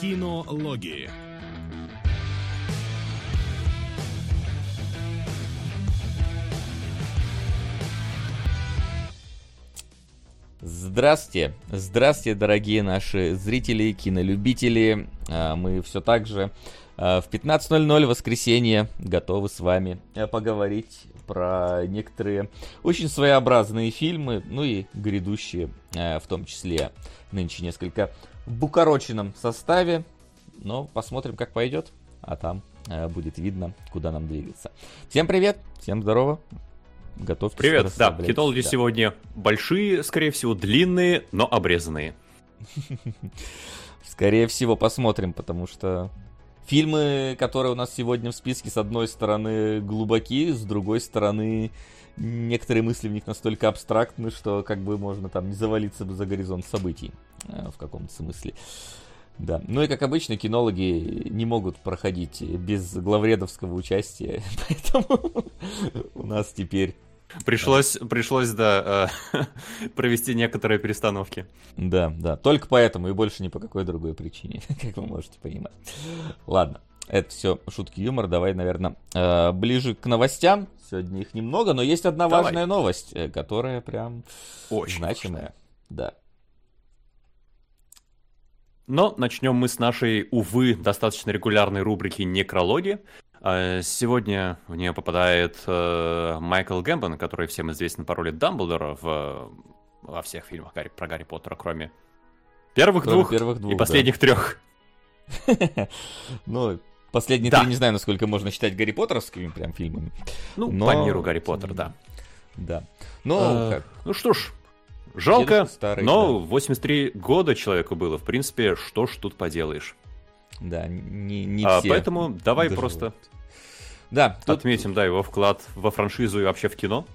Кинологии. Здравствуйте, здравствуйте, дорогие наши зрители, кинолюбители. А, мы все так же а, в 15.00 воскресенье готовы с вами э, поговорить про некоторые очень своеобразные фильмы, ну и грядущие э, в том числе нынче несколько в букороченном составе. Но посмотрим, как пойдет, а там э, будет видно, куда нам двигаться. Всем привет, всем здорово, готовьтесь. Привет, да, хитологи да. сегодня большие, скорее всего, длинные, но обрезанные. Скорее всего, посмотрим, потому что фильмы, которые у нас сегодня в списке, с одной стороны глубоки, с другой стороны некоторые мысли в них настолько абстрактны, что как бы можно там не завалиться бы за горизонт событий э, в каком-то смысле. Да. Ну и как обычно, кинологи не могут проходить без главредовского участия, поэтому у нас теперь Пришлось, пришлось, да, э, провести некоторые перестановки. Да, да, только поэтому и больше ни по какой другой причине, как вы можете понимать. Ладно, это все шутки юмор. Давай, наверное, э, ближе к новостям. Сегодня их немного, но есть одна Давай. важная новость, э, которая прям Очень значимая. Важная. Да. Но начнем мы с нашей, увы, достаточно регулярной рубрики «Некрологи», а, сегодня в нее попадает э, Майкл Гэмбон, который всем известен по роли Дамблдора в, во всех фильмах Гарри, про Гарри Поттера, кроме первых кроме двух, первых двух и последних да. трех. Ну, последние три не знаю, насколько можно считать Гарри Поттеровскими прям фильмами. Ну, по миру Гарри Поттер, да. Да. Ну, ну что ж, жалко, но 83 года человеку было. В принципе, что ж тут поделаешь. Да, не, не а, все. Поэтому давай доживут. просто да, тут... отметим, да, его вклад во франшизу и вообще в кино.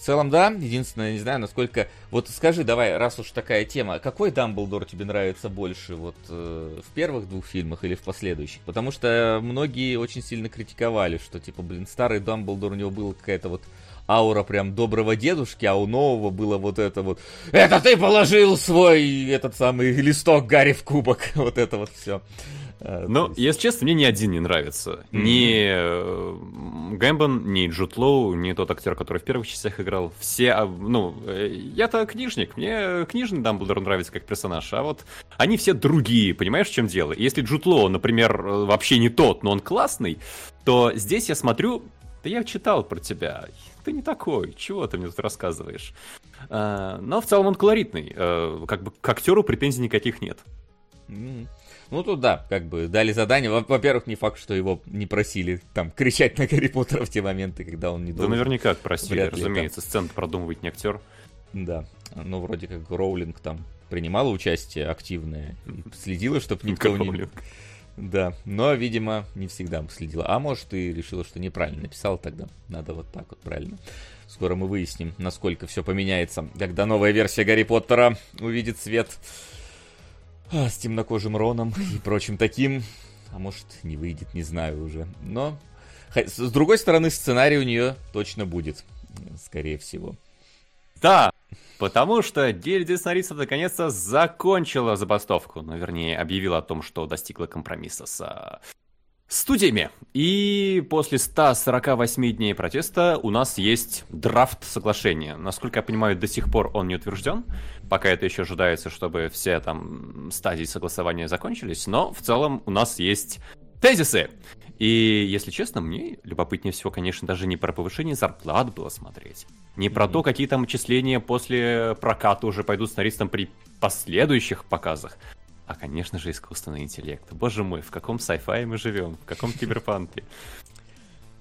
В целом, да. Единственное, не знаю, насколько... Вот скажи, давай, раз уж такая тема, какой Дамблдор тебе нравится больше? Вот э, в первых двух фильмах или в последующих? Потому что многие очень сильно критиковали, что, типа, блин, старый Дамблдор, у него была какая-то вот аура прям доброго дедушки, а у нового было вот это вот «Это ты положил свой этот самый листок Гарри в кубок!» Вот это вот все. А, ну, есть... если честно, мне ни один не нравится. Mm-hmm. Ни э, Гэмбон, ни Джуд Лоу, ни тот актер, который в первых частях играл. Все, а, ну, э, я-то книжник, мне книжный Дамблдор нравится как персонаж, а вот они все другие, понимаешь, в чем дело? Если Джуд Лоу, например, вообще не тот, но он классный, то здесь я смотрю, да я читал про тебя, ты не такой, чего ты мне тут рассказываешь? Но в целом он колоритный, как бы к актеру претензий никаких нет. Ну тут да, как бы дали задание. Во-первых, не факт, что его не просили там кричать на Гарри Поттера в те моменты, когда он не должен. Да наверняка просили, разумеется, сцену продумывать не актер. Да, ну вроде как Роулинг там принимала участие активное, следила, чтобы никто не... Да, но, видимо, не всегда следила. А может, и решила, что неправильно написал тогда. Надо вот так вот правильно. Скоро мы выясним, насколько все поменяется, когда новая версия Гарри Поттера увидит свет а, с темнокожим Роном и прочим таким. А может, не выйдет, не знаю уже. Но, с другой стороны, сценарий у нее точно будет, скорее всего. Да, Потому что гильдия сценаристов наконец-то закончила забастовку, ну, вернее, объявила о том, что достигла компромисса с а, студиями. И после 148 дней протеста у нас есть драфт соглашения. Насколько я понимаю, до сих пор он не утвержден. Пока это еще ожидается, чтобы все там стадии согласования закончились. Но в целом у нас есть тезисы. И, если честно, мне любопытнее всего, конечно, даже не про повышение зарплат было смотреть. Не про mm-hmm. то, какие там отчисления после проката уже пойдут сценаристам при последующих показах. А, конечно же, искусственный интеллект. Боже мой, в каком sci-fi мы живем, в каком киберпанке.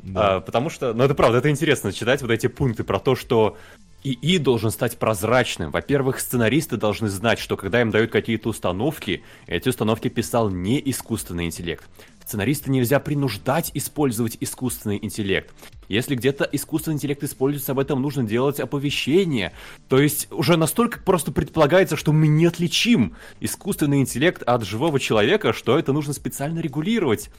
Да. А, потому что, ну это правда, это интересно читать вот эти пункты про то, что ИИ должен стать прозрачным. Во-первых, сценаристы должны знать, что когда им дают какие-то установки, эти установки писал не искусственный интеллект. Сценариста нельзя принуждать использовать искусственный интеллект. Если где-то искусственный интеллект используется, об этом нужно делать оповещение. То есть уже настолько просто предполагается, что мы не отличим искусственный интеллект от живого человека, что это нужно специально регулировать.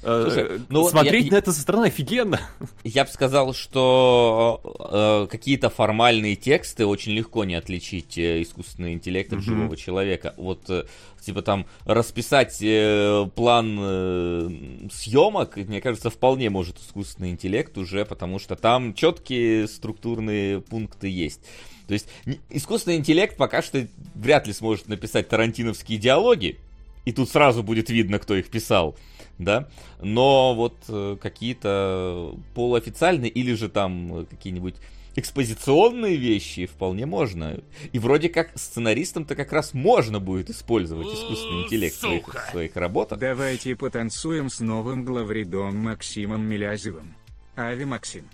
Слушай, ну, Смотреть я, на это со стороны офигенно. Я бы сказал, что э, какие-то формальные тексты очень легко не отличить э, искусственный интеллект от живого человека. Вот, э, типа там, расписать э, план э, съемок, мне кажется, вполне может искусственный интеллект уже, потому что там четкие структурные пункты есть. То есть искусственный интеллект пока что вряд ли сможет написать тарантиновские диалоги, и тут сразу будет видно, кто их писал, да, но вот э, какие-то полуофициальные или же там э, какие-нибудь экспозиционные вещи вполне можно. И вроде как сценаристам-то как раз можно будет использовать искусственный интеллект в своих, в своих работах. Давайте потанцуем с новым главредом Максимом Милязевым. Ави Максим.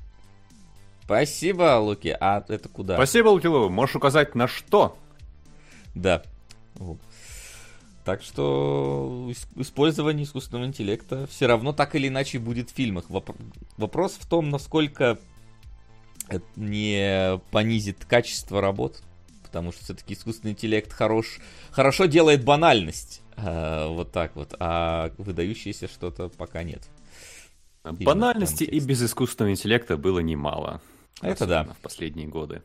Спасибо, Луки. А это куда? Спасибо, Лукилова. Можешь указать на что? Да. Так что использование искусственного интеллекта все равно так или иначе будет в фильмах. Вопрос в том, насколько это не понизит качество работ. Потому что все-таки искусственный интеллект хорош, хорошо делает банальность. Э, вот так вот. А выдающееся что-то пока нет. Банальности и без искусственного интеллекта было немало. Это да. В последние годы.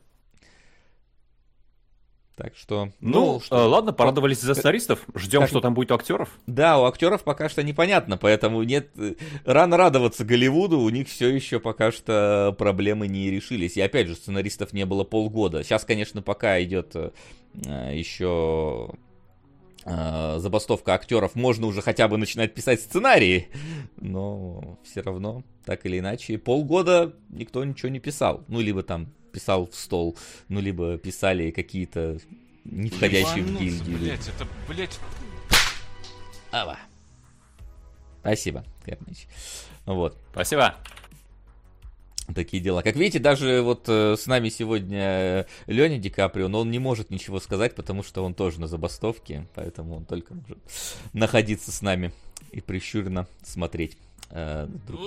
Так что... Ну, ну что... Э, ладно, порадовались за сценаристов. Ждем, как... что там будет у актеров. Да, у актеров пока что непонятно, поэтому нет... Э, рано радоваться Голливуду, у них все еще пока что проблемы не решились. И опять же, сценаристов не было полгода. Сейчас, конечно, пока идет э, еще забастовка актеров, можно уже хотя бы начинать писать сценарии, но все равно, так или иначе, полгода никто ничего не писал. Ну, либо там писал в стол, ну, либо писали какие-то не входящие в гильдию. Блять, это, блять... Ава. Спасибо, Керныч. Вот. Спасибо. Такие дела. Как видите, даже вот э, с нами сегодня э, Леня Ди Каприо, но он не может ничего сказать, потому что он тоже на забастовке, поэтому он только может находиться с нами и прищуренно смотреть э, друг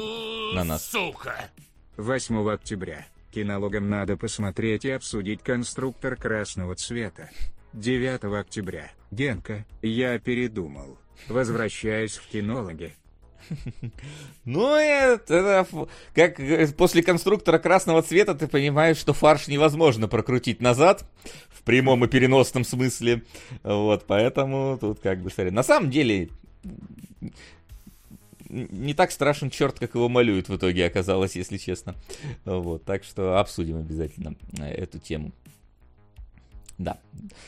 на нас. Сука! 8 октября Кинологам надо посмотреть и обсудить конструктор красного цвета. 9 октября. Генка, я передумал. Возвращаюсь в кинологи. Ну, это, как после конструктора красного цвета ты понимаешь, что фарш невозможно прокрутить назад, в прямом и переносном смысле. Вот, поэтому тут как бы, смотри. На самом деле, не так страшен черт, как его малюют в итоге оказалось, если честно. Вот, так что обсудим обязательно э, эту тему. Да.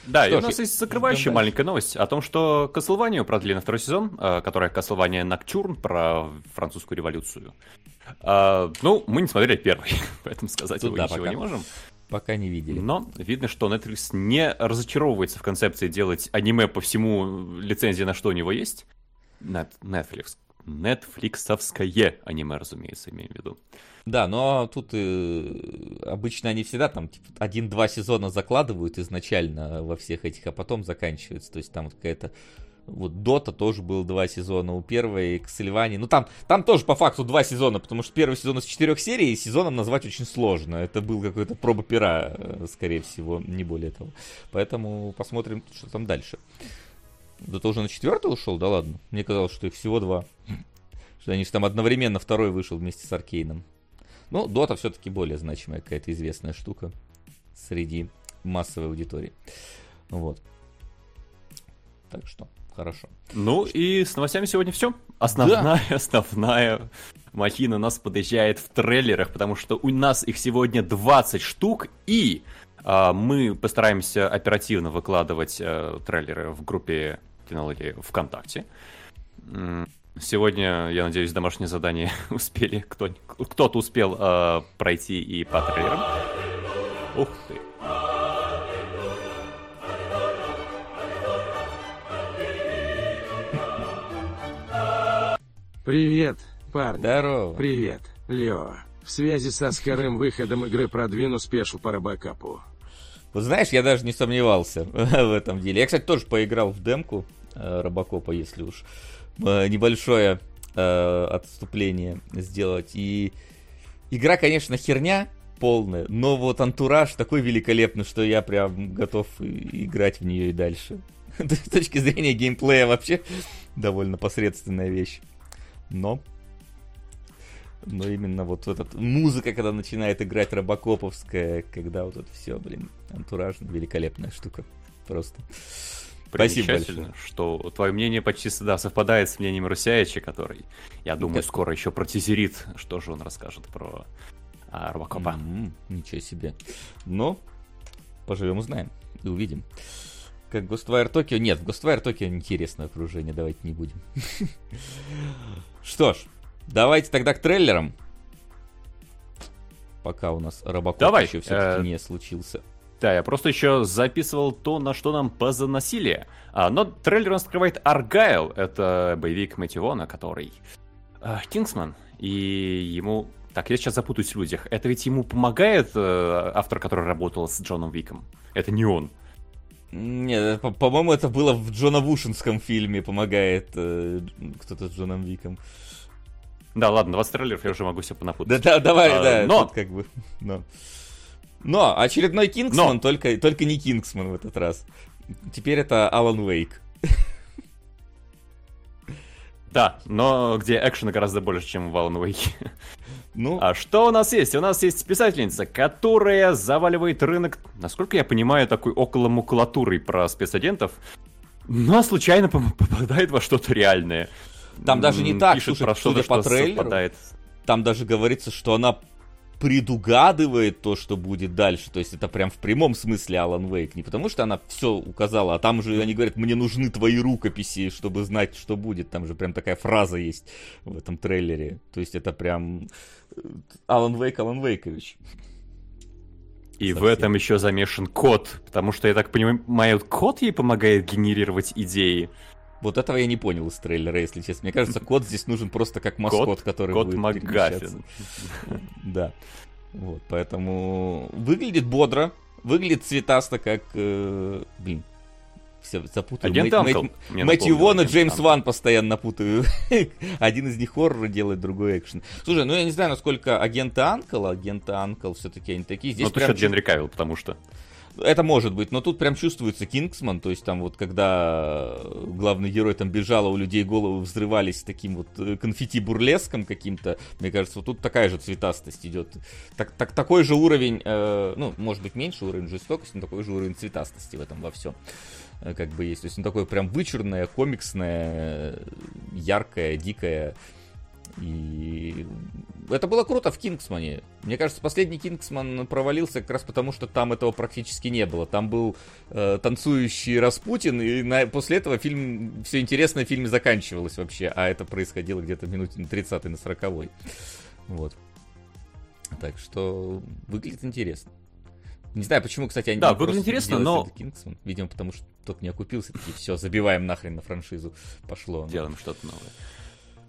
Да, что и у нас есть закрывающая маленькая новость о том, что Castlevania продлили на второй сезон, э, которая Castlevania Nocturne про французскую революцию. А, ну, мы не смотрели первый, поэтому сказать Тут его да, ничего пока, не можем. Пока не видели. Но видно, что Netflix не разочаровывается в концепции делать аниме по всему лицензии, на что у него есть. Netflix, Netflixовское аниме, разумеется, имею в виду. Да, но тут э, обычно они всегда там типа, один-два сезона закладывают изначально во всех этих, а потом заканчивается. То есть там вот какая-то вот Дота тоже был два сезона у первой, Кассельвании. Ну там, там тоже по факту два сезона, потому что первый сезон из четырех серий, и сезоном назвать очень сложно. Это был какой-то проба пера, э, скорее всего, не более того. Поэтому посмотрим, что там дальше. Да ты уже на четвертый ушел? Да ладно. Мне казалось, что их всего два. Что они же там одновременно второй вышел вместе с Аркейном. Ну, Дота все-таки более значимая какая-то известная штука среди массовой аудитории. Вот. Так что, хорошо. Ну и с новостями сегодня все. Основная, да. основная махина нас подъезжает в трейлерах, потому что у нас их сегодня 20 штук, и а, мы постараемся оперативно выкладывать а, трейлеры в группе кинологии ВКонтакте. Сегодня, я надеюсь, домашнее задание успели, кто, кто-то успел э, пройти и по трейлерам. Ух ты. Привет, парни. Здорово. Привет, Лео. В связи со скорым выходом игры продвину спешу по робокапу. Вот знаешь, я даже не сомневался в этом деле. Я, кстати, тоже поиграл в демку э, Робокопа, если уж э, небольшое э, отступление сделать. И игра, конечно, херня полная, но вот антураж такой великолепный, что я прям готов играть в нее и дальше. С точки зрения геймплея вообще довольно посредственная вещь. Но Но именно вот этот музыка, когда начинает играть робокоповская, когда вот это все, блин, антуражно, великолепная штука. Просто. Спасибо большое. что твое мнение почти всегда совпадает с мнением Русяича, который, я думаю, скоро еще протизерит, что же он расскажет про а, Робокопа. Mm-hmm, ничего себе. Но поживем узнаем и увидим. Как Ghostwire Tokyo? Нет, в Ghostwire Tokyo интересное окружение, давайте не будем. Что ж, давайте тогда к трейлерам. Пока у нас Робокоп Давай, еще все-таки э, не случился. Да, я просто еще записывал то, на что нам позаносили. А, но трейлер он скрывает Аргайл. Это боевик Мэтьюона, который... Э, Кингсман. И ему... Так, я сейчас запутаюсь в людях. Это ведь ему помогает э, автор, который работал с Джоном Виком? Это не он. Нет, по-моему, это было в Джона Вушинском фильме, помогает э, кто-то с Джоном Виком. Да, ладно, 20 трейлеров я уже могу себе понапутать. Да, да, давай, а, да, но... как бы, но... Но очередной Кингсман, но... только, только не Кингсман в этот раз. Теперь это Алан Уэйк. Да, но где экшена гораздо больше, чем в Alan Wake. Ну. А что у нас есть? У нас есть писательница, которая заваливает рынок, насколько я понимаю, такой около макулатурой про спецагентов, но случайно попадает во что-то реальное. Там даже не так, Пишет слушай, про что-то, по трейлеру, совпадает. Там даже говорится, что она предугадывает то, что будет дальше. То есть это прям в прямом смысле Алан Вейк. Не потому что она все указала, а там же они говорят, мне нужны твои рукописи, чтобы знать, что будет. Там же прям такая фраза есть в этом трейлере. То есть это прям Алан Вейк, Алан Вейкович. И Совсем. в этом еще замешан код, потому что, я так понимаю, код ей помогает генерировать идеи. Вот этого я не понял из трейлера, если честно. Мне кажется, кот здесь нужен просто как маскот, кот, который кот будет МакГаффин. Да. Вот, поэтому выглядит бодро, выглядит цветасто, как, э, блин, все запутаю. Агент Анкл. Мэтью Вон и Джеймс Ван постоянно путаю. Один из них хоррор делает, другой экшен. Слушай, ну я не знаю, насколько агенты Анкл, агенты Анкл все-таки они такие. Здесь ну, прям... Генри Кавилл, потому что... Это может быть, но тут прям чувствуется Кингсман, то есть там вот когда главный герой там бежал, а у людей головы взрывались таким вот э, конфетти-бурлеском каким-то, мне кажется, вот тут такая же цветастость идет. Так, так, такой же уровень, э, ну, может быть, меньше уровень жестокости, но такой же уровень цветастости в этом во всем э, как бы есть. То есть он такое прям вычурное, комиксное, яркое, дикое. И это было круто в Кингсмане. Мне кажется, последний Кингсман провалился как раз потому, что там этого практически не было. Там был э, танцующий Распутин, и на, после этого фильм, все интересное в фильме заканчивалось вообще, а это происходило где-то минуте на 30 на 40 -й. Вот. Так что выглядит интересно. Не знаю, почему, кстати, они да, выглядит интересно, но... Кингсман. Видимо, потому что тот не окупился. Такие, все, забиваем нахрен на франшизу. Пошло. Делаем что-то новое.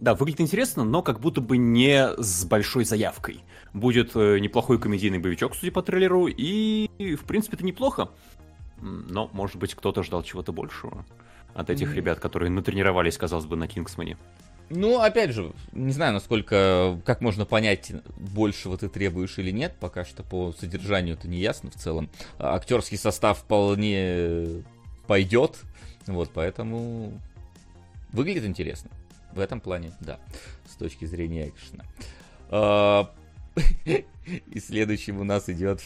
Да, выглядит интересно, но как будто бы не с большой заявкой. Будет э, неплохой комедийный боевичок, судя по трейлеру, и, в принципе, это неплохо. Но, может быть, кто-то ждал чего-то большего от этих mm. ребят, которые натренировались, казалось бы, на Кингсмане. Ну, опять же, не знаю, насколько, как можно понять, большего ты требуешь или нет, пока что по содержанию это не ясно в целом. А актерский состав вполне пойдет, вот, поэтому выглядит интересно. В этом плане, да, с точки зрения экшена. И следующим у нас идет...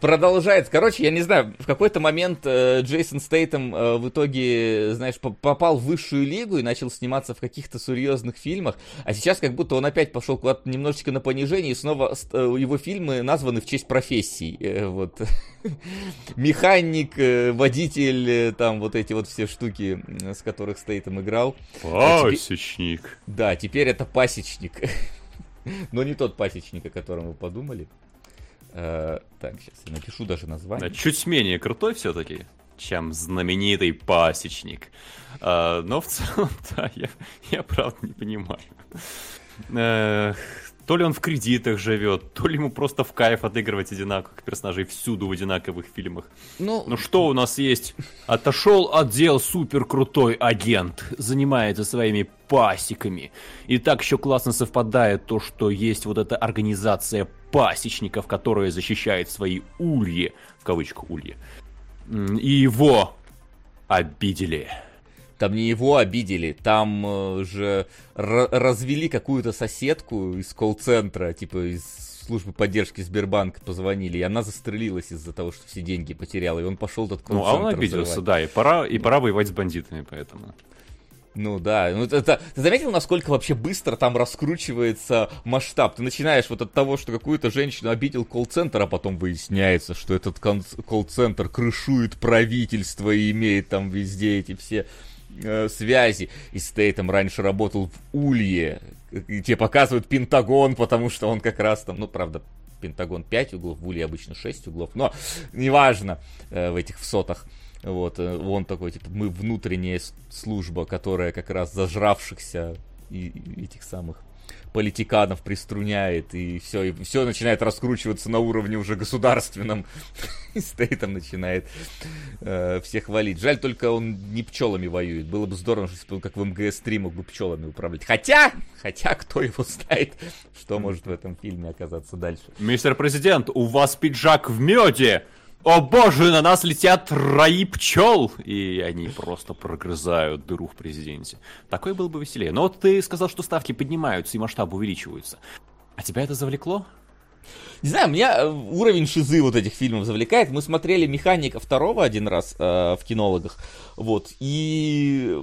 Продолжается. Короче, я не знаю, в какой-то момент э, Джейсон Стейтем э, в итоге, знаешь, попал в высшую лигу и начал сниматься в каких-то серьезных фильмах. А сейчас как будто он опять пошел куда-то немножечко на понижение, и снова э, его фильмы названы в честь профессий. Э, вот. Механик, э, водитель, э, там вот эти вот все штуки, с которых Стейтем играл. Пасечник. А теперь... Да, теперь это пасечник. Но не тот пасечник, о котором вы подумали. Э, так, сейчас я напишу даже название. Чуть менее крутой все-таки, чем знаменитый пасечник. Э, но в целом, да, я, я правда не понимаю. То ли он в кредитах живет, то ли ему просто в кайф отыгрывать одинаковых персонажей всюду в одинаковых фильмах. Ну, ну что у нас есть? Отошел отдел супер крутой агент, занимается своими пасеками. И так еще классно совпадает то, что есть вот эта организация пасечников, которая защищает свои ульи, в кавычках ульи. И его обидели. Там не его обидели, там э, же развели какую-то соседку из колл-центра, типа из службы поддержки Сбербанка позвонили, и она застрелилась из-за того, что все деньги потеряла, и он пошел этот Ну, а он обиделся, да, и пора, и пора воевать с бандитами, поэтому. Ну да, ну это, ты заметил, насколько вообще быстро там раскручивается масштаб? Ты начинаешь вот от того, что какую-то женщину обидел колл-центр, а потом выясняется, что этот колл-центр крышует правительство и имеет там везде эти все э, связи. И Стейтом раньше работал в Улье, и тебе показывают Пентагон, потому что он как раз там, ну правда, Пентагон 5 углов, в Улье обычно 6 углов, но неважно э, в этих всотах. Вот, э, он такой, типа, мы внутренняя служба, которая как раз зажравшихся и, и этих самых политиканов приструняет, и все, и все начинает раскручиваться на уровне уже государственном. И Стейтом начинает э, всех валить. Жаль, только он не пчелами воюет. Было бы здорово, если бы как в МГС-3 мог бы пчелами управлять. Хотя, хотя, кто его знает, что может в этом фильме оказаться дальше. Мистер Президент, у вас пиджак в меде! О боже, на нас летят раи пчел! И они просто прогрызают дыру в президенте. Такой был бы веселее. Но вот ты сказал, что ставки поднимаются и масштабы увеличиваются. А тебя это завлекло? Не знаю, меня э, уровень шизы вот этих фильмов завлекает. Мы смотрели «Механика» второго один раз э, в кинологах. Вот. И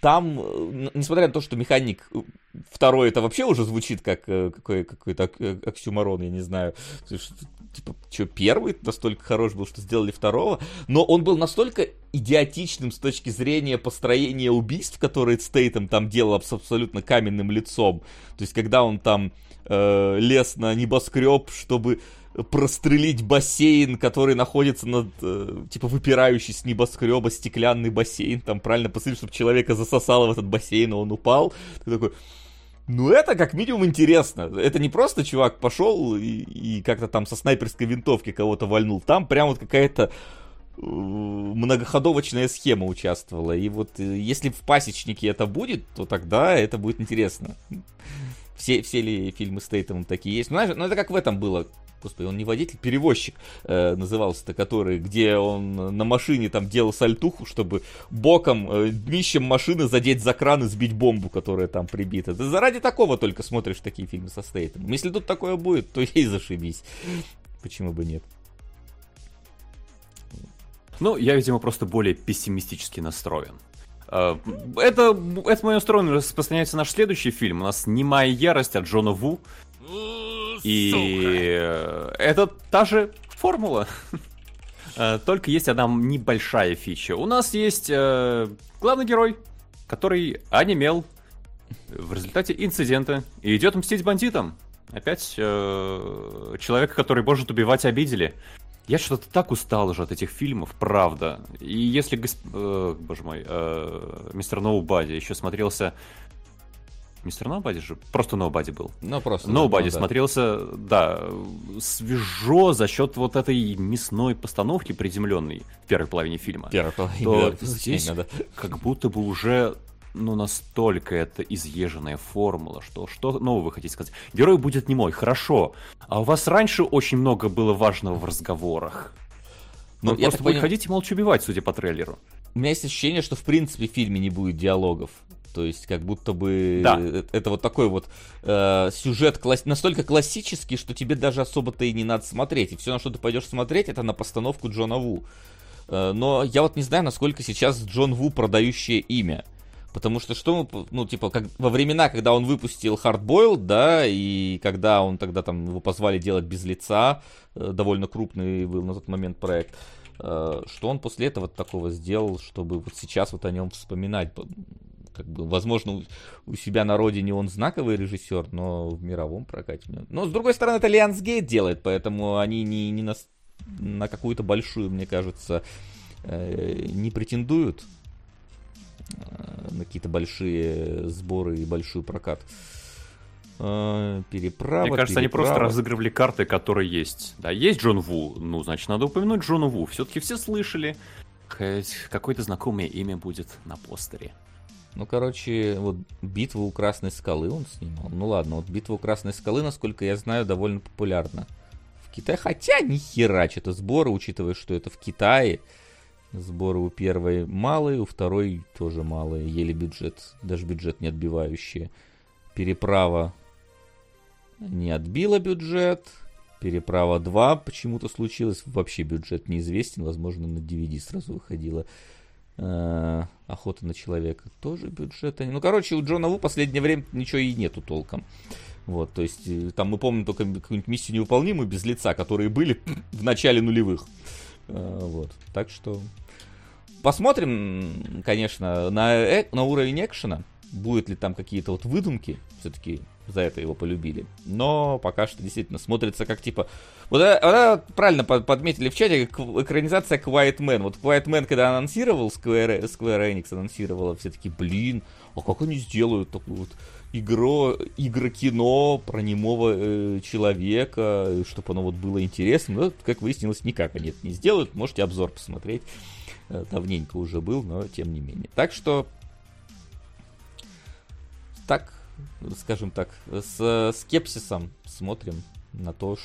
там, э, несмотря на то, что «Механик» второй это вообще уже звучит как э, какой, какой-то оксюмарон, я не знаю типа, что, первый настолько хорош был, что сделали второго, но он был настолько идиотичным с точки зрения построения убийств, которые Стейтом там делал с абсолютно каменным лицом. То есть, когда он там э, лез на небоскреб, чтобы прострелить бассейн, который находится над, э, типа, выпирающий с небоскреба стеклянный бассейн, там правильно посмотреть, чтобы человека засосало в этот бассейн, и он упал. Ты такой, ну, это как минимум интересно. Это не просто чувак пошел и, и как-то там со снайперской винтовки кого-то вальнул. Там прям вот какая-то э, многоходовочная схема участвовала. И вот э, если в пасечнике это будет, то тогда это будет интересно. Все, все ли фильмы с Тейтом такие есть? Ну, знаешь, ну это как в этом было господи, он не водитель, перевозчик э, назывался-то, который, где он на машине там делал сальтуху, чтобы боком, э, днищем машины задеть за кран и сбить бомбу, которая там прибита. Ты заради такого только смотришь такие фильмы со Стейтом. Если тут такое будет, то ей зашибись. Почему бы нет? Ну, я, видимо, просто более пессимистически настроен. Э, это, это мое настроение распространяется наш следующий фильм. У нас «Немая ярость» от Джона Ву. И Сука. это та же формула. Э, только есть одна небольшая фича. У нас есть э, главный герой, который онемел в результате инцидента и идет мстить бандитам. Опять э, человека, который может убивать, обидели. Я что-то так устал уже от этих фильмов, правда. И если, госп... э, боже мой, э, мистер Ноубади еще смотрелся Мистер Nobody же просто Nobody был. Ну, просто. Nobody ну, смотрелся, да, свежо за счет вот этой мясной постановки приземленной в первой половине фильма. Первой половине, то да, здесь да. как будто бы уже ну, настолько это изъезженная формула, что что нового вы хотите сказать? Герой будет не мой, хорошо. А у вас раньше очень много было важного в разговорах. Ну, Он просто будет поним... ходить и молча убивать, судя по трейлеру. У меня есть ощущение, что в принципе в фильме не будет диалогов. То есть, как будто бы да. это вот такой вот э, сюжет класс... настолько классический, что тебе даже особо-то и не надо смотреть. И все, на что ты пойдешь смотреть, это на постановку Джона Ву. Э, но я вот не знаю, насколько сейчас Джон Ву продающее имя. Потому что что, ну, типа, как во времена, когда он выпустил Hardboiled, да, и когда он тогда там его позвали делать без лица, э, довольно крупный был на тот момент проект, э, что он после этого такого сделал, чтобы вот сейчас вот о нем вспоминать как бы, возможно, у себя на родине он знаковый режиссер, но в мировом прокате. Но, с другой стороны, это Лиансгейт делает, поэтому они не, не на, на какую-то большую, мне кажется, э, не претендуют на какие-то большие сборы и большой прокат. Э, переправа. Мне кажется, переправа. они просто разыгрывали карты, которые есть. Да, есть Джон Ву, ну, значит, надо упомянуть Джона Ву. Все-таки все слышали, какое-то знакомое имя будет на постере. Ну, короче, вот битву у Красной Скалы он снимал. Ну ладно, вот битва у Красной Скалы, насколько я знаю, довольно популярна в Китае. Хотя ни хера, что-то сборы, учитывая, что это в Китае. Сборы у первой малые, у второй тоже малые, еле бюджет, даже бюджет не отбивающие. Переправа не отбила бюджет. Переправа 2 почему-то случилось. Вообще бюджет неизвестен. Возможно, на DVD сразу выходила. Э, Охота на человека тоже бюджета. Ну, короче, у Джона Ву последнее время ничего и нету толком. Вот, то есть, э, там мы помним только какую-нибудь миссию невыполнимую без лица, которые были в начале нулевых. Э, вот, так что посмотрим, конечно, на, на уровень экшена. Будет ли там какие-то вот выдумки, все-таки за это его полюбили. Но пока что действительно смотрится как типа... Вот, это, вот правильно подметили в чате, как экранизация Quiet Man. Вот Quiet Man, когда анонсировал, Square, Square Enix анонсировала, все таки блин, а как они сделают такую вот игру, игрокино про немого э, человека, чтобы оно вот было интересно. Но, как выяснилось, никак они это не сделают. Можете обзор посмотреть. Э, давненько уже был, но тем не менее. Так что так скажем так, с скепсисом смотрим на то,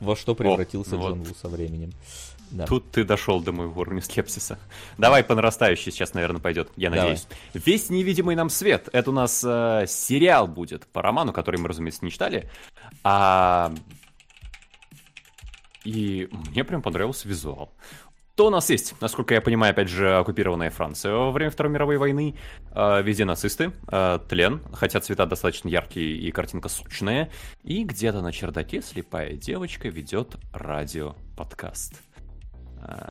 во что превратился О, Джон вот. Ву со временем. Да. Тут ты дошел до моего уровня скепсиса. Давай по нарастающей сейчас, наверное, пойдет, я надеюсь. Давай. Весь невидимый нам свет. Это у нас э, сериал будет по роману, который мы, разумеется, не читали. А... И мне прям понравился визуал то у нас есть, насколько я понимаю, опять же, оккупированная Франция во время Второй мировой войны. Э, везде нацисты, э, тлен, хотя цвета достаточно яркие и картинка сочная. И где-то на чердаке слепая девочка ведет радио-подкаст. Э,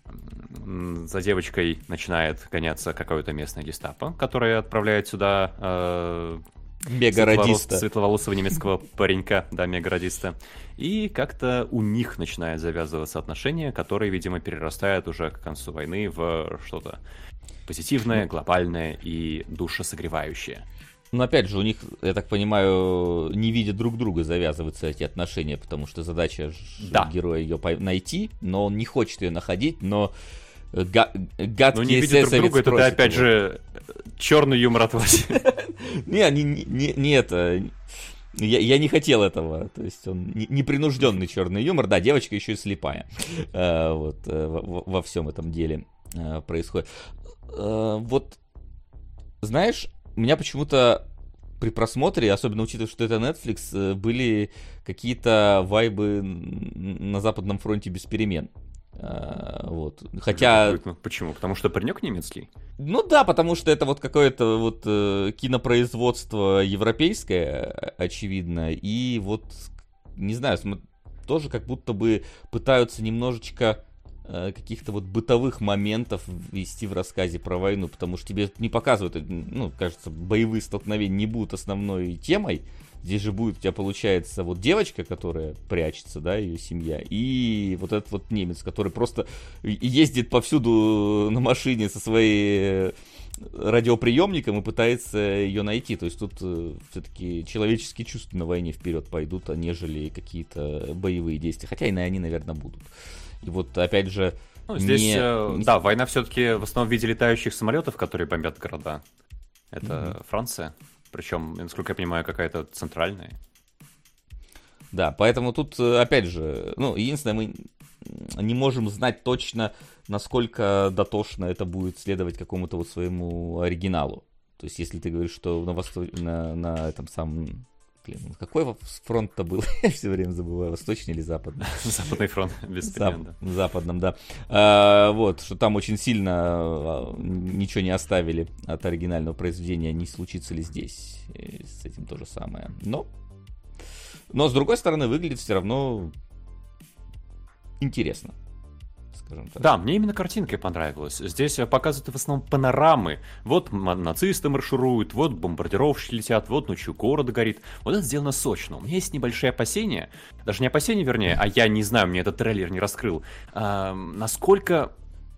за девочкой начинает гоняться какое-то местное гестапо, которое отправляет сюда Мегарадиста. Светловолосого немецкого паренька, да, мегарадиста. И как-то у них начинает завязываться отношения, которые, видимо, перерастают уже к концу войны в что-то позитивное, ну. глобальное и душесогревающее. Но опять же, у них, я так понимаю, не видя друг друга завязываются эти отношения, потому что задача да. героя ее найти, но он не хочет ее находить, но га- гадкие Ну не видят друг друга, это ты опять его. же черный юмор от вас. Не, не, не, не это. Я, я не хотел этого. То есть он непринужденный черный юмор. Да, девочка еще и слепая. Э, вот э, во, во всем этом деле э, происходит. Вот, знаешь, меня почему-то при просмотре, особенно учитывая, что это Netflix, были какие-то вайбы на Западном фронте без перемен. А, вот. Хотя... Почему? Потому что паренек немецкий? Ну да, потому что это вот какое-то вот э, кинопроизводство европейское, очевидно, и вот, не знаю, тоже как будто бы пытаются немножечко э, каких-то вот бытовых моментов ввести в рассказе про войну, потому что тебе не показывают, э, ну, кажется, боевые столкновения не будут основной темой, Здесь же будет у тебя, получается, вот девочка, которая прячется, да, ее семья, и вот этот вот немец, который просто ездит повсюду на машине со своей радиоприемником и пытается ее найти. То есть тут э, все-таки человеческие чувства на войне вперед пойдут, а нежели какие-то боевые действия. Хотя и на они, наверное, будут. И вот опять же. Ну, здесь, не... э, да, война все-таки в основном в виде летающих самолетов, которые бомбят города. Это mm-hmm. Франция. Причем, насколько я понимаю, какая-то центральная. Да, поэтому тут, э, опять же, ну, единственное, мы не можем знать точно, насколько дотошно это будет следовать какому-то вот своему оригиналу. То есть, если ты говоришь, что на, восто... на, на этом самом Блин, какой фронт-то был? Я все время забываю, восточный или западный? Западный фронт, без Зап- да. Западном, да. А, вот, что там очень сильно а, ничего не оставили от оригинального произведения, не случится ли здесь И с этим то же самое. Но, но с другой стороны, выглядит все равно интересно скажем так. Да, мне именно картинка понравилась. Здесь показывают в основном панорамы. Вот нацисты маршируют, вот бомбардировщики летят, вот ночью город горит. Вот это сделано сочно. У меня есть небольшие опасения, даже не опасения, вернее, а я не знаю, мне этот трейлер не раскрыл, а, насколько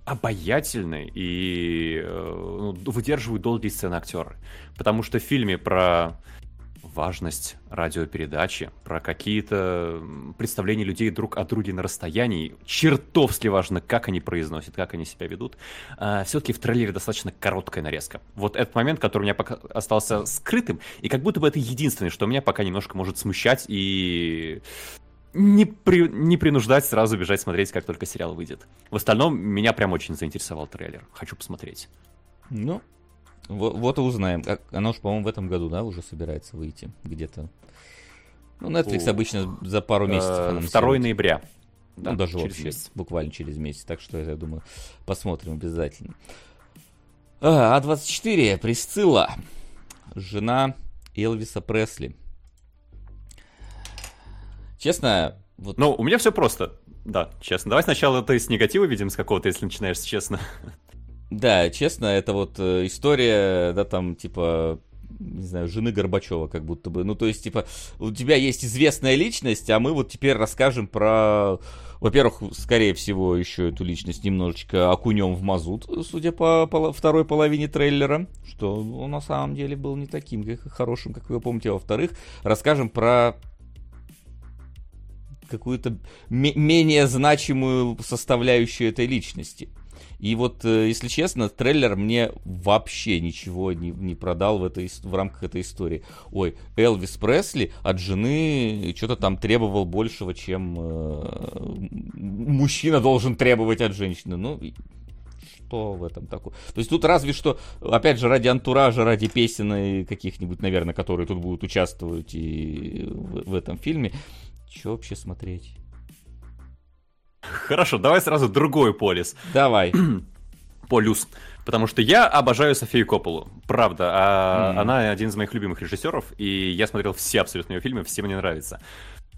обаятельны и э, ну, выдерживают долгие сцены актеры. Потому что в фильме про важность радиопередачи, про какие-то представления людей друг о друге на расстоянии. Чертовски важно, как они произносят, как они себя ведут. А, все-таки в трейлере достаточно короткая нарезка. Вот этот момент, который у меня пока остался скрытым, и как будто бы это единственное, что меня пока немножко может смущать и не, при, не принуждать сразу бежать смотреть, как только сериал выйдет. В остальном, меня прям очень заинтересовал трейлер. Хочу посмотреть. Ну, вот, вот и узнаем. Оно же, по-моему, в этом году, да, уже собирается выйти где-то. Ну, Netflix О, обычно за пару месяцев. 2 э, ноября. Ну, да, даже через вообще, месяц. буквально через месяц. Так что, я думаю, посмотрим обязательно. А, А24, Присцилла, жена Элвиса Пресли. Честно, вот... Ну, у меня все просто. Да, честно. Давай сначала ты с негатива видим с какого-то, если начинаешь честно. Да, честно, это вот э, история, да, там, типа, не знаю, жены Горбачева, как будто бы. Ну, то есть, типа, у тебя есть известная личность, а мы вот теперь расскажем про... Во-первых, скорее всего, еще эту личность немножечко окунем в мазут, судя по пол- второй половине трейлера, что он на самом деле был не таким как, хорошим, как вы помните. А во-вторых, расскажем про какую-то менее значимую составляющую этой личности. И вот, э, если честно, трейлер мне вообще ничего не, не продал в, этой, в рамках этой истории. Ой, Элвис Пресли от жены что-то там требовал большего, чем э, мужчина должен требовать от женщины. Ну, что в этом такое? То есть тут разве что, опять же, ради антуража, ради песен и каких-нибудь, наверное, которые тут будут участвовать и в, в этом фильме, что вообще смотреть? Хорошо, давай сразу другой полис. Давай. Полюс. Потому что я обожаю Софию Копполу. Правда. А mm-hmm. Она один из моих любимых режиссеров, и я смотрел все абсолютно ее фильмы, все мне нравятся.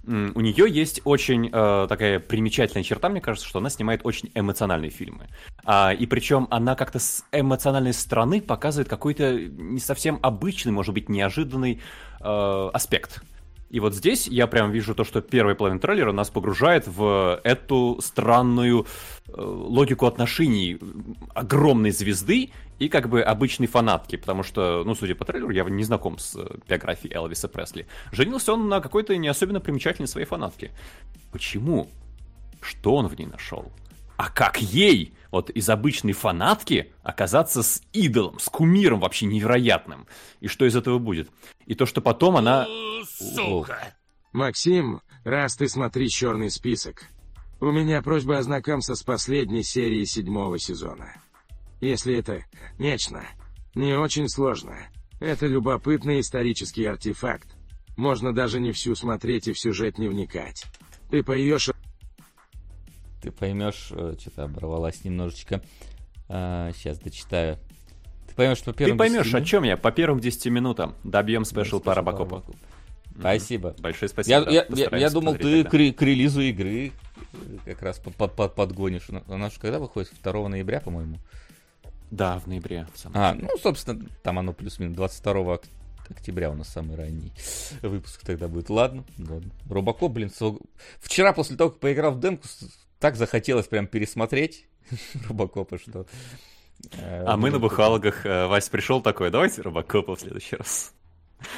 У нее есть очень э, такая примечательная черта, мне кажется, что она снимает очень эмоциональные фильмы. А, и причем она как-то с эмоциональной стороны показывает какой-то не совсем обычный, может быть, неожиданный э, аспект и вот здесь я прям вижу то, что первая половина трейлера нас погружает в эту странную э, логику отношений огромной звезды и как бы обычной фанатки, потому что, ну, судя по трейлеру, я не знаком с э, биографией Элвиса Пресли. Женился он на какой-то не особенно примечательной своей фанатке. Почему? Что он в ней нашел? А как ей, вот из обычной фанатки, оказаться с идолом, с кумиром вообще невероятным? И что из этого будет? И то, что потом она... Сука! Максим, раз ты смотришь черный список, у меня просьба ознакомиться с последней серией седьмого сезона. Если это нечто, не очень сложно. Это любопытный исторический артефакт. Можно даже не всю смотреть и в сюжет не вникать. Ты поймешь ты поймешь, э, что-то оборвалась немножечко. А, сейчас дочитаю. Ты поймешь по первым Ты поймешь, 10 о чем я? По первым 10 минутам добьем спешл по Робокопу. Спасибо. Большое спасибо. Я, я, я, я думал, ты к, к релизу игры как раз под, под, под, подгонишь. Она же когда выходит? 2 ноября, по-моему. Да, в ноябре. В а, ну, собственно, там оно плюс-минус 22 октября у нас самый ранний выпуск тогда будет. Ладно, ладно. Робокоп, блин, со... вчера после того, как поиграл в демку, так захотелось прям пересмотреть Робокопа, что... Э, а мы на бухалках, э, Вася пришел такой, давайте Робокопа в следующий раз.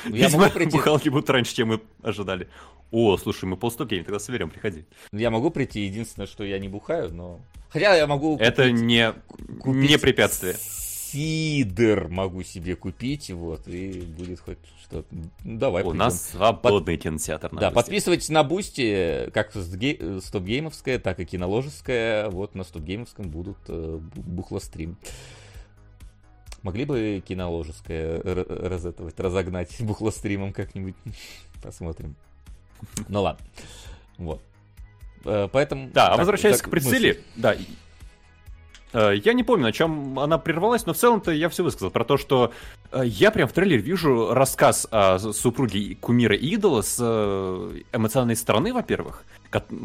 Ну, я могу прийти... Бухалки будут раньше, чем мы ожидали. О, слушай, мы пол StopGame, тогда соберем, приходи. Я могу прийти, единственное, что я не бухаю, но... Хотя я могу... Это не, купить... не препятствие сидр могу себе купить, вот, и будет хоть что-то. Ну, давай. У придем. нас свободный Под... кинотеатр. На да, Boosty. подписывайтесь на Boosty, как StopGame овская, так и Кинологовская. Вот на StopGame овском будут э, бухлострим. Могли бы киноложеское разэтовать, разогнать бухлостримом как-нибудь? Посмотрим. Ну ладно. Вот. Э, поэтому... Да, а возвращаясь к прицеле, да, я не помню, на чем она прервалась, но в целом-то я все высказал. Про то, что э, я прям в трейлере вижу рассказ о супруге кумира идола с э, эмоциональной стороны, во-первых,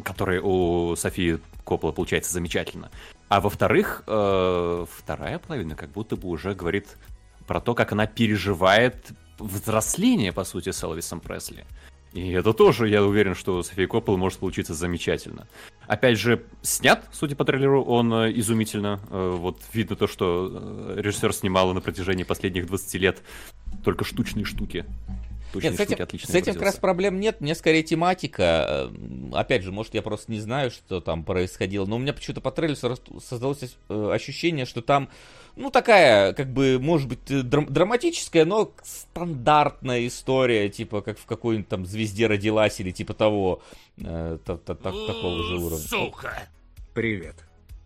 который у Софии Коппола получается замечательно. А во-вторых, вторая половина как будто бы уже говорит про то, как она переживает взросление, по сути, с Элвисом Пресли. И это тоже, я уверен, что София Коппола может получиться замечательно. Опять же, снят, судя по трейлеру, он э, изумительно. Э, вот видно то, что э, режиссер снимал на протяжении последних 20 лет только штучные штуки. Нет, с этим, с этим как раз проблем нет, мне скорее тематика. Опять же, может, я просто не знаю, что там происходило, но у меня почему-то по трейлеру создалось ощущение, что там, ну, такая, как бы, может быть, драм- драматическая, но стандартная история, типа, как в какой-нибудь там «Звезде родилась» или типа того, э, такого же уровня. Сука! Привет.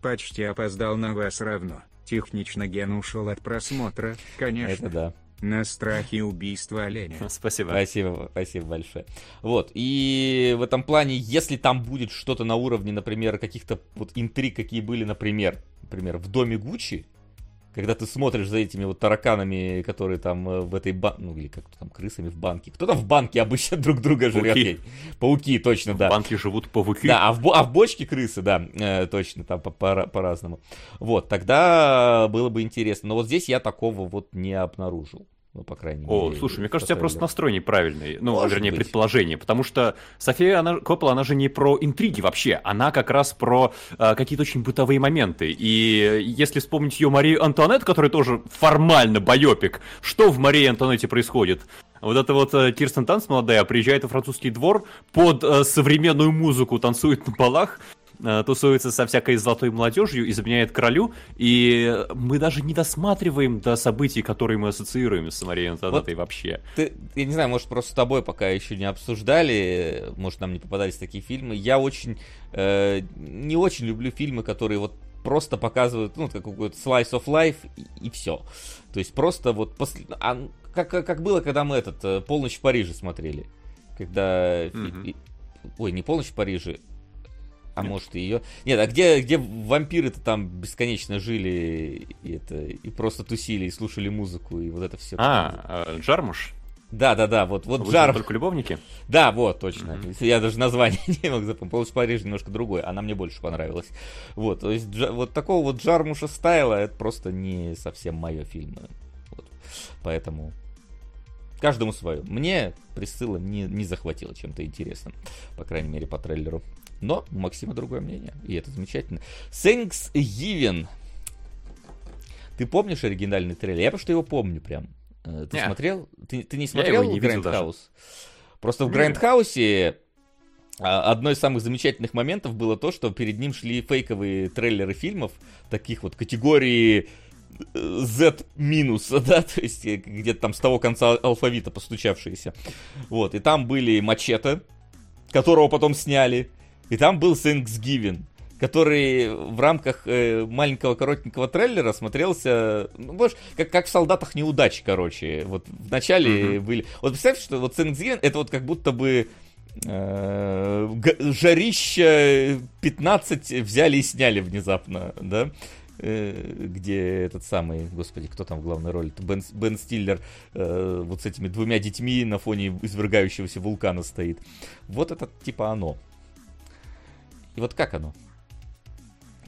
Почти опоздал на вас равно. Технично Ген ушел от просмотра, конечно. Это да. На страхе убийства оленя. Спасибо. Спасибо, спасибо большое. Вот, и в этом плане, если там будет что-то на уровне, например, каких-то вот интриг, какие были, например, например, в доме Гуччи, когда ты смотришь за этими вот тараканами, которые там э, в этой банке, ну или как там, крысами в банке. Кто там в банке обычно друг друга жрет? Пауки. Пауки, точно, да. В банке живут пауки. Да, а в, а в бочке крысы, да, э, точно, там по-разному. вот, тогда было бы интересно. Но вот здесь я такого вот не обнаружил. Ну, по крайней О, мере. О, слушай, мне кажется, у тебя просто настрой неправильный. Ну, Может вернее, быть. предположение. Потому что София она, Коппола, она же не про интриги вообще. Она как раз про э, какие-то очень бытовые моменты. И если вспомнить ее Марию Антуанет, которая тоже формально байопик, что в Марии Антуанете происходит? Вот это вот э, Кирстен Танц молодая приезжает во французский двор, под э, современную музыку танцует на полах, Э, тусуется со всякой золотой молодежью, изменяет королю, и мы даже не досматриваем до событий, которые мы ассоциируем с Марией Антонеттой вот вообще. Ты, я не знаю, может, просто с тобой пока еще не обсуждали, может, нам не попадались такие фильмы. Я очень, э, не очень люблю фильмы, которые вот просто показывают, ну, какой-то slice of life и, и все. То есть просто вот после... А, как, как было, когда мы этот э, «Полночь в Париже» смотрели. Когда... Mm-hmm. Ой, не «Полночь в Париже», а Нет. может и ее. Нет, а где, где вампиры-то там бесконечно жили и, это, и просто тусили, и слушали музыку, и вот это все. А, э, Джармуш? Да, да, да, вот, вот Вы Джар... только любовники? Да, вот, точно. Mm-hmm. Я даже название не мог запомнить. Полос Париж немножко другой, она мне больше понравилась. Вот, то есть джа... вот такого вот Джармуша стайла, это просто не совсем мое фильм. Вот. Поэтому каждому свое. Мне Присцилла не, не захватила чем-то интересным, по крайней мере, по трейлеру. Но у Максима другое мнение, и это замечательно. Thanksgiving. Ты помнишь оригинальный трейлер? Я просто его помню прям. Э, ты Нет. смотрел? Ты, ты не смотрел не Грандхаус? Просто в Грандхаусе а, одно из самых замечательных моментов было то, что перед ним шли фейковые трейлеры фильмов, таких вот категории э, Z минус, да, то есть э, где-то там с того конца алфавита постучавшиеся. Вот, и там были мачете, которого потом сняли. И там был Thanksgiving, который в рамках э, маленького коротенького трейлера смотрелся, ну, может, как, как в солдатах неудачи, короче. Вот в начале mm-hmm. были. Вот представьте, что вот Thanksgiving это вот как будто бы э, жарища 15 взяли и сняли внезапно, да? Э, где этот самый, господи, кто там в главной роли? Бен, Бен Стиллер э, вот с этими двумя детьми на фоне извергающегося вулкана стоит. Вот это типа оно. И вот как оно?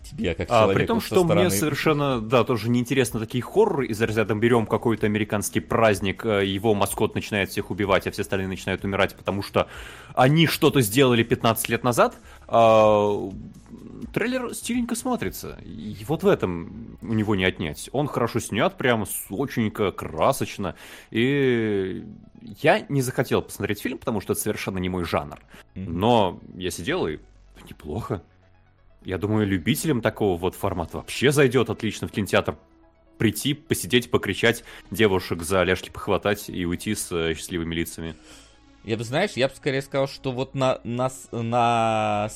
Тебе, как а, При том, что стороны... мне совершенно, да, тоже неинтересно такие хорроры из разряда берем какой-то американский праздник, э, его маскот начинает всех убивать, а все остальные начинают умирать, потому что они что-то сделали 15 лет назад. А, трейлер стиленько смотрится. И вот в этом у него не отнять. Он хорошо снят, прям сочненько, красочно. И я не захотел посмотреть фильм, потому что это совершенно не мой жанр. Но я сидел и неплохо. Я думаю, любителям такого вот формата вообще зайдет отлично в кинотеатр прийти, посидеть, покричать, девушек за ляжки похватать и уйти с э, счастливыми лицами. Я бы, знаешь, я бы скорее сказал, что вот на, на, на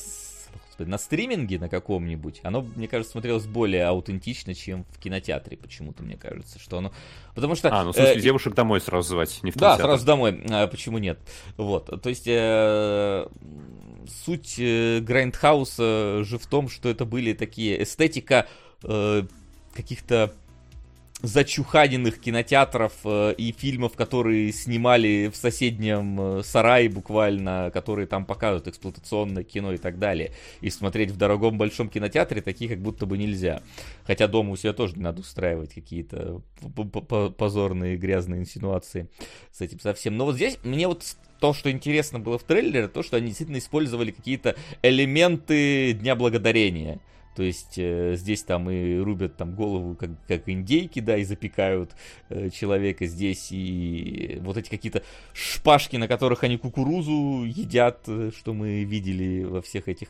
на стриминге на каком-нибудь, оно, мне кажется, смотрелось более аутентично, чем в кинотеатре, почему-то, мне кажется, что оно... Потому что... А, ну, в смысле, э, девушек домой сразу звать, не в кинотеатр. Да, сразу домой, а почему нет? Вот, то есть... Э, суть э, Grindhouse а же в том, что это были такие эстетика э, каких-то зачуханенных кинотеатров э, и фильмов, которые снимали в соседнем э, сарае буквально, которые там показывают эксплуатационное кино и так далее. И смотреть в дорогом большом кинотеатре такие как будто бы нельзя. Хотя дома у себя тоже не надо устраивать какие-то позорные грязные инсинуации с этим совсем. Но вот здесь мне вот то, что интересно было в трейлере, то, что они действительно использовали какие-то элементы Дня Благодарения То есть э, здесь там и рубят там голову как, как индейки, да, и запекают э, человека здесь, и вот эти какие-то шпажки, на которых они кукурузу едят, э, что мы видели во всех этих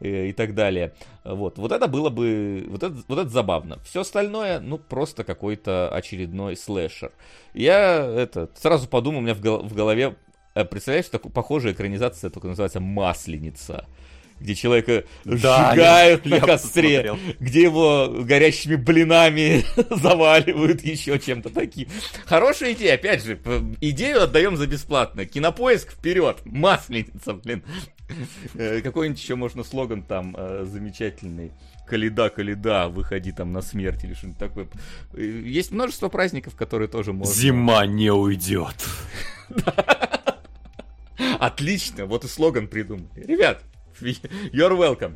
э, и так далее. Вот, вот это было бы, вот это, вот это забавно. Все остальное, ну, просто какой-то очередной слэшер. Я это сразу подумал, у меня в, гол- в голове, э, представляешь, такая похожая экранизация, только называется «Масленица» где человека Да, сжигают я- на я костре, посмотрел. где его горящими блинами заваливают, еще чем-то таким. Хорошая идея, опять же, идею отдаем за бесплатно. Кинопоиск вперед, масленица, блин. Э, Какой-нибудь еще можно слоган там э, замечательный. Каледа, каледа, выходи там на смерть или что-нибудь такое. Э, Есть множество праздников, которые тоже можно... Зима не уйдет. Отлично, вот и слоган придумали. Ребят, you're welcome.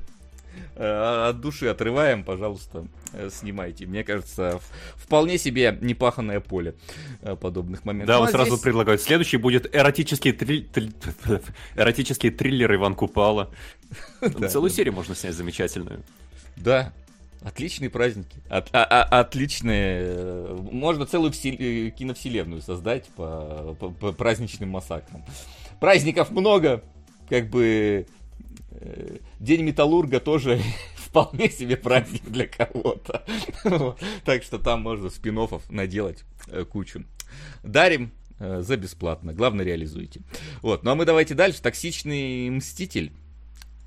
Э, От души отрываем, пожалуйста, э, снимайте. Мне кажется, вполне себе непаханное поле э, подобных моментов. Да, Ну, он а сразу здесь- предлагает. Следующий будет эротический, трил- трил- эротический триллер Иван Купала. Да, Целую да. серию можно снять замечательную. Да, отличные праздники. От- а- а- отличные. Можно целую всел- киновселенную создать по, по- по праздничным массакрам. Праздников много, как бы День Металлурга тоже вполне себе праздник для кого-то. Вот. Так что там можно спин наделать э, кучу. Дарим э, за бесплатно. Главное, реализуйте. Вот. Ну а мы давайте дальше. Токсичный мститель.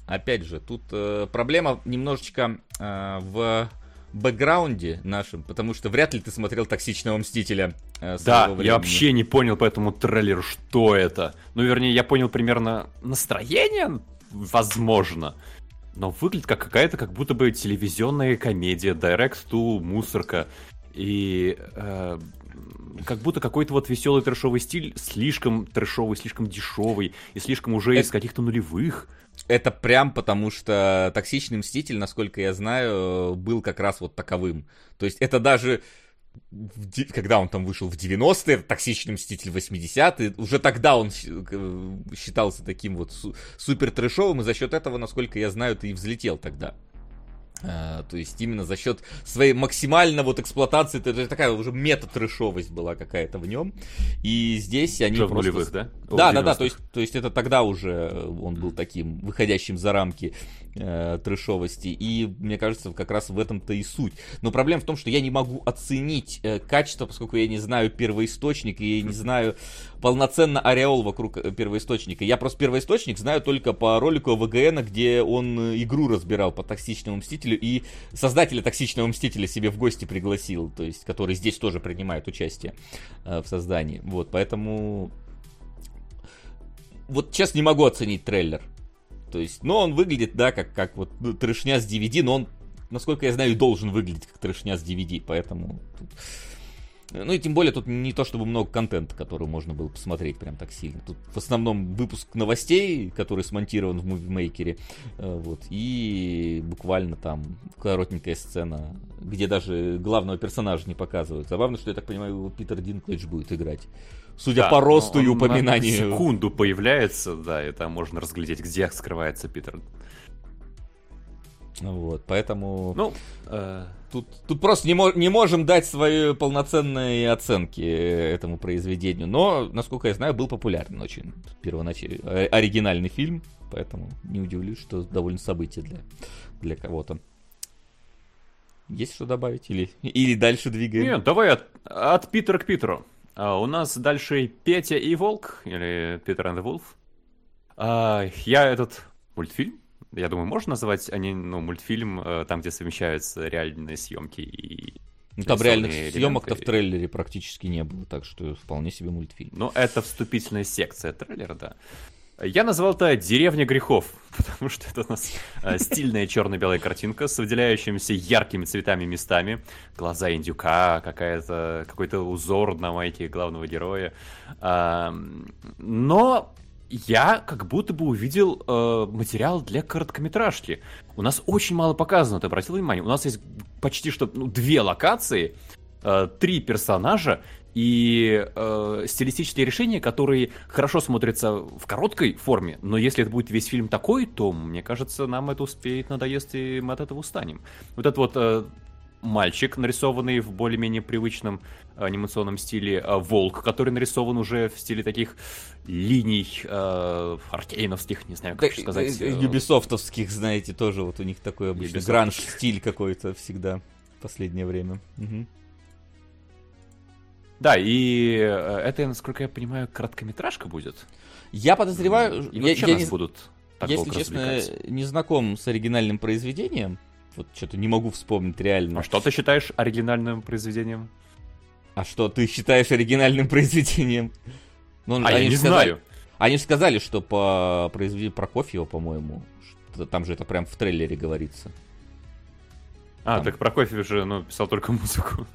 Опять же, тут э, проблема немножечко э, в бэкграунде нашем, потому что вряд ли ты смотрел «Токсичного мстителя» э, Да, я вообще не понял по этому трейлеру, что это. Ну, вернее, я понял примерно настроение, возможно. Но выглядит как какая-то, как будто бы телевизионная комедия, Direct to мусорка. И э, как будто какой-то вот веселый трешовый стиль, слишком трешовый, слишком дешевый и слишком уже из Это- каких-то нулевых. Это прям потому, что «Токсичный мститель», насколько я знаю, был как раз вот таковым. То есть это даже когда он там вышел в 90-е, «Токсичный мститель» в 80-е, уже тогда он э, считался таким вот су- супер трэшовым, и за счет этого, насколько я знаю, ты и взлетел тогда. А, то есть именно за счет своей максимально вот эксплуатации, это такая уже мета-трэшовость была какая-то в нем. И здесь они в просто... нулевых, да? О, Да, да, да, 90-х. то есть, то есть это тогда уже он был таким выходящим за рамки э, трэшовости. И мне кажется, как раз в этом-то и суть. Но проблема в том, что я не могу оценить э, качество, поскольку я не знаю первоисточник, и не знаю полноценно ореол вокруг э, первоисточника. Я просто первоисточник знаю только по ролику ВГН, где он э, игру разбирал по токсичному мстителю, и создателя токсичного мстителя себе в гости пригласил, то есть, который здесь тоже принимает участие э, в создании. Вот, поэтому вот честно не могу оценить трейлер. То есть, ну, он выглядит, да, как, как вот ну, трешня с DVD, но он, насколько я знаю, должен выглядеть как трешня с DVD, поэтому... тут- Ну и тем более тут не то чтобы много контента, который можно было посмотреть прям так сильно. Тут в основном выпуск новостей, который смонтирован в мувимейкере, э, вот, и буквально там коротенькая сцена, где даже главного персонажа не показывают. Забавно, что я так понимаю, его Питер Динклэдж будет играть. Судя Да, по росту и упоминанию. секунду появляется, да, и там можно разглядеть, где скрывается Питер. Вот, поэтому Ну, э, тут, тут просто не, мо- не можем дать свои полноценные оценки этому произведению. Но, насколько я знаю, был популярен очень первоначально э, оригинальный фильм, поэтому не удивлюсь, что довольно событие для, для кого-то. Есть что добавить? Или, или дальше двигаем? Нет, давай от, от Питера к Питеру. А, у нас дальше Петя и Волк, или Питер the Wolf. А, я этот мультфильм, я думаю, можно назвать они, ну, мультфильм, э, там, где совмещаются реальные съемки и... Ну, там реальных съемок-то в трейлере практически не было, так что вполне себе мультфильм. Ну, это вступительная секция трейлера, да. Я назвал это «Деревня грехов», потому что это у нас э, стильная черно-белая картинка с выделяющимися яркими цветами местами. Глаза индюка, какая-то, какой-то узор на майке главного героя. Но я как будто бы увидел э, материал для короткометражки. У нас очень мало показано, ты обратил внимание? У нас есть почти что ну, две локации, э, три персонажа, и э, стилистические решения, которые хорошо смотрятся в короткой форме, но если это будет весь фильм такой, то, мне кажется, нам это успеет надоест, и мы от этого устанем. Вот этот вот э, мальчик, нарисованный в более-менее привычном анимационном стиле, э, волк, который нарисован уже в стиле таких линий э, аркейновских, не знаю, как да, сказать. Э, юбисофтовских, знаете, тоже вот у них такой обычный гранж-стиль какой-то всегда в последнее время. Угу. Да, и э, это, насколько я понимаю, короткометражка будет. Я подозреваю... И я, я не... будут так Если честно, не знаком с оригинальным произведением, вот что-то не могу вспомнить реально. А что ты считаешь оригинальным произведением? А что ты считаешь оригинальным произведением? Ну, а я не сказали, знаю. Они же сказали, что по произведению Прокофьева, по-моему, там же это прям в трейлере говорится. А, там... так Прокофьев же ну, писал только музыку.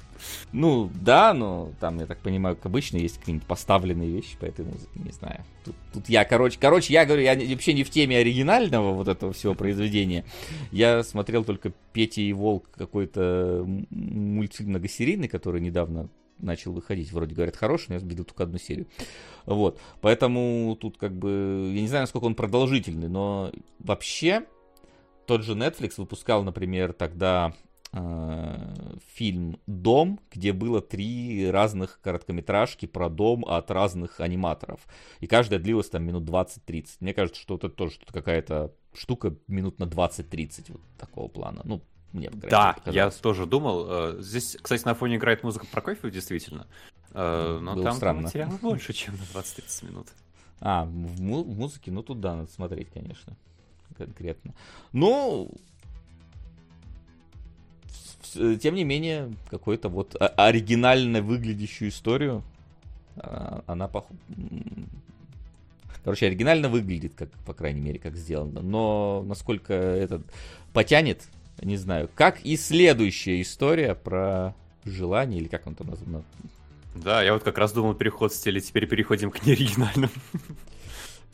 Ну, да, но там, я так понимаю, как обычно, есть какие-нибудь поставленные вещи по этой музыке, не знаю. Тут, тут я, короче, короче, я говорю, я вообще не в теме оригинального вот этого всего произведения. Я смотрел только Петя и Волк какой-то мультфильм многосерийный, который недавно начал выходить. Вроде говорят, хороший, но я видел только одну серию. Вот. Поэтому тут как бы... Я не знаю, насколько он продолжительный, но вообще тот же Netflix выпускал, например, тогда э, фильм «Дом», где было три разных короткометражки про дом от разных аниматоров. И каждая длилась там минут 20-30. Мне кажется, что вот это тоже какая-то штука минут на 20-30 вот такого плана. Ну, мне Да, я тоже думал. Э, здесь, кстати, на фоне играет музыка Прокофьева, действительно. Э, но Было там странно. материала больше, чем на 20-30 минут. А, в, му- в музыке, ну тут да, надо смотреть, конечно. Конкретно. Ну, тем не менее, какой-то вот оригинально выглядящую историю а, она пох... Короче, оригинально выглядит, как, по крайней мере, как сделано. Но насколько это потянет, не знаю. Как и следующая история про желание, или как он там назван? Да, я вот как раз думал переход в стиле, теперь переходим к неоригинальным.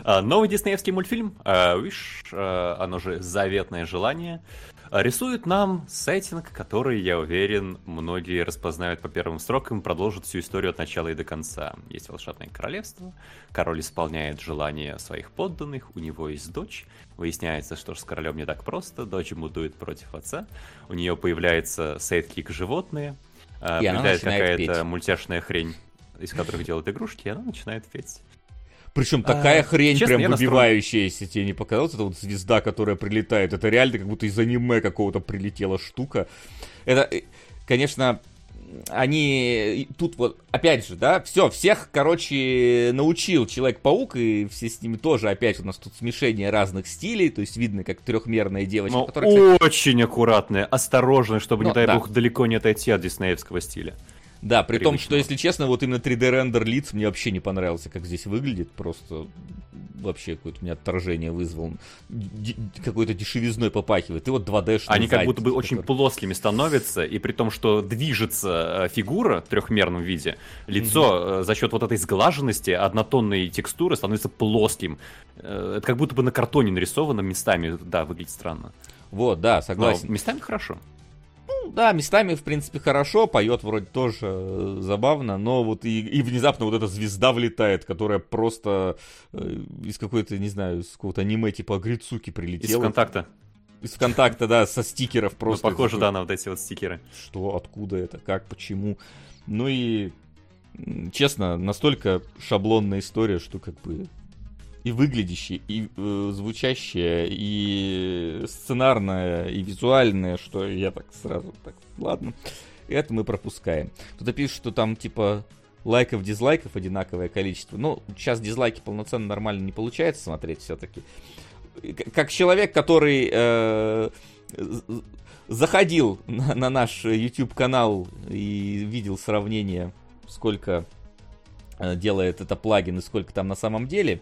А, новый диснеевский мультфильм Wish, а, оно же «Заветное желание», рисует нам сеттинг, который, я уверен, многие распознают по первым строкам и продолжат всю историю от начала и до конца. Есть волшебное королевство, король исполняет желания своих подданных, у него есть дочь, выясняется, что с королем не так просто, дочь мудует против отца, у нее появляется сейдкик животные, а, появляется какая-то мультяшная хрень, из которых делают игрушки, и она начинает петь. Причем такая а, хрень честно, прям выбивающаяся, тебе не показалось? Это вот звезда, которая прилетает. Это реально как будто из аниме какого-то прилетела штука. Это, э, конечно, они тут вот, опять же, да, все, всех, короче, научил Человек-паук, и все с ними тоже, опять у нас тут смешение разных стилей, то есть видно, как трехмерная девочка, Но которая, кстати... очень аккуратная, осторожная, чтобы, Но, не дай да. бог, далеко не отойти от диснеевского стиля. Да, при том, что, если честно, вот именно 3D-рендер лиц мне вообще не понравился, как здесь выглядит. Просто вообще какое-то у меня отторжение вызвал. Какой-то дешевизной попахивает. И вот 2D Они как будто бы очень плоскими становятся, и при том, что движется э, фигура в трехмерном виде, лицо mm-hmm. за счет вот этой сглаженности, однотонной текстуры становится плоским. Э, это как будто бы на картоне нарисовано местами. Да, выглядит странно. Вот, да, согласен. Но местами хорошо. Ну, да, местами, в принципе, хорошо, поет вроде тоже э, забавно, но вот и, и внезапно вот эта звезда влетает, которая просто э, из какой-то, не знаю, из какого-то аниме типа Грицуки прилетела. Из контакта. Из контакта, да, со стикеров ну, просто. Ну, похоже, да, на вот эти вот стикеры. Что, откуда это, как, почему. Ну и, честно, настолько шаблонная история, что как бы и выглядящее, и э, звучащее, и сценарное, и визуальное, что я так сразу так, ладно, это мы пропускаем. Кто-то пишет, что там типа лайков, дизлайков одинаковое количество. Ну, сейчас дизлайки полноценно нормально не получается смотреть все-таки. Как человек, который э, заходил на, на наш YouTube канал и видел сравнение, сколько э, делает это плагин и сколько там на самом деле,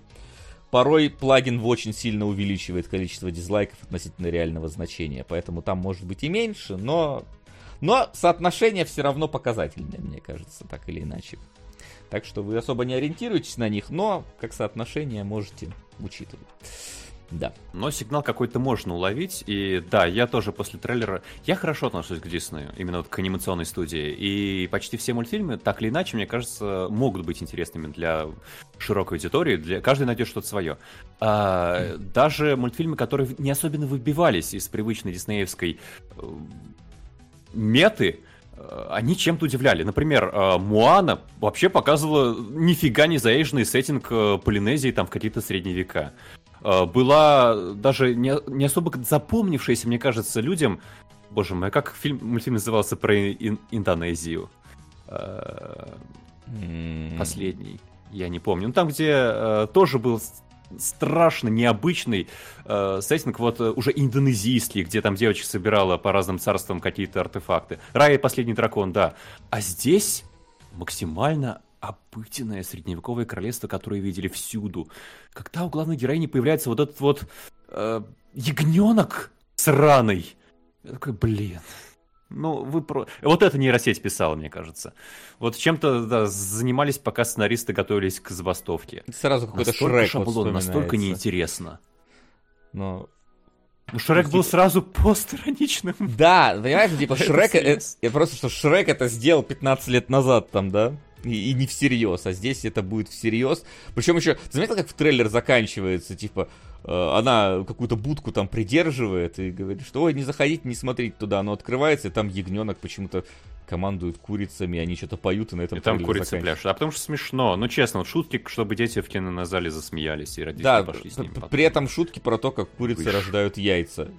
порой плагин очень сильно увеличивает количество дизлайков относительно реального значения, поэтому там может быть и меньше, но, но соотношение все равно показательное, мне кажется, так или иначе. Так что вы особо не ориентируетесь на них, но как соотношение можете учитывать. Да. Но сигнал какой-то можно уловить, и да, я тоже после трейлера... Я хорошо отношусь к Диснею, именно вот к анимационной студии, и почти все мультфильмы, так или иначе, мне кажется, могут быть интересными для широкой аудитории, для... каждый найдет что-то свое. А, даже мультфильмы, которые не особенно выбивались из привычной диснеевской э, меты, э, они чем-то удивляли. Например, э, Муана вообще показывала нифига не заезженный сеттинг Полинезии там в какие-то средние века. Э, была даже не, не особо запомнившаяся, мне кажется, людям. Боже мой, а как фильм, мультфильм назывался про ин, Индонезию? Mm. Последний. Я не помню. Ну, там, где э, тоже был страшно необычный э, сеттинг, вот уже индонезийский, где там девочка собирала по разным царствам какие-то артефакты. Рай и последний дракон, да. А здесь максимально обыденное средневековое королевство, которое видели всюду. Когда у главной героини появляется вот этот вот э, ягненок сраный. Я такой, блин. Ну, вы про... Вот это нейросеть писала, мне кажется. Вот чем-то да, занимались, пока сценаристы готовились к забастовке. Сразу какой-то Шрек шаблон, вот настолько неинтересно. Но ну, Шрек был сразу постраничным. Да, понимаешь, типа Шрек... Я просто, что Шрек это сделал 15 лет назад там, да? И, и не всерьез, а здесь это будет всерьез. Причем еще, ты заметил, как в трейлер заканчивается, типа, э, она какую-то будку там придерживает и говорит, что ой, не заходите, не смотрите туда. Оно открывается, и там ягненок почему-то командует курицами, они что-то поют, и на этом И там курицы пляшут. А потому что смешно. Ну, честно, вот шутки, чтобы дети в кино на зале засмеялись и родители да, пошли с ними. При этом шутки про то, как курицы Выше. рождают яйца.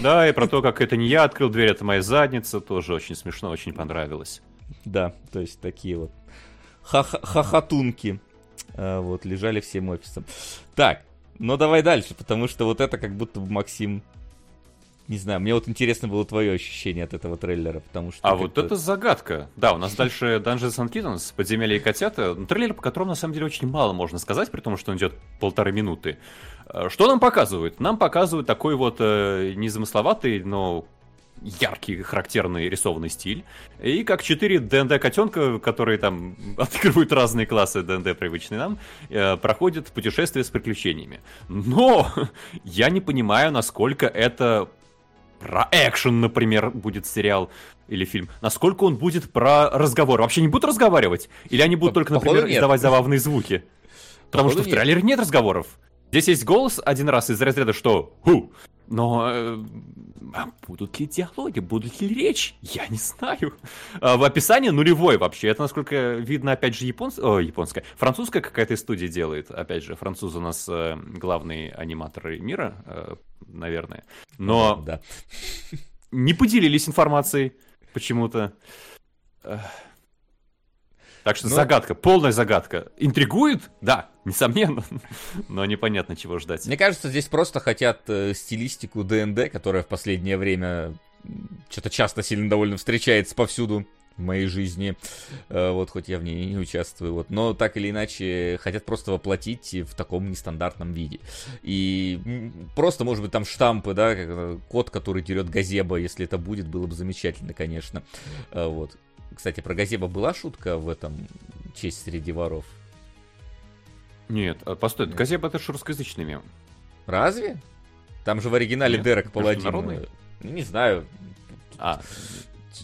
Да, и про то, как это не я открыл дверь, это моя задница, тоже очень смешно, очень понравилось. Да, то есть такие вот хохотунки а, вот, лежали всем офисом. Так, ну давай дальше, потому что вот это как будто бы Максим не знаю, мне вот интересно было твое ощущение от этого трейлера, потому что... А вот это загадка. Да, у нас дальше Dungeons and Kittens, Подземелья и котята. Ну, трейлер, по которому на самом деле очень мало можно сказать, при том, что он идет полторы минуты. А, что нам показывают? Нам показывают такой вот э, незамысловатый, но яркий, характерный рисованный стиль. И как четыре ДНД котенка, которые там отыгрывают разные классы ДНД, привычные нам, э, проходят путешествие с приключениями. Но я не понимаю, насколько это про экшен, например, будет сериал или фильм. Насколько он будет про разговор? Вообще не будут разговаривать? Или они будут только, например, издавать забавные звуки? Потому что в трейлере нет разговоров. Здесь есть голос один раз из разряда, что «Ху!», но э, а будут ли диалоги, будут ли речь? Я не знаю. А, в описании нулевой вообще. Это, насколько видно, опять же, японс... О, японская. Французская какая-то студия делает. Опять же, французы у нас э, главные аниматоры мира, э, наверное. Но да. не поделились информацией почему-то. Так что ну, загадка, полная загадка. Интригует? Да, несомненно. Но непонятно, чего ждать. Мне кажется, здесь просто хотят э, стилистику ДНД, которая в последнее время что-то часто сильно довольно встречается повсюду в моей жизни, э, вот хоть я в ней не участвую, вот, но так или иначе хотят просто воплотить в таком нестандартном виде. И просто, может быть, там штампы, да, как, кот, который дерет газеба, если это будет, было бы замечательно, конечно, э, вот. Кстати, про Газеба была шутка в этом «Честь среди воров»? Нет, а, постой, Нет. Газеба это же русскоязычный мем. Разве? Там же в оригинале Нет, Дерек Паладин. Не знаю. А,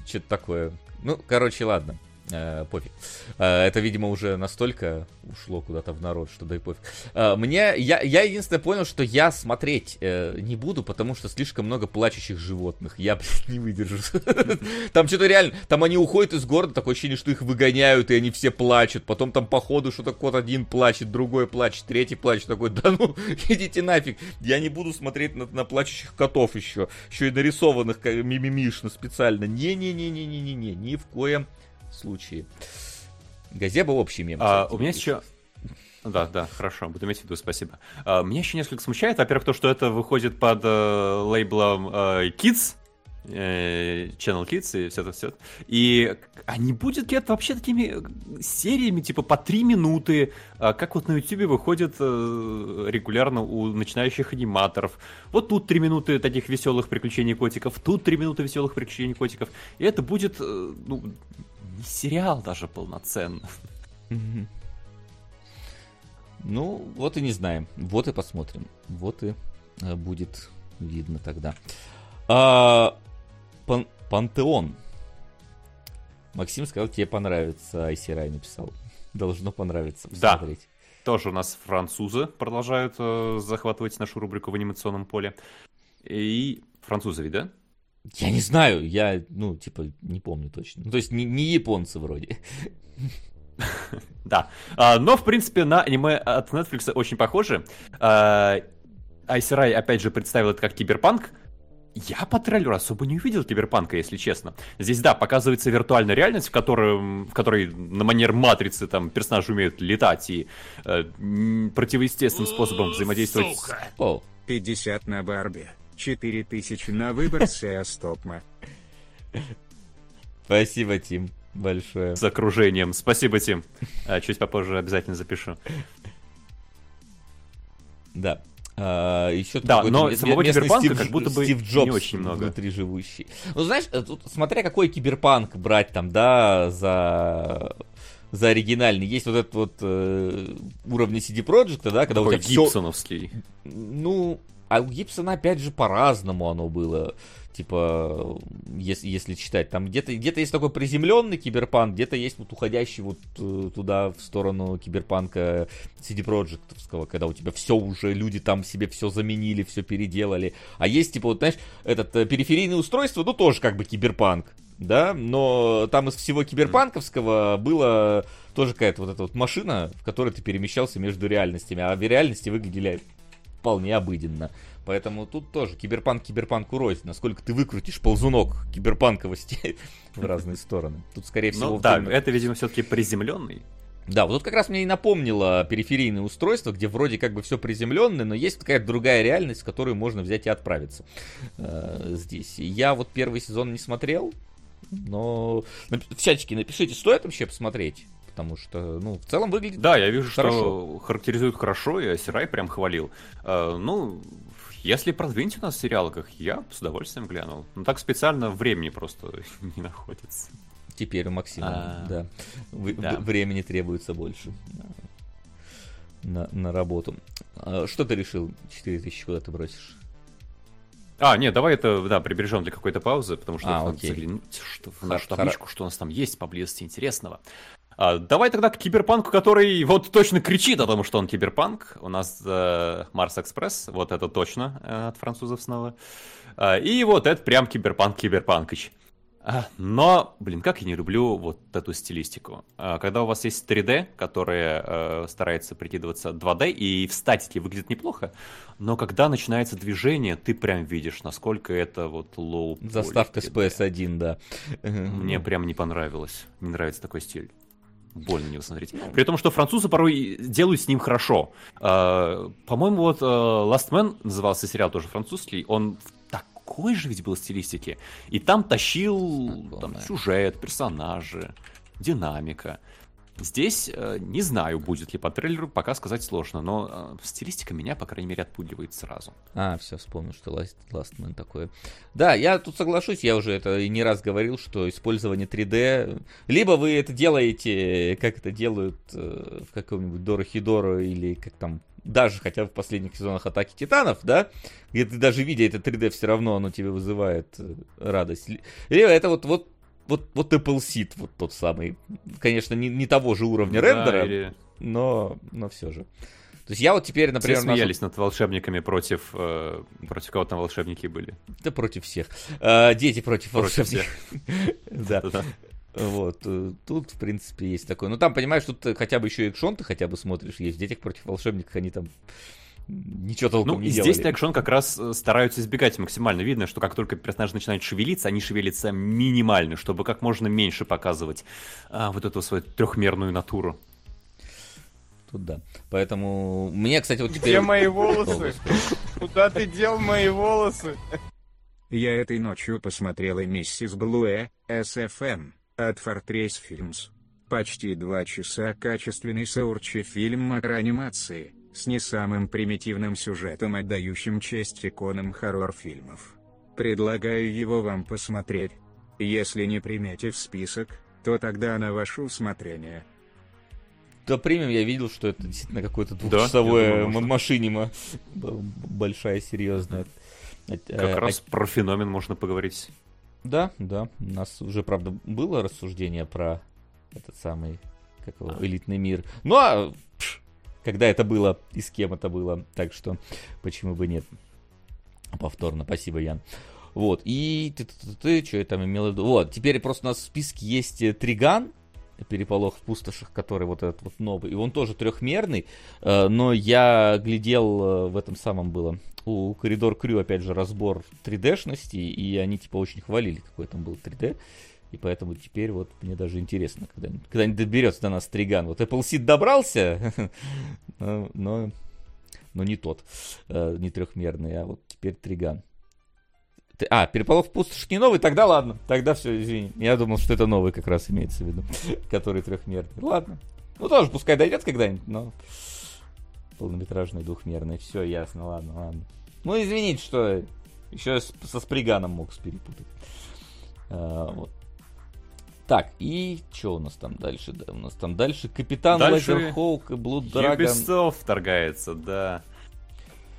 что-то такое. Ну, короче, ладно. Э, пофиг. Э, это, видимо, уже настолько ушло куда-то в народ, что дай пофиг. Э, мне, я, я единственное понял, что я смотреть э, не буду, потому что слишком много плачущих животных. Я, блядь, не выдержу. Там что-то реально, там они уходят из города, такое ощущение, что их выгоняют, и они все плачут. Потом там по ходу что-то кот один плачет, другой плачет, третий плачет. Такой, да ну, идите нафиг. Я не буду смотреть на, на плачущих котов еще. Еще и нарисованных мимимишно специально. Не-не-не-не-не-не-не, ни в коем случае. Газеба общий мем. А, у меня еще... Да, да, хорошо, буду иметь в виду, спасибо. А, меня еще несколько смущает, во-первых, то, что это выходит под э, лейблом э, Kids, э, Channel Kids и все это все. И а не будет ли это вообще такими сериями, типа по три минуты, а как вот на YouTube выходит э, регулярно у начинающих аниматоров. Вот тут три минуты таких веселых приключений котиков, тут три минуты веселых приключений котиков. И это будет, э, ну, не сериал даже полноценно. Ну, вот и не знаем. Вот и посмотрим. Вот и э, будет видно тогда. А, пан, Пантеон. Максим сказал, тебе понравится. Айсирай написал. Должно понравиться посмотреть. Да. Тоже у нас французы продолжают э, захватывать нашу рубрику в анимационном поле. И французы ведь, да? Я не знаю, я, ну, типа, не помню точно. Ну, то есть не, не японцы вроде. Да. А, но, в принципе, на аниме от Netflix очень похожи. А, Айсерай, опять же, представил это как киберпанк. Я по трейлеру особо не увидел киберпанка, если честно. Здесь, да, показывается виртуальная реальность, в которой, в которой на манер матрицы там персонажи умеют летать и э, противоестественным способом взаимодействовать. О. 50 на Барби. 4000 на выбор Сеастопма. Спасибо, Тим, большое. С окружением. Спасибо, Тим. А, чуть попозже обязательно запишу. Да. А, еще да, но самого киберпанка Стив, как будто бы Стив Джобс не очень много. внутри живущий. Ну, знаешь, э, тут, смотря какой киберпанк брать там, да, за за оригинальный. Есть вот этот вот э, уровень CD Projekt, да, когда Такой у тебя гибсоновский. Все... Ну, а у Гибсона, опять же, по-разному оно было. Типа, если, если читать, там где-то где есть такой приземленный киберпанк, где-то есть вот уходящий вот э, туда, в сторону киберпанка CD Projektовского, когда у тебя все уже, люди там себе все заменили, все переделали. А есть, типа, вот, знаешь, этот э, периферийное устройство, ну, тоже как бы киберпанк, да, но там из всего киберпанковского было тоже какая-то вот эта вот машина, в которой ты перемещался между реальностями, а в реальности выглядели вполне обыденно. Поэтому тут тоже киберпанк киберпанку рознь. Насколько ты выкрутишь ползунок киберпанковости в разные стороны. Тут, скорее всего... Ну, да, это, видимо, все-таки приземленный. Да, вот тут как раз мне и напомнило периферийное устройство, где вроде как бы все приземленное, но есть какая-то другая реальность, в которую можно взять и отправиться э, здесь. Я вот первый сезон не смотрел, но в чатике напишите, стоит вообще посмотреть потому что, ну, в целом выглядит Да, я вижу, хорошо. что характеризует хорошо, и Асирай прям хвалил. Uh, ну, если продвиньте у нас в сериалках, я с удовольствием глянул. Но так специально времени просто не находится. Теперь у Максима, а, да. В, да. Времени требуется больше на, на работу. А, что ты решил 4000 куда ты бросишь? А, нет, давай это, да, прибережем для какой-то паузы, потому что а, надо заглянуть что, в нашу табличку, что у нас там есть поблизости интересного. А, давай тогда к киберпанку, который вот точно кричит о том, что он киберпанк. У нас э, Марс Экспресс, вот это точно э, от французов снова. Э, и вот это прям киберпанк Киберпанкич. А, но, блин, как я не люблю вот эту стилистику. А, когда у вас есть 3D, которая э, старается прикидываться 2D, и в статике выглядит неплохо, но когда начинается движение, ты прям видишь, насколько это вот low. Заставка с PS1, да. Мне прям не понравилось. Не нравится такой стиль больно не смотреть. При том, что французы порой делают с ним хорошо. А, по-моему, вот э, Last Man назывался сериал тоже французский, он в такой же ведь был стилистике. И там тащил там, сюжет, персонажи, динамика. Здесь э, не знаю, будет ли по трейлеру, пока сказать сложно, но э, стилистика меня, по крайней мере, отпугивает сразу. А, все, вспомнил, что Last, Last Man такое. Да, я тут соглашусь, я уже это не раз говорил, что использование 3D... Либо вы это делаете, как это делают э, в каком-нибудь Дорохидоро или как там даже хотя в последних сезонах Атаки Титанов, да, где ты даже видя это 3D, все равно оно тебе вызывает э, радость. Либо это вот, вот вот, вот Apple Seed, вот тот самый. Конечно, не, не того же уровня да, рендера, или... но, но все же. То есть я вот теперь, например... Все смеялись нашу... над волшебниками против... Э, против кого там волшебники были? Да против всех. Э, дети против, волшебников. Да. Вот, э, тут, в принципе, есть такое. Ну, там, понимаешь, тут хотя бы еще экшон ты хотя бы смотришь есть. В детях против волшебников они там ничего толком ну, не здесь делали. экшон как раз э, стараются избегать максимально. Видно, что как только персонаж начинает шевелиться, они шевелятся минимально, чтобы как можно меньше показывать а, вот эту свою трехмерную натуру. Тут да. Поэтому мне, кстати, вот теперь... Где мои волосы? Куда ты дел мои волосы? Я этой ночью посмотрела «Миссис Блуэ», SFM, от Fortress Films. Почти два часа качественный саурчи фильм о анимации с не самым примитивным сюжетом, отдающим честь иконам хоррор-фильмов. Предлагаю его вам посмотреть. Если не примете в список, то тогда на ваше усмотрение. до премиум я видел, что это действительно какое-то двухчасовое думаю, машинима. Большая, серьезная. Как э, раз про феномен можно поговорить. Да, да. У нас уже, правда, было рассуждение про этот самый как его, элитный мир. Ну а когда это было и с кем это было. Так что почему бы нет. Повторно. Спасибо, Ян. Вот, и ты, ты, ты, ты что я там имел в виду? Вот, теперь просто у нас в списке есть э, Триган, переполох в пустошах, который вот этот вот новый, и он тоже трехмерный, э, но я глядел э, в этом самом было, у Коридор Крю, опять же, разбор 3D-шности, и они типа очень хвалили, какой там был 3D, и поэтому теперь вот мне даже интересно, когда, когда не доберется до нас Триган. Вот Apple Seed добрался, но, но, но не тот, не трехмерный, а вот теперь Триган. А, переполох пустошь не новый, тогда ладно. Тогда все, извини. Я думал, что это новый как раз имеется в виду. который трехмерный. Ладно. Ну тоже пускай дойдет когда-нибудь, но полнометражный двухмерный. Все ясно, ладно, ладно. Ну извините, что еще со Сприганом мог перепутать. А, вот. Так, и что у нас там дальше? Да, у нас там дальше Капитан дальше Лазерхоук и Блуд Драгон. Ubisoft вторгается, да.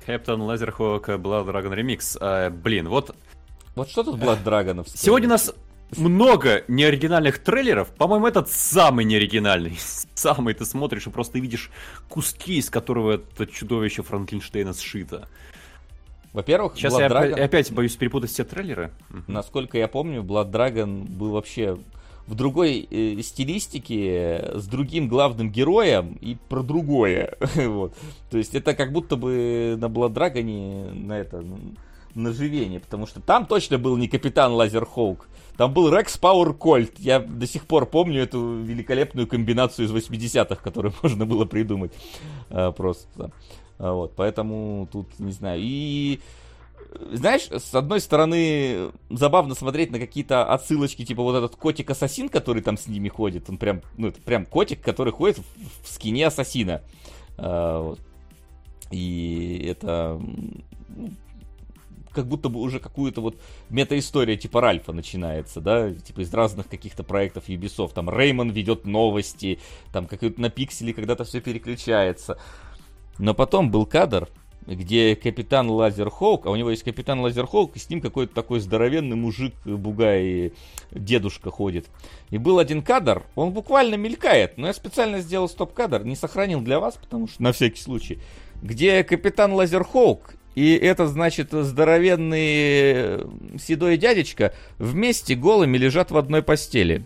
Captain Laserhawk Blood Dragon Remix. А, блин, вот... Вот что тут Blood Dragon? Сегодня у нас много неоригинальных трейлеров. По-моему, этот самый неоригинальный. Самый ты смотришь и просто видишь куски, из которого это чудовище Франклинштейна сшито. Во-первых, Сейчас Blood я Dragon... опять боюсь перепутать все трейлеры. Насколько я помню, Blood Dragon был вообще в другой э, стилистике, с другим главным героем и про другое. вот. То есть это как будто бы на Dragon на это на живение, потому что там точно был не капитан Лазерхоук, там был Рекс Пауэр Кольт. Я до сих пор помню эту великолепную комбинацию из 80-х, которую можно было придумать. А, просто. А, вот, поэтому тут, не знаю, и знаешь, с одной стороны, забавно смотреть на какие-то отсылочки, типа вот этот котик-ассасин, который там с ними ходит, он прям, ну, это прям котик, который ходит в, в скине ассасина. А, вот. И это как будто бы уже какую-то вот мета-история типа Ральфа начинается, да, типа из разных каких-то проектов Ubisoft. Там Реймон ведет новости, там как на пикселе когда-то все переключается. Но потом был кадр, где капитан Лазерхоук, а у него есть капитан Лазерхоук, и с ним какой-то такой здоровенный мужик, бугай, дедушка ходит. И был один кадр, он буквально мелькает, но я специально сделал стоп-кадр, не сохранил для вас, потому что на всякий случай, где капитан Лазерхоук и это значит здоровенный седой дядечка вместе голыми лежат в одной постели.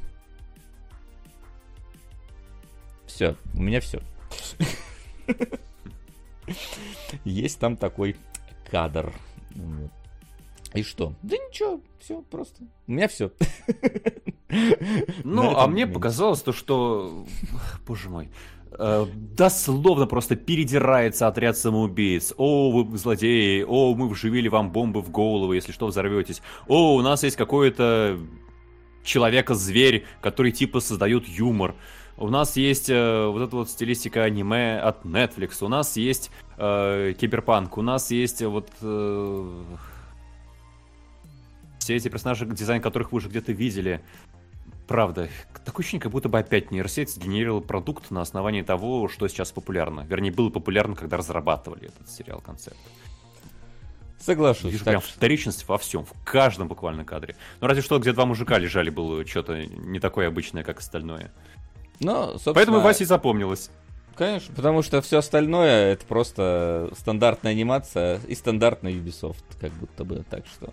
Все, у меня все. Есть там такой кадр. И что? Да ничего, все просто. У меня все. Ну, а мне показалось то, что... Боже мой. Э, дословно просто передирается отряд самоубийц. О, вы злодеи, о, мы вживили вам бомбы в голову, если что, взорветесь. О, у нас есть какой-то человека-зверь, который типа создает юмор. У нас есть э, вот эта вот стилистика аниме от Netflix, у нас есть э, киберпанк, у нас есть вот э, все эти персонажи, дизайн которых вы уже где-то видели. Правда, такое ощущение, как будто бы опять нейросеть сгенерировала продукт на основании того, что сейчас популярно. Вернее, было популярно, когда разрабатывали этот сериал концепт. Соглашусь. Вижу прям вторичность во всем, в каждом буквально кадре. Ну, разве что, где два мужика лежали, было что-то не такое обычное, как остальное. Но, собственно... Поэтому Васе запомнилось. Конечно, потому что все остальное это просто стандартная анимация и стандартный Ubisoft, как будто бы, так что.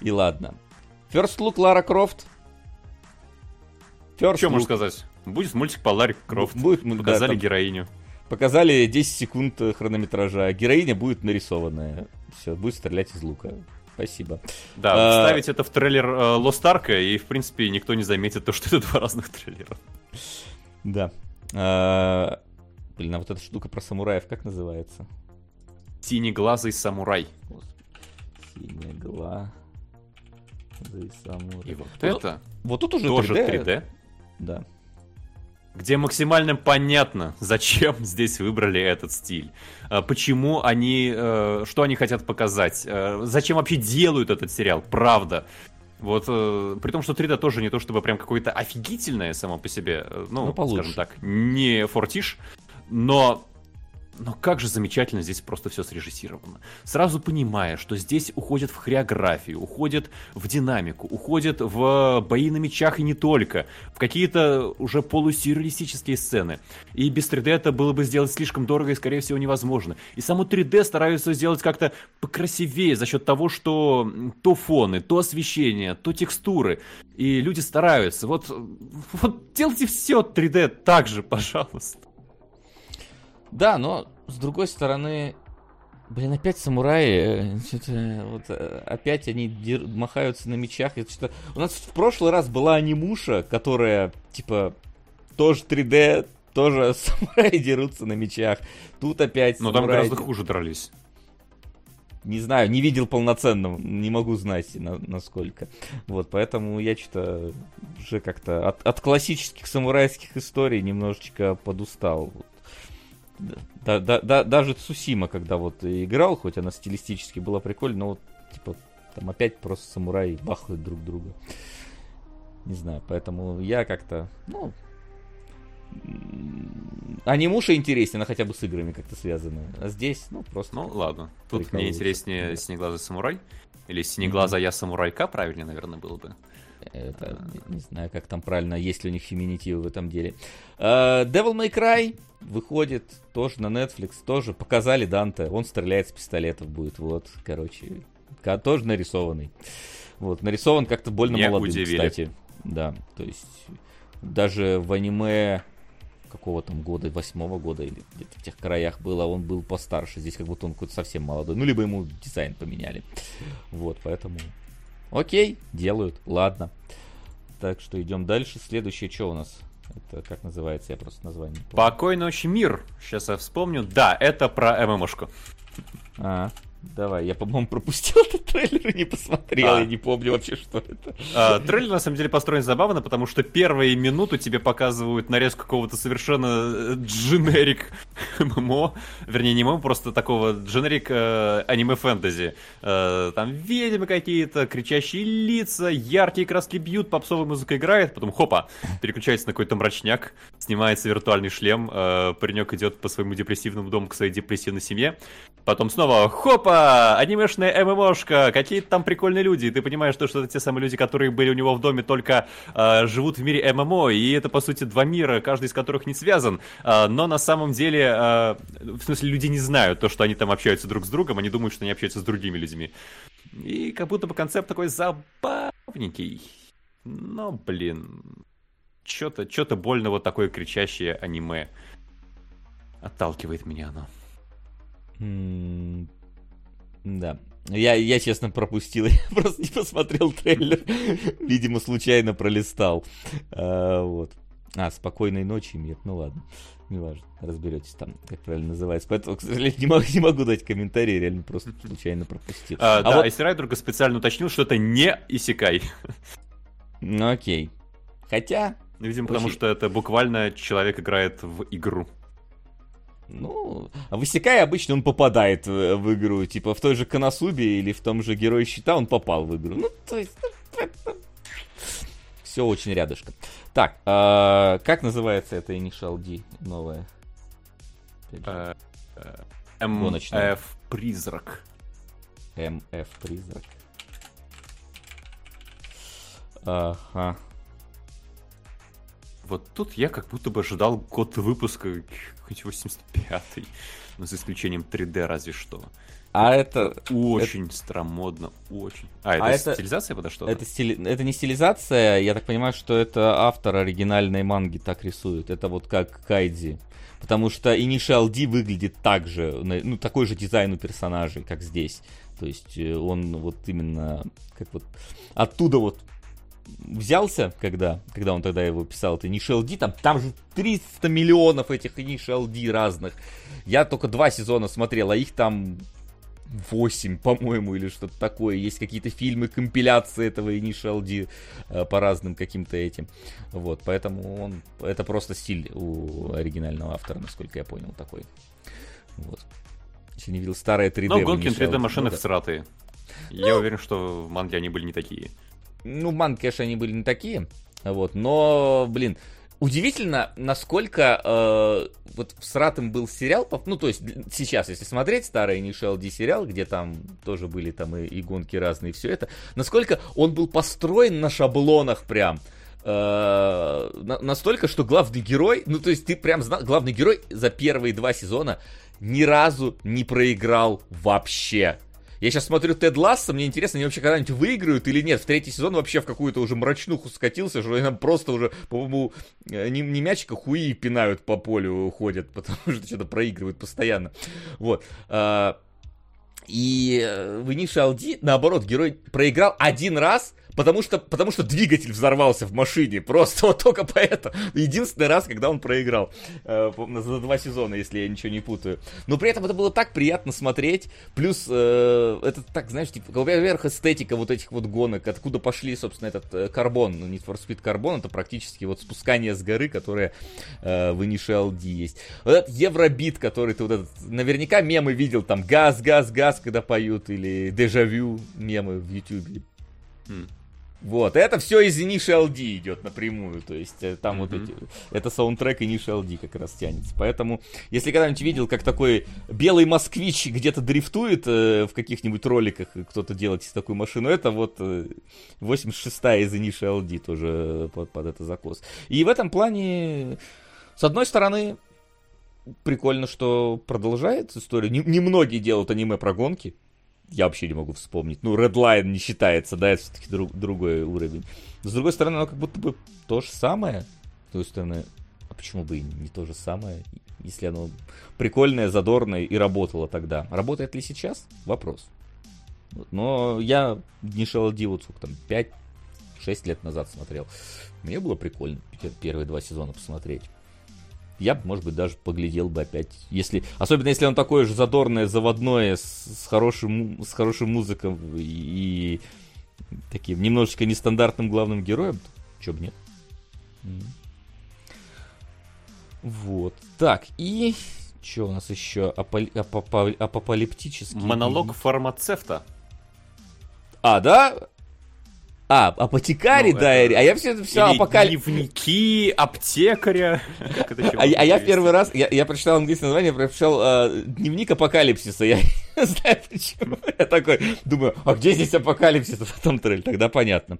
И ладно. First Look Лара Крофт. First Что можно сказать? Будет мультик по Ларе Крофт. Будет, Показали да, героиню. Показали 10 секунд хронометража. Героиня будет нарисованная. Все, будет стрелять из лука. Спасибо. Да, а... вставить это в трейлер э, Lost Ark, и, в принципе, никто не заметит то, что это два разных трейлера. Да. А, блин, а вот эта штука про самураев как называется? Синеглазый самурай. Синеглазый самурай. И вот, вот это вот тут уже тоже 3D. 3D. Да. Где максимально понятно, зачем здесь выбрали этот стиль. А, почему они, э, что они хотят показать. Э, зачем вообще делают этот сериал, правда. Вот, э, при том, что 3D тоже не то чтобы прям какое-то офигительное само по себе, э, ну, Ну, получше. скажем так, не фортиш, но но как же замечательно здесь просто все срежиссировано. Сразу понимая, что здесь уходят в хореографию, уходят в динамику, уходят в бои на мечах и не только, в какие-то уже полусюрреалистические сцены. И без 3D это было бы сделать слишком дорого и, скорее всего, невозможно. И само 3D стараются сделать как-то покрасивее за счет того, что то фоны, то освещение, то текстуры. И люди стараются. Вот, вот делайте все 3D так же, пожалуйста. Да, но с другой стороны, блин, опять самураи, э, что-то вот э, опять они дер- махаются на мечах. Это что-то... У нас в прошлый раз была анимуша, которая типа тоже 3D, тоже самураи дерутся на мечах. Тут опять Но там гораздо хуже дрались. Не знаю, не видел полноценного, не могу знать на- насколько. Вот, поэтому я что-то уже как-то от, от классических самурайских историй немножечко подустал. Вот. Да, да, да, даже Цусима, когда вот играл, хоть она стилистически была прикольная, но вот, типа, там опять просто самураи бахают друг друга. Не знаю, поэтому я как-то, ну, анимуша интереснее, она хотя бы с играми как-то связана. А здесь, ну, просто... Ну, ладно. Тут мне интереснее Синеглазый самурай. Или Синеглазая я самурайка, правильнее, наверное, было бы. Это, не знаю, как там правильно, есть ли у них феминитивы в этом деле. Э, Devil May Cry выходит тоже на Netflix, тоже показали Данте, он стреляет с пистолетов будет, вот, короче, тоже нарисованный. Вот, нарисован как-то больно Не молодым, удивили. кстати. Да, то есть даже в аниме какого там года, восьмого года или где-то в тех краях было, он был постарше. Здесь как будто он какой-то совсем молодой. Ну, либо ему дизайн поменяли. Вот, поэтому... Окей, делают, ладно. Так что идем дальше. Следующее, что у нас? Это как называется? Я просто название не помню. Покой ночи, мир. Сейчас я вспомню. Да, это про ММОшку. А, давай. Я, по-моему, пропустил этот трейлер и не посмотрел. А. Я не помню вообще, что это. А, трейлер на самом деле построен забавно, потому что первые минуту тебе показывают нарезку какого-то совершенно э, дженерик ММО, вернее не ММО, просто такого дженерик э, аниме-фэнтези. Э, там ведьмы какие-то, кричащие лица, яркие краски бьют, попсовая музыка играет, потом хопа, переключается на какой-то мрачняк, снимается виртуальный шлем, э, паренек идет по своему депрессивному дому к своей депрессивной семье, потом снова хопа, анимешная ММОшка, какие-то там прикольные люди, и ты понимаешь, что это те самые люди, которые были у него в доме, только э, живут в мире ММО, и это, по сути, два мира, каждый из которых не связан, Э, но на самом деле, э, в смысле, люди не знают то, что они там общаются друг с другом, они думают, что они общаются с другими людьми. И как будто бы концепт такой забавненький. Но, блин, что-то что больно вот такое кричащее аниме. Отталкивает меня оно. Да. Я, я, честно, пропустил. Я просто не посмотрел трейлер. Видимо, случайно пролистал. А, вот. А, спокойной ночи, мир. Ну ладно. Неважно. Разберетесь там, как правильно называется. Поэтому, к сожалению, не могу, не могу дать комментарий. Реально просто случайно пропустил. А, А да, вот- Айси Райдерга специально уточнил, что это не Исикай. Ну, окей. Хотя, Видимо, потому Очень- что это буквально человек играет в игру. Ну, а в Исекае обычно он попадает в, в игру. Типа в той же Коносубе или в том же Герой Щита он попал в игру. Ну, то есть... Все очень рядышком. Так, а, как называется это Initial D же, Э, э. МФ Призрак. МФ Призрак. Ага. Вот тут я как будто бы ожидал год выпуска хоть 85-й. Ну, за исключением 3D разве что. А это... Очень старомодно, очень. А, это А это- стилизация подо что Это, стили- это не стилизация, я так понимаю, что это автор оригинальной манги так рисует. Это вот как Кайдзи. Потому что Initial D выглядит так же, ну, такой же дизайн у персонажей, как здесь. То есть э, он вот именно как вот оттуда вот взялся, когда, когда он тогда его писал, это Initial D, там, там же 300 миллионов этих Initial D разных. Я только два сезона смотрел, а их там 8, по-моему, или что-то такое. Есть какие-то фильмы, компиляции этого Initial D э, по разным каким-то этим. Вот, поэтому он, это просто стиль у оригинального автора, насколько я понял, такой. Вот. Если не видел старые 3D. Но гонки на Initial D, 3D машины ну да. всратые. Я уверен, что в манге они были не такие. Ну, манги, конечно, они были не такие. Вот, но, блин, удивительно, насколько э, вот в Сратом был сериал, ну, то есть сейчас, если смотреть старый Initial D сериал, где там тоже были там и, и гонки разные, и все это, насколько он был построен на шаблонах прям. Э, настолько, что главный герой, ну, то есть ты прям знал, главный герой за первые два сезона ни разу не проиграл вообще. Я сейчас смотрю Тед Ласса, мне интересно, они вообще когда-нибудь выиграют или нет. В третий сезон вообще в какую-то уже мрачнуху скатился, что они просто уже, по-моему, э, не, не мячика, хуи пинают по полю, ходят, потому что что-то проигрывают постоянно. Вот. А, и э, в Initial D, наоборот, герой проиграл один раз, потому что, потому что двигатель взорвался в машине. Просто вот только поэтому. Единственный раз, когда он проиграл. Э, за два сезона, если я ничего не путаю. Но при этом это было так приятно смотреть. Плюс э, это так, знаешь, типа, вверх эстетика вот этих вот гонок. Откуда пошли, собственно, этот э, карбон. Ну, Need for Speed карбон. Это практически вот спускание с горы, которое э, в Initial D есть. Вот этот Евробит, который ты вот этот... Наверняка мемы видел. Там газ, газ, газ, когда поют. Или дежавю мемы в YouTube. Вот, это все из Initial D идет напрямую, то есть э, там mm-hmm. вот эти, это саундтрек Initial D как раз тянется. Поэтому, если когда-нибудь видел, как такой белый москвич где-то дрифтует э, в каких-нибудь роликах, кто-то делает такую машину, это вот э, 86-я из Initial D тоже под, под это закос. И в этом плане, с одной стороны, прикольно, что продолжается история. Немногие делают аниме про гонки, я вообще не могу вспомнить. Ну, Redline не считается, да, это все-таки друг, другой уровень. с другой стороны, оно как будто бы то же самое. С другой стороны, а почему бы и не то же самое, если оно прикольное, задорное и работало тогда? Работает ли сейчас? Вопрос. Но я не вот сколько там, 5-6 лет назад смотрел. Мне было прикольно первые два сезона посмотреть я бы, может быть, даже поглядел бы опять. Если, особенно если он такое же задорное, заводное, с, с, хорошим, с хорошим музыком и, и таким немножечко нестандартным главным героем, то чё бы нет. Вот. Так, и что у нас еще? Аполи... Апопа... Апокалиптический. Монолог фармацевта. А, да? А, апотекарий ну, дайри, это... а я все, все апокаль... Дневники аптекаря. а, а я в первый раз, я, я прочитал английское название, прочитал э, дневник апокалипсиса. Я не знаю почему. Я такой думаю, а где здесь апокалипсис? А потом трейлер, тогда понятно.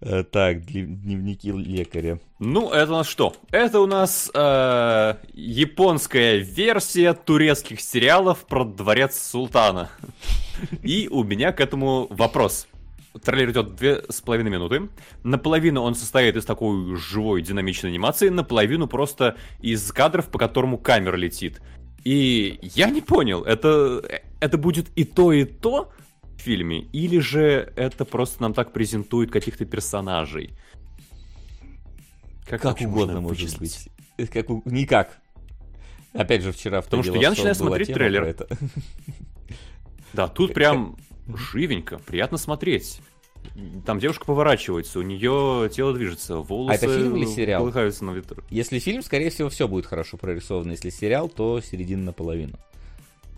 Э, так, дневники лекаря. Ну, это у нас что? Это у нас э, японская версия турецких сериалов про дворец султана. И у меня к этому вопрос. Трейлер идет две с половиной минуты. Наполовину он состоит из такой живой динамичной анимации, наполовину просто из кадров, по которому камера летит. И я не понял, это, это будет и то, и то в фильме, или же это просто нам так презентует каких-то персонажей? Как, как угодно может быть. Как, никак. Опять же, вчера в Потому что я начинаю смотреть трейлер. Да, тут прям живенько, приятно смотреть. Там девушка поворачивается, у нее тело движется, волосы а это фильм или сериал? колыхаются на ветру. Если фильм, скорее всего, все будет хорошо прорисовано. Если сериал, то середина наполовину.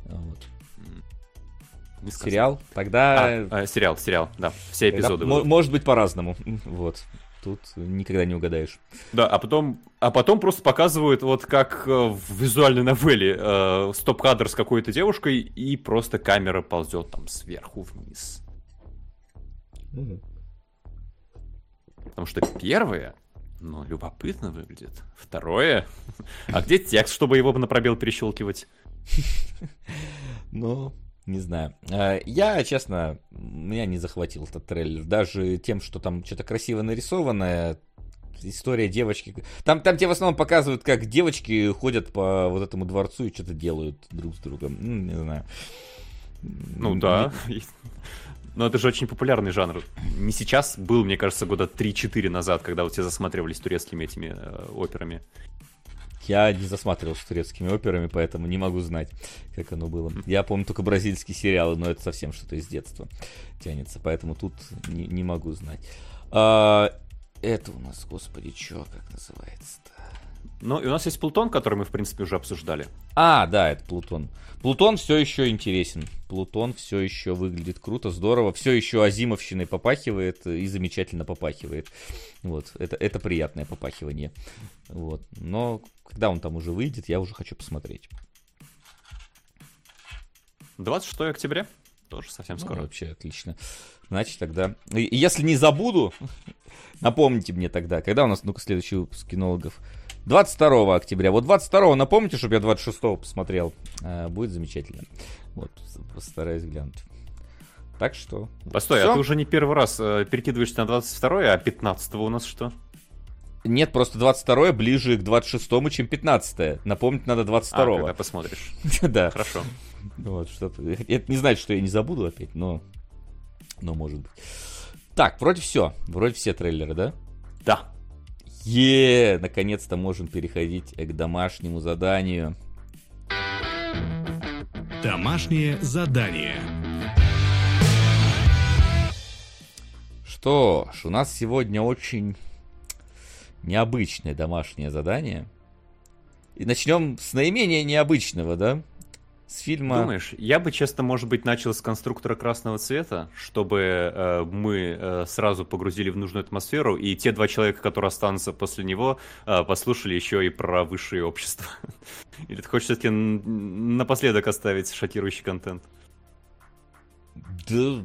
Вот. Не сериал, тогда... А, а, сериал, сериал, да, все эпизоды. Тогда, может быть по-разному, вот. Тут никогда не угадаешь. Да, а потом, а потом просто показывают, вот как э, в визуальной новелле, э, стоп-кадр с какой-то девушкой, и просто камера ползет там сверху вниз. Угу. Потому что первое, ну, любопытно выглядит. Второе, а где текст, чтобы его на пробел перещелкивать? Ну, не знаю. А, я, честно, меня не захватил этот трейлер. Даже тем, что там что-то красиво нарисованное, история девочки. Там, там тебе в основном показывают, как девочки ходят по вот этому дворцу и что-то делают друг с другом. Ну, не знаю. Ну да. Но это же очень популярный жанр. Не сейчас, был, мне кажется, года 3-4 назад, когда вот все засматривались турецкими этими э, операми. Я не засматривался турецкими операми, поэтому не могу знать, как оно было. Я помню только бразильские сериалы, но это совсем что-то из детства тянется, поэтому тут не, не могу знать. А, это у нас, господи, что, как называется-то? Ну, и у нас есть Плутон, который мы, в принципе, уже обсуждали. А, да, это Плутон. Плутон все еще интересен. Плутон все еще выглядит круто, здорово. Все еще Азимовщиной попахивает и замечательно попахивает. Вот, это, это приятное попахивание. Вот. Но когда он там уже выйдет, я уже хочу посмотреть. 26 октября? Тоже совсем Ну, скоро. вообще отлично. Значит, тогда... и Если не забуду, напомните мне тогда, когда у нас, ну-ка, следующий выпуск кинологов? 22 октября. Вот 22 напомните, чтобы я 26 посмотрел. А, будет замечательно. Вот, постараюсь глянуть. Так что... Постой, всё. а ты уже не первый раз э, перекидываешься на 22 а 15 у нас что? Нет, просто 22 ближе к 26 чем 15 Напомнить надо А, 22 когда посмотришь. Да. Хорошо. Вот, что-то... Это не значит, что я не забуду опять, но... Но может быть. Так, вроде все. Вроде все трейлеры, да? Да. Е, наконец-то можем переходить к домашнему заданию. Домашнее задание. Что ж, у нас сегодня очень необычное домашнее задание. И начнем с наименее необычного, да? С фильма... Думаешь, я бы, честно, может быть, начал с конструктора красного цвета, чтобы э, мы э, сразу погрузили в нужную атмосферу, и те два человека, которые останутся после него, э, послушали еще и про высшее общество. Или ты хочешь все-таки напоследок оставить шокирующий контент? Да,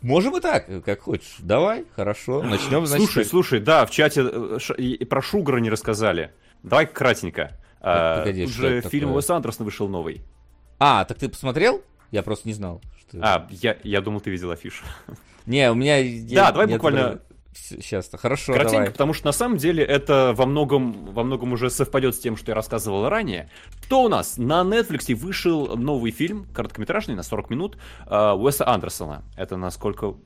можем и так, как хочешь. Давай, хорошо, начнем, значит. Слушай, слушай, да, в чате э, ш- про Шугара не рассказали. Давай кратенько. А, погоди, тут что же это фильм такое? Уэса Андерсона вышел новый. А, так ты посмотрел? Я просто не знал. Что... А, я, я думал, ты видел афишу. Не, у меня... Да, давай буквально Сейчас, хорошо, Коротенько, давай. потому что на самом деле это во многом, во многом уже совпадет с тем, что я рассказывал ранее. Что у нас? На Netflix вышел новый фильм, короткометражный, на 40 минут, э, Уэса Андерсона. Это насколько...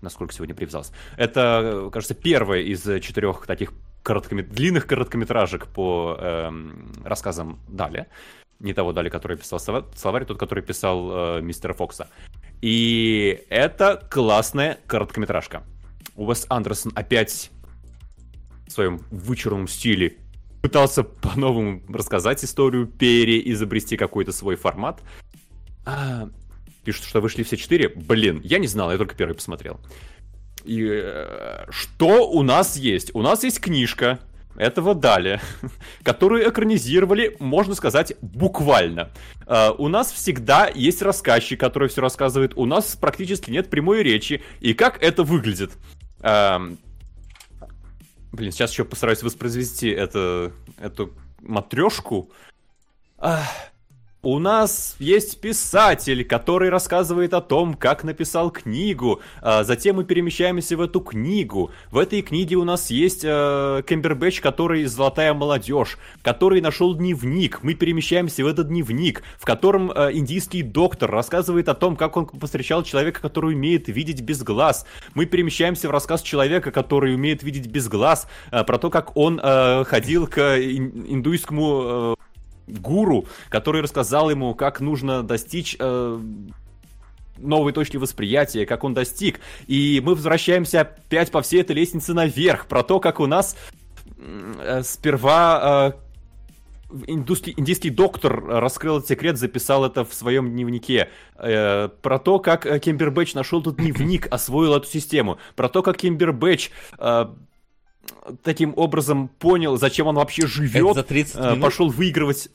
Насколько сегодня привязался. Это, кажется, первое из четырех таких короткомет... длинных короткометражек по эм, рассказам Дали. Не того Дали, который писал слова- словарь, тот, который писал э, мистера Фокса. И это классная короткометражка. Уэс Андерсон опять в своем вычурном стиле пытался по-новому рассказать историю, переизобрести какой-то свой формат. А, пишут, что вышли все четыре. Блин, я не знал, я только первый посмотрел. И э, что у нас есть? У нас есть книжка этого Дали, которую экранизировали, можно сказать, буквально. Э, у нас всегда есть рассказчик, который все рассказывает. У нас практически нет прямой речи. И как это выглядит? Эм, Блин, сейчас еще постараюсь воспроизвести это, эту матрешку. У нас есть писатель, который рассказывает о том, как написал книгу. А затем мы перемещаемся в эту книгу. В этой книге у нас есть э, Кембербэтч, который золотая молодежь, который нашел дневник. Мы перемещаемся в этот дневник, в котором э, индийский доктор рассказывает о том, как он повстречал человека, который умеет видеть без глаз. Мы перемещаемся в рассказ человека, который умеет видеть без глаз, э, про то, как он э, ходил к ин- индуйскому э, гуру, который рассказал ему, как нужно достичь э, новой точки восприятия, как он достиг. И мы возвращаемся опять по всей этой лестнице наверх, про то, как у нас э, сперва э, индуский- индийский доктор раскрыл этот секрет, записал это в своем дневнике. Э, про то, как э, Кембербэтч нашел этот дневник, освоил эту систему. Про то, как Кембербэтч э, таким образом понял, зачем он вообще живет. Это за 30 Э, минут? Пошел выигрывать...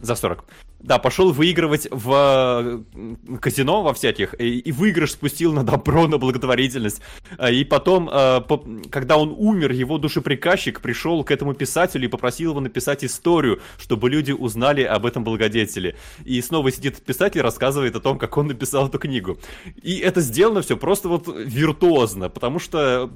За 40. Да, пошел выигрывать в э, казино во всяких, и, и выигрыш спустил на добро, на благотворительность. А, И потом, э, когда он умер, его душеприказчик пришел к этому писателю и попросил его написать историю, чтобы люди узнали об этом благодетеле. И снова сидит писатель рассказывает о том, как он написал эту книгу. И это сделано все просто вот виртуозно, потому что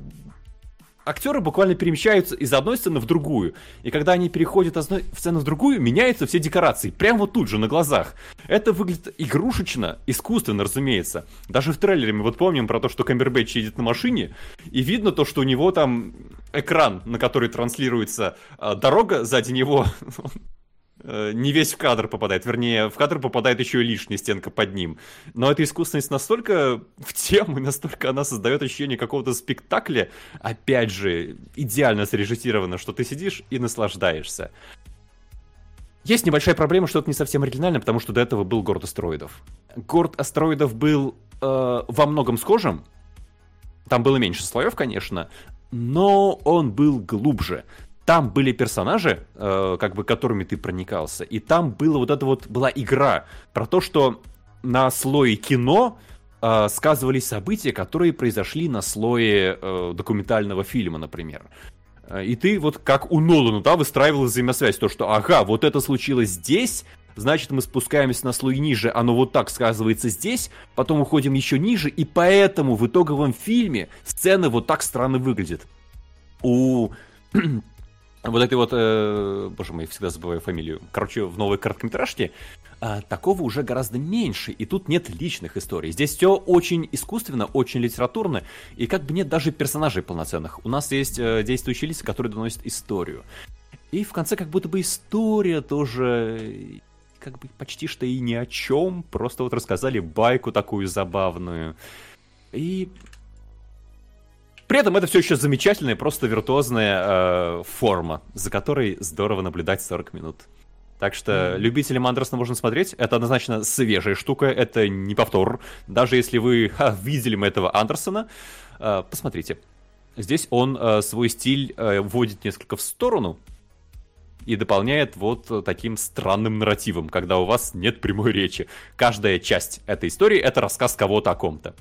актеры буквально перемещаются из одной сцены в другую. И когда они переходят из одной сцены в другую, меняются все декорации. Прямо вот тут же, на глазах. Это выглядит игрушечно, искусственно, разумеется. Даже в трейлере мы вот помним про то, что Камбербэтч едет на машине, и видно то, что у него там экран, на который транслируется а, дорога сзади него. э, не весь в кадр попадает, вернее, в кадр попадает еще и лишняя стенка под ним. Но эта искусственность настолько в тему, настолько она создает ощущение какого-то спектакля, опять же, идеально срежиссировано, что ты сидишь и наслаждаешься. Есть небольшая проблема, что это не совсем оригинально, потому что до этого был город астероидов. Город астероидов был э, во многом схожим. Там было меньше слоев, конечно, но он был глубже. Там были персонажи, э, как бы которыми ты проникался, и там было вот это вот была игра про то, что на слое кино э, сказывались события, которые произошли на слое э, документального фильма, например. Э, и ты вот как у Нолана, да, выстраивал взаимосвязь, то, что, ага, вот это случилось здесь, значит, мы спускаемся на слой ниже, оно вот так сказывается здесь, потом уходим еще ниже, и поэтому в итоговом фильме сцена вот так странно выглядит. У вот этой вот, э, боже мой, всегда забываю фамилию, короче, в новой короткометражке, э, такого уже гораздо меньше, и тут нет личных историй. Здесь все очень искусственно, очень литературно, и как бы нет даже персонажей полноценных. У нас есть э, действующие лица, которые доносят историю. И в конце как будто бы история тоже как бы почти что и ни о чем, просто вот рассказали байку такую забавную. И при этом это все еще замечательная, просто виртуозная э, форма, за которой здорово наблюдать 40 минут. Так что mm-hmm. любителям Андерсона можно смотреть. Это однозначно свежая штука, это не повтор. Даже если вы ха, видели мы этого Андерсона, э, посмотрите. Здесь он э, свой стиль э, вводит несколько в сторону и дополняет вот таким странным нарративом, когда у вас нет прямой речи. Каждая часть этой истории — это рассказ кого-то о ком-то.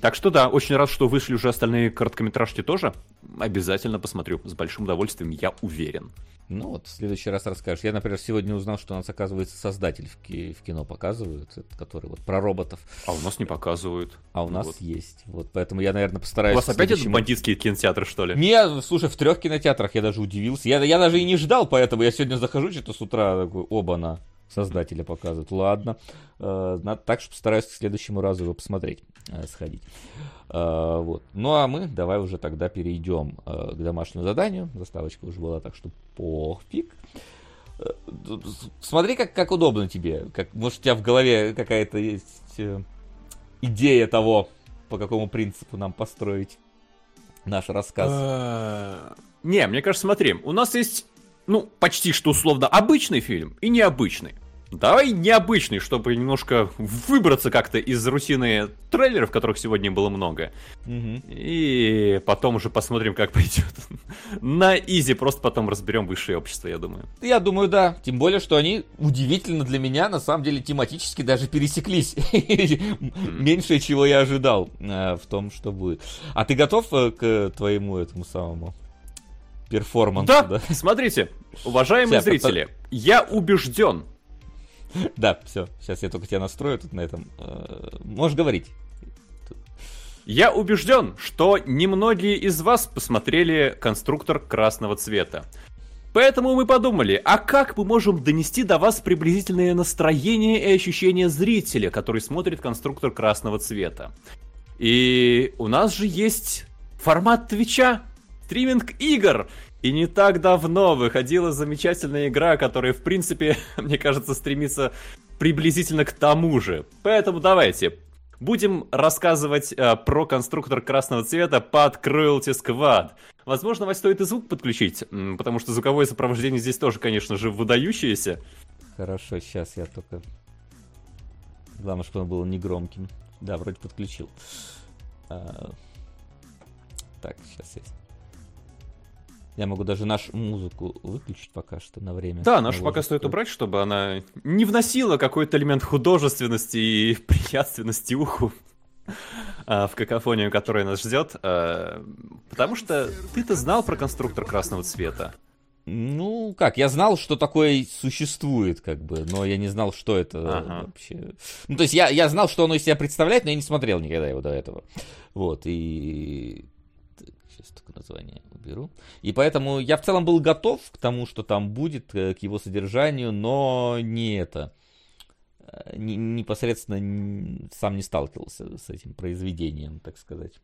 Так что да, очень рад, что вышли уже остальные короткометражки тоже. Обязательно посмотрю, с большим удовольствием, я уверен. Ну вот, в следующий раз расскажешь. Я, например, сегодня узнал, что у нас, оказывается, создатель в, ки- в кино показывают, который вот про роботов. А у нас не показывают. А у нас вот. есть. Вот поэтому я, наверное, постараюсь... У вас опять следующем... это бандитские кинотеатры, что ли? Не, слушай, в трех кинотеатрах я даже удивился. Я, я даже и не ждал, поэтому я сегодня захожу что-то с утра, такой, оба-на создателя показывают. Ладно. Э, надо так, что постараюсь к следующему разу его посмотреть, э, сходить. Э, вот. Ну а мы давай уже тогда перейдем к домашнему заданию. Заставочка уже была, так что пофиг. Смотри, как, как удобно тебе. Как, может, у тебя в голове какая-то есть идея того, по какому принципу нам построить наш рассказ. Не, мне кажется, смотри, у нас есть ну, почти что условно обычный фильм и необычный. Давай необычный, чтобы немножко выбраться как-то из рутины трейлеров, которых сегодня было много. Угу. И потом уже посмотрим, как пойдет. На изи просто потом разберем высшее общество, я думаю. Я думаю, да. Тем более, что они удивительно для меня, на самом деле, тематически даже пересеклись. Меньше, чего я ожидал э, в том, что будет. А ты готов э, к твоему этому самому перформанс. Да, да, смотрите, уважаемые Сейчас, зрители, это... я убежден. Да, все, сейчас я только тебя настрою тут на этом. Э, можешь говорить. Я убежден, что немногие из вас посмотрели конструктор красного цвета. Поэтому мы подумали, а как мы можем донести до вас приблизительное настроение и ощущение зрителя, который смотрит конструктор красного цвета? И у нас же есть формат Твича, стриминг игр. И не так давно выходила замечательная игра, которая, в принципе, мне кажется, стремится приблизительно к тому же. Поэтому давайте, будем рассказывать э, про конструктор красного цвета под Cruelty Squad. Возможно, вас стоит и звук подключить, потому что звуковое сопровождение здесь тоже, конечно же, выдающееся. Хорошо, сейчас я только... Главное, чтобы он был негромким. Да, вроде подключил. А... Так, сейчас я я могу даже нашу музыку выключить пока что на время. Да, нашу пока стоит убрать, чтобы она не вносила какой-то элемент художественности и приятственности уху а, в какофонию, которая нас ждет. А, потому что ты-то знал про конструктор красного цвета. Ну, как, я знал, что такое существует, как бы, но я не знал, что это ага. вообще. Ну, то есть я, я знал, что оно из себя представляет, но я не смотрел никогда его до этого. Вот, и сейчас только название уберу. И поэтому я в целом был готов к тому, что там будет, э, к его содержанию, но не это. Э, не, непосредственно сам не сталкивался с этим произведением, так сказать.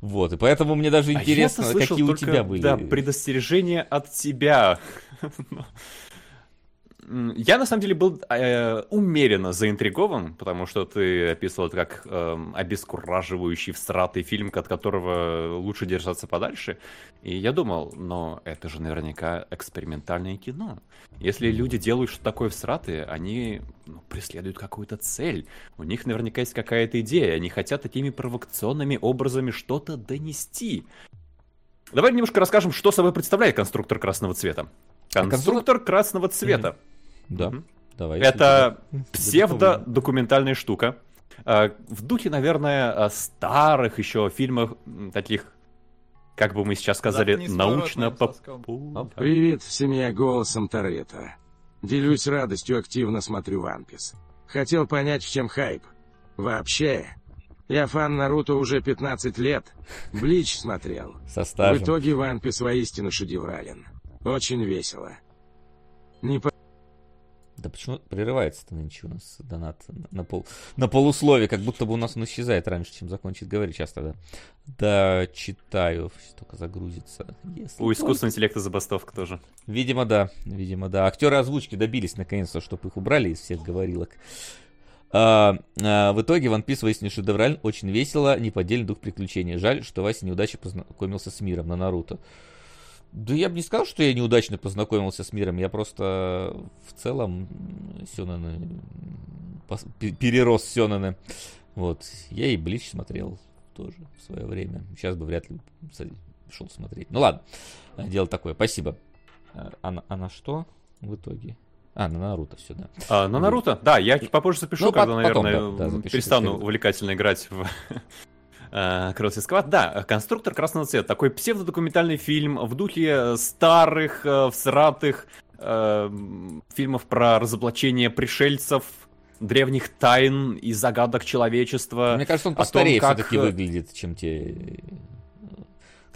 Вот, и поэтому мне даже А интересно, слышал какие у только, тебя были. Да, предостережение от тебя. Я на самом деле был э, умеренно заинтригован, потому что ты описывал это как эм, обескураживающий, всратый фильм, от которого лучше держаться подальше. И я думал, но это же наверняка экспериментальное кино. Если люди делают что-то такое всратое, они ну, преследуют какую-то цель. У них наверняка есть какая-то идея. Они хотят такими провокационными образами что-то донести. Давай немножко расскажем, что собой представляет конструктор красного цвета. Конструктор красного цвета. Да, Мгм. давай. Это псевдодокументальная штука. А, В духе, наверное, а, старых еще фильмов, таких, как бы мы сейчас сказали, рот научно попу- Привет, семья голосом Торетто. Делюсь радостью, активно смотрю Piece. Хотел понять, в чем хайп. Вообще, я фан Наруто уже 15 лет. Блич смотрел. Со В стажем. итоге One Piece воистину шедеврален. Очень весело. Не по... Да почему прерывается-то нынче у нас донат на, пол, на полусловие, как будто бы у нас он исчезает раньше, чем закончит говорить. Сейчас тогда да, читаю, сейчас только загрузится. Если У искусственного интеллекта забастовка тоже. Видимо, да, видимо, да. Актеры озвучки добились наконец-то, чтобы их убрали из всех говорилок. А, а, в итоге One Piece воистину шедеврален, очень весело, неподдельный дух приключений. Жаль, что Вася неудачно познакомился с миром на Наруто. Да я бы не сказал, что я неудачно познакомился с миром, я просто в целом пе- перерос Сёнэны. Вот, я и Блич смотрел тоже в свое время. Сейчас бы вряд ли шел смотреть. Ну ладно, дело такое, спасибо. А, а на- а на что в итоге? А, на Наруто все, да. А, на Наруто? Да, я попозже запишу, Ну, когда, пот- потом, наверное, да, да, запиши, перестану увлекательно играть в э, Кросс Сквад. Да, «Конструктор красного цвета». Такой псевдодокументальный фильм в духе э, старых, э, всратых э, фильмов про разоблачение пришельцев, древних тайн и загадок человечества. Мне кажется, он том, постарее как, все-таки выглядит, чем те...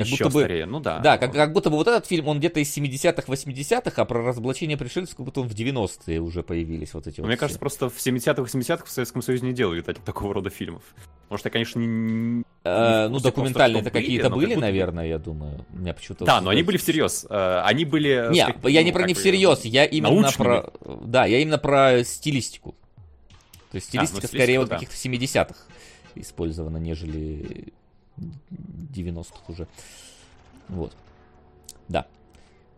Как Еще будто бы... старее, ну да. Да, как, как будто бы вот этот фильм, он где-то из 70-х, 80-х, а про разоблачение пришельцев как будто он в 90-е уже появились вот эти вот Мне все. кажется, просто в 70-х, 80-х в Советском Союзе не делали так- такого рода фильмов. Может, я, конечно, не... Э, ну, документальные-то какие-то но были, как будто наверное, я думаю. У меня почему-то... Да, но они были всерьез. Э, Они были... Не, я ну, не про как не всерьез, я именно научными. про... Да, я именно про стилистику. То есть А, ну, стилистика стилистика, скорее вот да. каких-то 70-х использована, нежели 90-х уже. Вот. Да.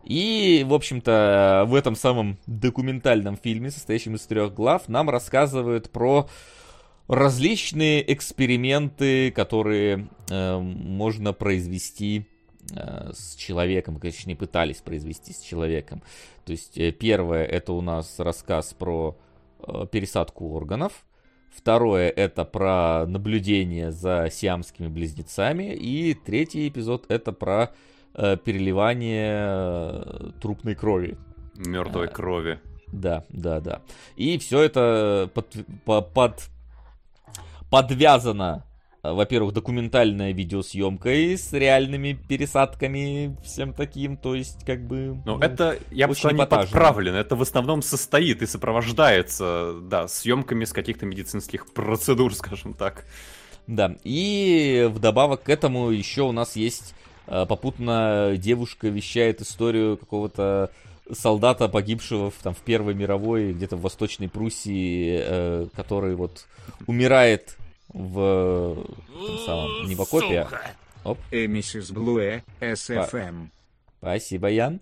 И, в общем-то, в этом самом документальном фильме, состоящем из трех глав, нам рассказывают про различные эксперименты, которые э, можно произвести э, с человеком, точнее пытались произвести с человеком. То есть э, первое это у нас рассказ про э, пересадку органов. Второе это про наблюдение за сиамскими близнецами. И третий эпизод это про э, переливание э, трупной крови. Мертвой А, крови. Да, да, да. И все это под, по- под- подвязано, э, во-первых, документальная видеосъемка с реальными пересадками, всем таким, то есть, как бы... Ну, это, я бы сказал, не подправлено. Это в основном состоит и сопровождается, да, съемками с каких-то медицинских процедур, скажем так. Да, и вдобавок к этому еще у нас есть э, попутно девушка вещает историю какого-то солдата, погибшего в, там, в Первой мировой, где-то в Восточной Пруссии, э, который вот умирает в том самом, не в окопе, а- И миссис Блуэ, СФМ. Спасибо, Ян.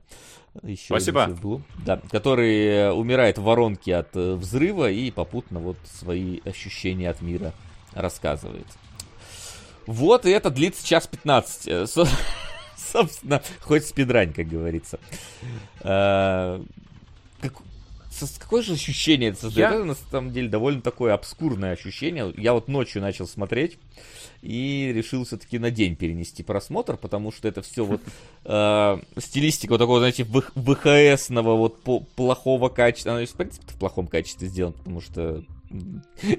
Еще Спасибо. был. Да, который э, умирает в воронке от э, взрыва и попутно вот свои ощущения от мира рассказывает. Вот, и это длится час 15. Э, со- Собственно, хоть спидрань, как говорится. Э, как- Какое же ощущение это создает? Я- Это на самом деле довольно такое обскурное ощущение. Я вот ночью начал смотреть и решил все-таки на день перенести просмотр, потому что это все вот э, стилистика вот такого, знаете, ВХ- ВХСного вот плохого качества. Она, в принципе, в плохом качестве сделана, потому что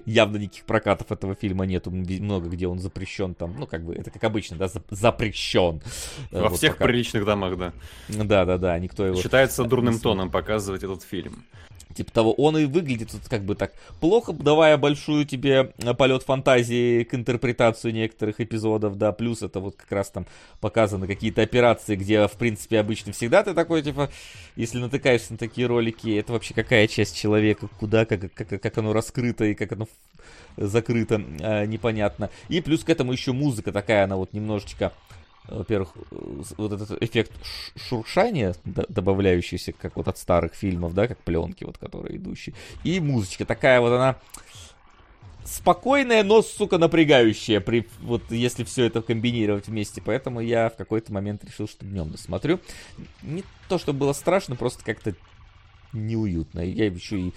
явно никаких прокатов этого фильма нету. Много где он запрещен там, ну, как бы, это как обычно, да, зап- запрещен. Э, Во вот всех пока. приличных домах, да. Да, да, да, никто его... Считается дурным тоном показывать этот фильм. Типа того, он и выглядит вот как бы так плохо, давая большую тебе э, полет фантазии к интерпретации некоторых эпизодов, да, плюс это вот как раз там показаны какие-то операции, где, в принципе, обычно всегда ты такой, типа, если натыкаешься на такие ролики, это вообще какая часть человека, куда, как, как, как оно раскрыто и как оно закрыто, э, непонятно. И плюс к этому еще музыка такая, она вот немножечко во-первых, вот этот эффект шуршания, добавляющийся, как вот от старых фильмов, да, как пленки, вот, которые идущие. И музычка такая вот она спокойная, но, сука, напрягающая, при, вот если все это комбинировать вместе. Поэтому я в какой-то момент решил, что днем досмотрю. Не то, что было страшно, просто как-то неуютно. Я еще и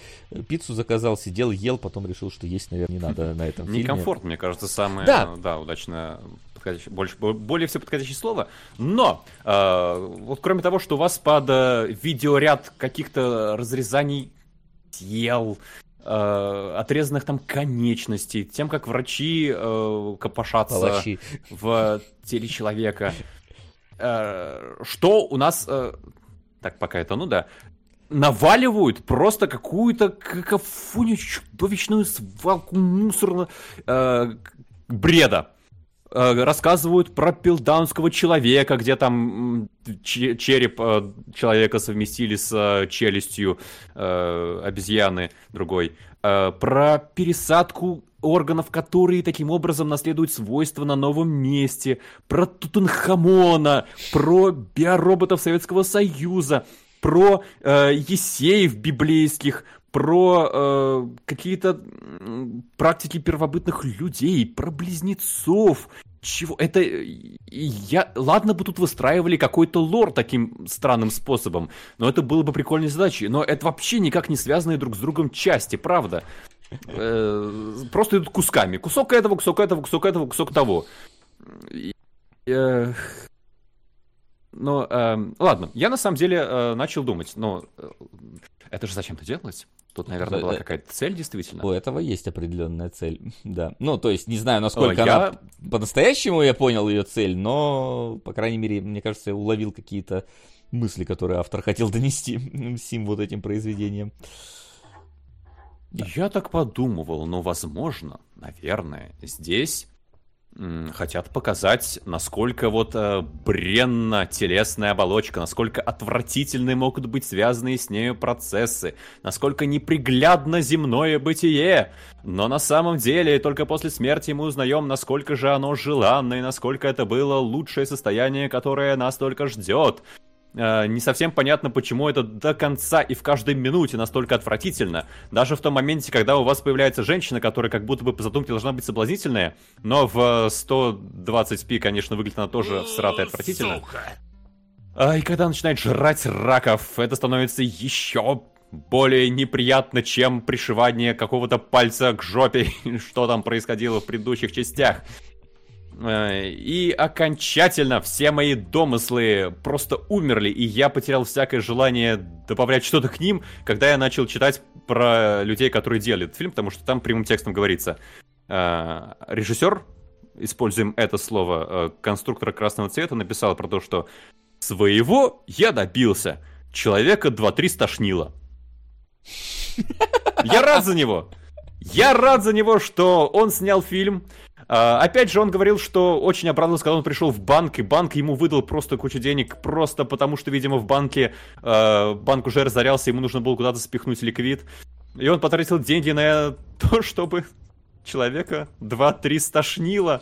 пиццу заказал, сидел, ел, потом решил, что есть, наверное, не надо на этом фильме. Некомфортно, мне кажется, самое да. Да, удачно подходящее, больше, более всего подходящее слово. Но, э, вот кроме того, что у вас под э, видеоряд каких-то разрезаний тел, э, отрезанных там конечностей, тем, как врачи э, копошатся Палачи. в теле человека. Э, что у нас... Э, так, пока это, ну да наваливают просто какую-то какофонию, чудовищную свалку мусорного э, бреда. Э, рассказывают про пилдаунского человека, где там череп э, человека совместили с э, челюстью обезьяны другой. Про пересадку органов, которые таким образом наследуют свойства на новом месте, про Тутанхамона, про биороботов Советского Союза, про э, Есеев библейских, про э, какие-то практики первобытных людей, про близнецов. Чего? Это я... Ладно бы тут выстраивали какой-то лор таким странным способом, но это было бы прикольной задачей. Но это вообще никак не связанные друг с другом части, правда. Э, просто идут кусками. Кусок этого, кусок этого, кусок этого, кусок того. Э, но, э, ладно, я на самом деле э, начал думать, но э, это же зачем-то делалось? Тут, наверное, была какая-то цель, действительно. У этого есть определенная цель, да. Ну, то есть, не знаю, насколько О, я... она по-настоящему я понял ее цель, но, по крайней мере, мне кажется, я уловил какие-то мысли, которые автор хотел донести всем вот этим произведением. Да. Я так подумывал, но, возможно, наверное, здесь хотят показать, насколько вот э, бренна телесная оболочка, насколько отвратительны могут быть связанные с нею процессы, насколько неприглядно земное бытие. Но на самом деле, только после смерти мы узнаем, насколько же оно желанно и насколько это было лучшее состояние, которое нас только ждет. Э, не совсем понятно, почему это до конца и в каждой минуте настолько отвратительно. Даже в том моменте, когда у вас появляется женщина, которая как будто бы по задумке должна быть соблазнительная, но в 120p, конечно, выглядит она тоже всратая и отвратительно. А, и когда начинает жрать раков, это становится еще более неприятно, чем пришивание какого-то пальца к жопе, что там происходило в предыдущих частях. Э, и окончательно все мои домыслы просто умерли, и я потерял всякое желание добавлять что-то к ним, когда я начал читать про людей, которые делали фильм, потому что там прямым текстом говорится. Э, режиссер, используем это слово, э, конструктора красного цвета, написал про то, что своего я добился. Человека 2-3 стошнило. Я рад за него. Я рад за него, что он снял фильм, опять же, он говорил, что очень обрадовался, когда он пришел в банк, и банк ему выдал просто кучу денег, просто потому что, видимо, в банке э, банк уже разорялся, ему нужно было куда-то спихнуть ликвид. И он потратил деньги на то, чтобы человека 2-3 стошнило.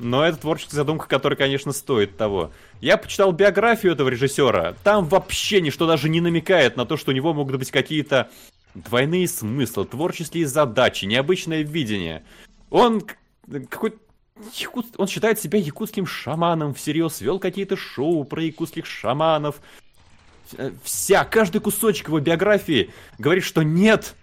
Но это творческая задумка, которая, конечно, стоит того. Я почитал биографию этого режиссера. Там вообще ничто даже не намекает на то, что у него могут быть какие-то двойные смыслы, творческие задачи, необычное видение. Он какой Якут... Он считает себя якутским шаманом, всерьез вел какие-то шоу про якутских шаманов. Вся, каждый кусочек его биографии говорит, что нет,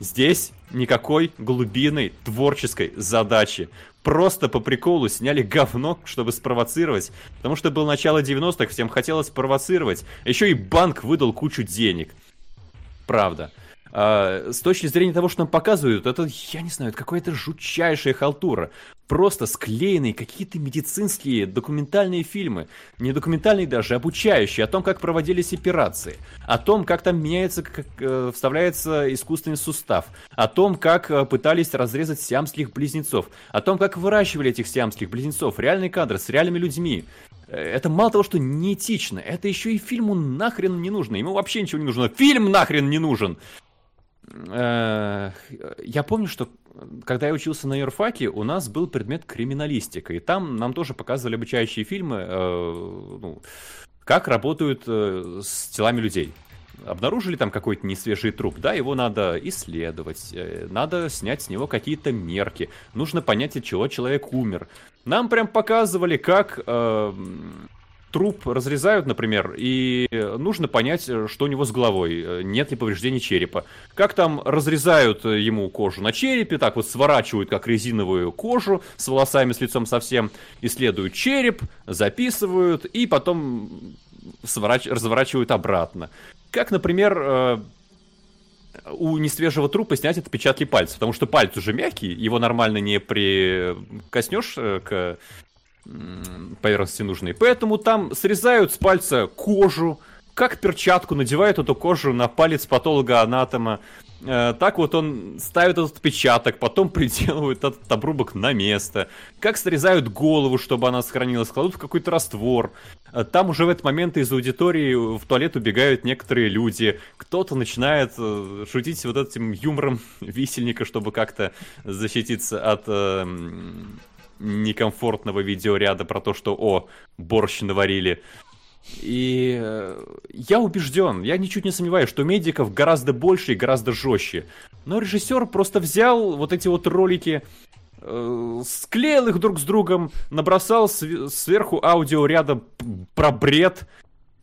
здесь никакой глубинной творческой задачи. Просто по приколу сняли говно, чтобы спровоцировать. Потому что было начало 90-х, всем хотелось спровоцировать. Еще и банк выдал кучу денег. Правда. А, с точки зрения того, что нам показывают, это, я не знаю, это какая-то жутчайшая халтура. Просто склеенные какие-то медицинские документальные фильмы. Не документальные даже, обучающие. О том, как проводились операции. О том, как там меняется, как э, вставляется искусственный сустав. О том, как э, пытались разрезать сиамских близнецов. О том, как выращивали этих сиамских близнецов. Реальные кадры с реальными людьми. Э, это мало того, что неэтично, это еще и фильму нахрен не нужно. Ему вообще ничего не нужно. Фильм нахрен не нужен. Э, я помню, что когда я учился на юрфаке, у нас был предмет криминалистика, и там нам тоже показывали обучающие фильмы, э, ну, как работают э, с телами людей. Обнаружили там какой-то несвежий труп, да, его надо исследовать, надо снять с него какие-то мерки, нужно понять, от чего человек умер. Нам прям показывали, как труп разрезают, например, и нужно понять, что у него с головой, нет ли повреждений черепа. Как там разрезают ему кожу на черепе, так вот сворачивают как резиновую кожу с волосами, с лицом совсем, исследуют череп, записывают и потом сворач... разворачивают обратно. Как, например, э, у несвежего трупа снять отпечатки пальцев, потому что палец уже мягкий, его нормально не прикоснешь э, к поверхности нужной. Поэтому там срезают с пальца кожу, как перчатку, надевают эту кожу на палец патолога-анатома. Э, так вот он ставит этот отпечаток, потом приделывают этот обрубок на место. Как срезают голову, чтобы она сохранилась, кладут в какой-то раствор. Э, там уже в этот момент из аудитории в туалет убегают некоторые люди. Кто-то начинает э, шутить вот этим юмором висельника, чтобы как-то защититься от некомфортного видеоряда про то, что, о, борщ наварили. И э, я убежден, я ничуть не сомневаюсь, что медиков гораздо больше и гораздо жестче. Но режиссер просто взял вот эти вот ролики, э, склеил их друг с другом, набросал сверху аудиоряда про бред,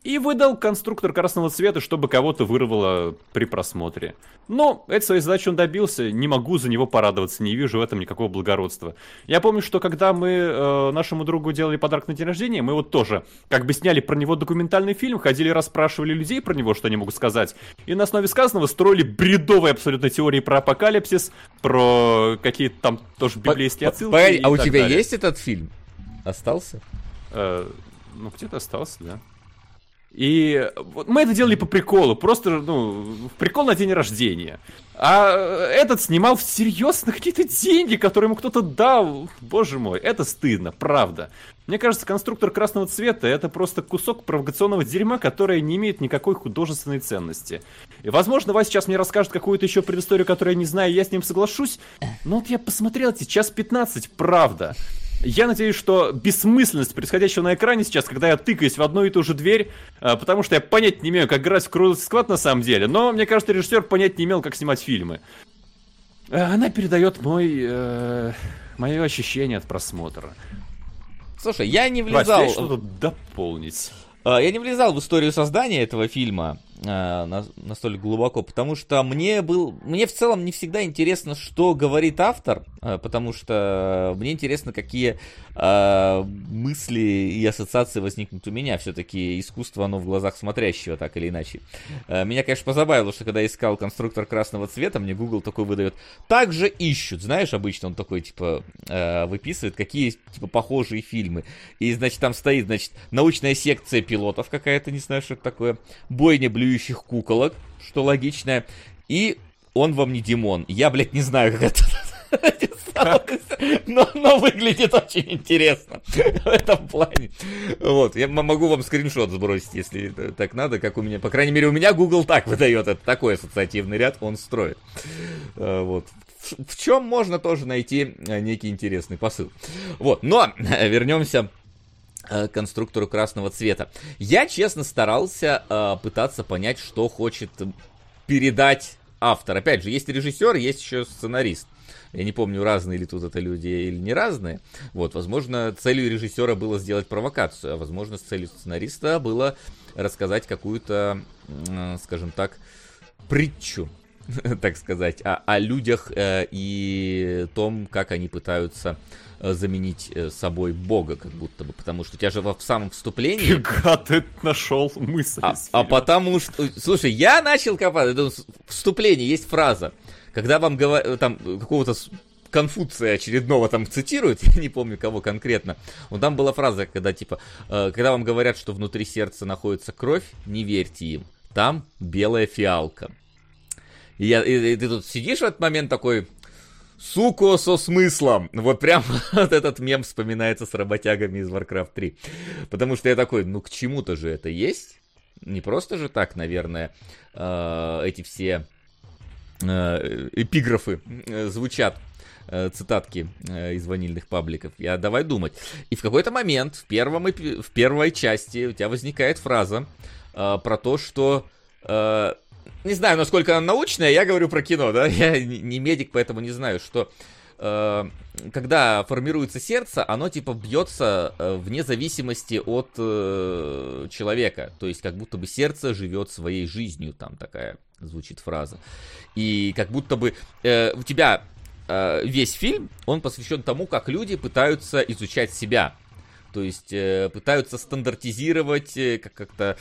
и выдал конструктор красного цвета, чтобы кого-то вырвало при просмотре. Но этой своей задачи он добился, не могу за него порадоваться, не вижу в этом никакого благородства. Я помню, что когда мы э, нашему другу делали подарок на день рождения, мы вот тоже как бы сняли про него документальный фильм, ходили расспрашивали людей про него, что они могут сказать, и на основе сказанного строили бредовые абсолютно теории про апокалипсис, про какие-то там тоже библейские отсылки. Погоди, а у тебя далее. есть этот фильм? Остался? Э, ну, где-то остался, да. И вот мы это делали по приколу, просто, ну, прикол на день рождения. А этот снимал всерьез на какие-то деньги, которые ему кто-то дал. Боже мой, это стыдно, правда. Мне кажется, конструктор красного цвета это просто кусок провокационного дерьма, которое не имеет никакой художественной ценности. И, возможно, Вася сейчас мне расскажет какую-то еще предысторию, которую я не знаю, и я с ним соглашусь. Но вот я посмотрел эти час 15, правда. Я надеюсь, что бессмысленность происходящего на экране сейчас, когда я тыкаюсь в одну и ту же дверь, а, потому что я понять не имею, как играть в круглый склад на самом деле, но мне кажется, режиссер понять не имел, как снимать фильмы. А, она передает мой... Э, мое ощущение от просмотра. Слушай, я не влезал... Вась, что-то дополнить. А, я не влезал в историю создания этого фильма настолько глубоко, потому что мне был, мне в целом не всегда интересно, что говорит автор, э, потому что мне интересно, какие э, мысли и ассоциации возникнут у меня. Все-таки искусство, оно в глазах смотрящего, так или иначе. Э, меня, конечно, позабавило, что когда искал конструктор красного цвета, мне Google такой выдает. Также ищут, знаешь, обычно он такой, типа, э, выписывает, какие, типа, похожие фильмы. И, значит, там стоит, значит, научная секция пилотов какая-то, не знаю, что это такое, бойня блю блюющих куколок, что логично. И он вам не Димон. Я, блядь, не знаю, как это но, но выглядит очень интересно в этом плане. Вот, я могу вам скриншот сбросить, если так надо, как у меня, по крайней мере, у меня Google так выдает, это такой ассоциативный ряд, он строит. Э, вот, в чем можно тоже найти э, некий интересный посыл. Вот, но вернемся Э, конструктору красного цвета. Я, честно, старался э, пытаться понять, что хочет передать автор. Опять же, есть режиссер, есть еще сценарист. Я не помню, разные ли тут это люди или не разные. Вот, возможно, целью режиссера было сделать провокацию, а возможно, целью сценариста было рассказать какую-то, скажем так, притчу так сказать, о, о людях э, и том, как они пытаются э, заменить э, собой Бога, как будто бы, потому что у тебя же во в самом вступлении... Фига ты нашел мысль. А, а потому что... Слушай, я начал копать, это вступление, есть фраза, когда вам говорят, там, какого-то Конфуция очередного там цитируют, я не помню кого конкретно. Но там была фраза, когда типа, э, когда вам говорят, что внутри сердца находится кровь, не верьте им. Там белая фиалка. И, я, и, и ты тут сидишь в этот момент такой, суко со смыслом. Вот прям вот этот мем вспоминается с работягами из Warcraft 3. Потому что я такой, ну к чему-то же это есть. Не просто же так, наверное, э, эти все э, эпиграфы э, звучат э, цитатки э, из ванильных пабликов. Я давай думать. И в какой-то момент в, первом, в первой части у тебя возникает фраза э, про то, что... Не знаю, насколько она научная, я говорю про кино, да, я не медик, поэтому не знаю, что э, когда формируется сердце, оно типа бьется э, вне зависимости от э, человека. То есть как будто бы сердце живет своей жизнью, там такая звучит фраза. И как будто бы у тебя весь фильм, он посвящен тому, как люди пытаются изучать себя. То есть пытаются стандартизировать, как- как-то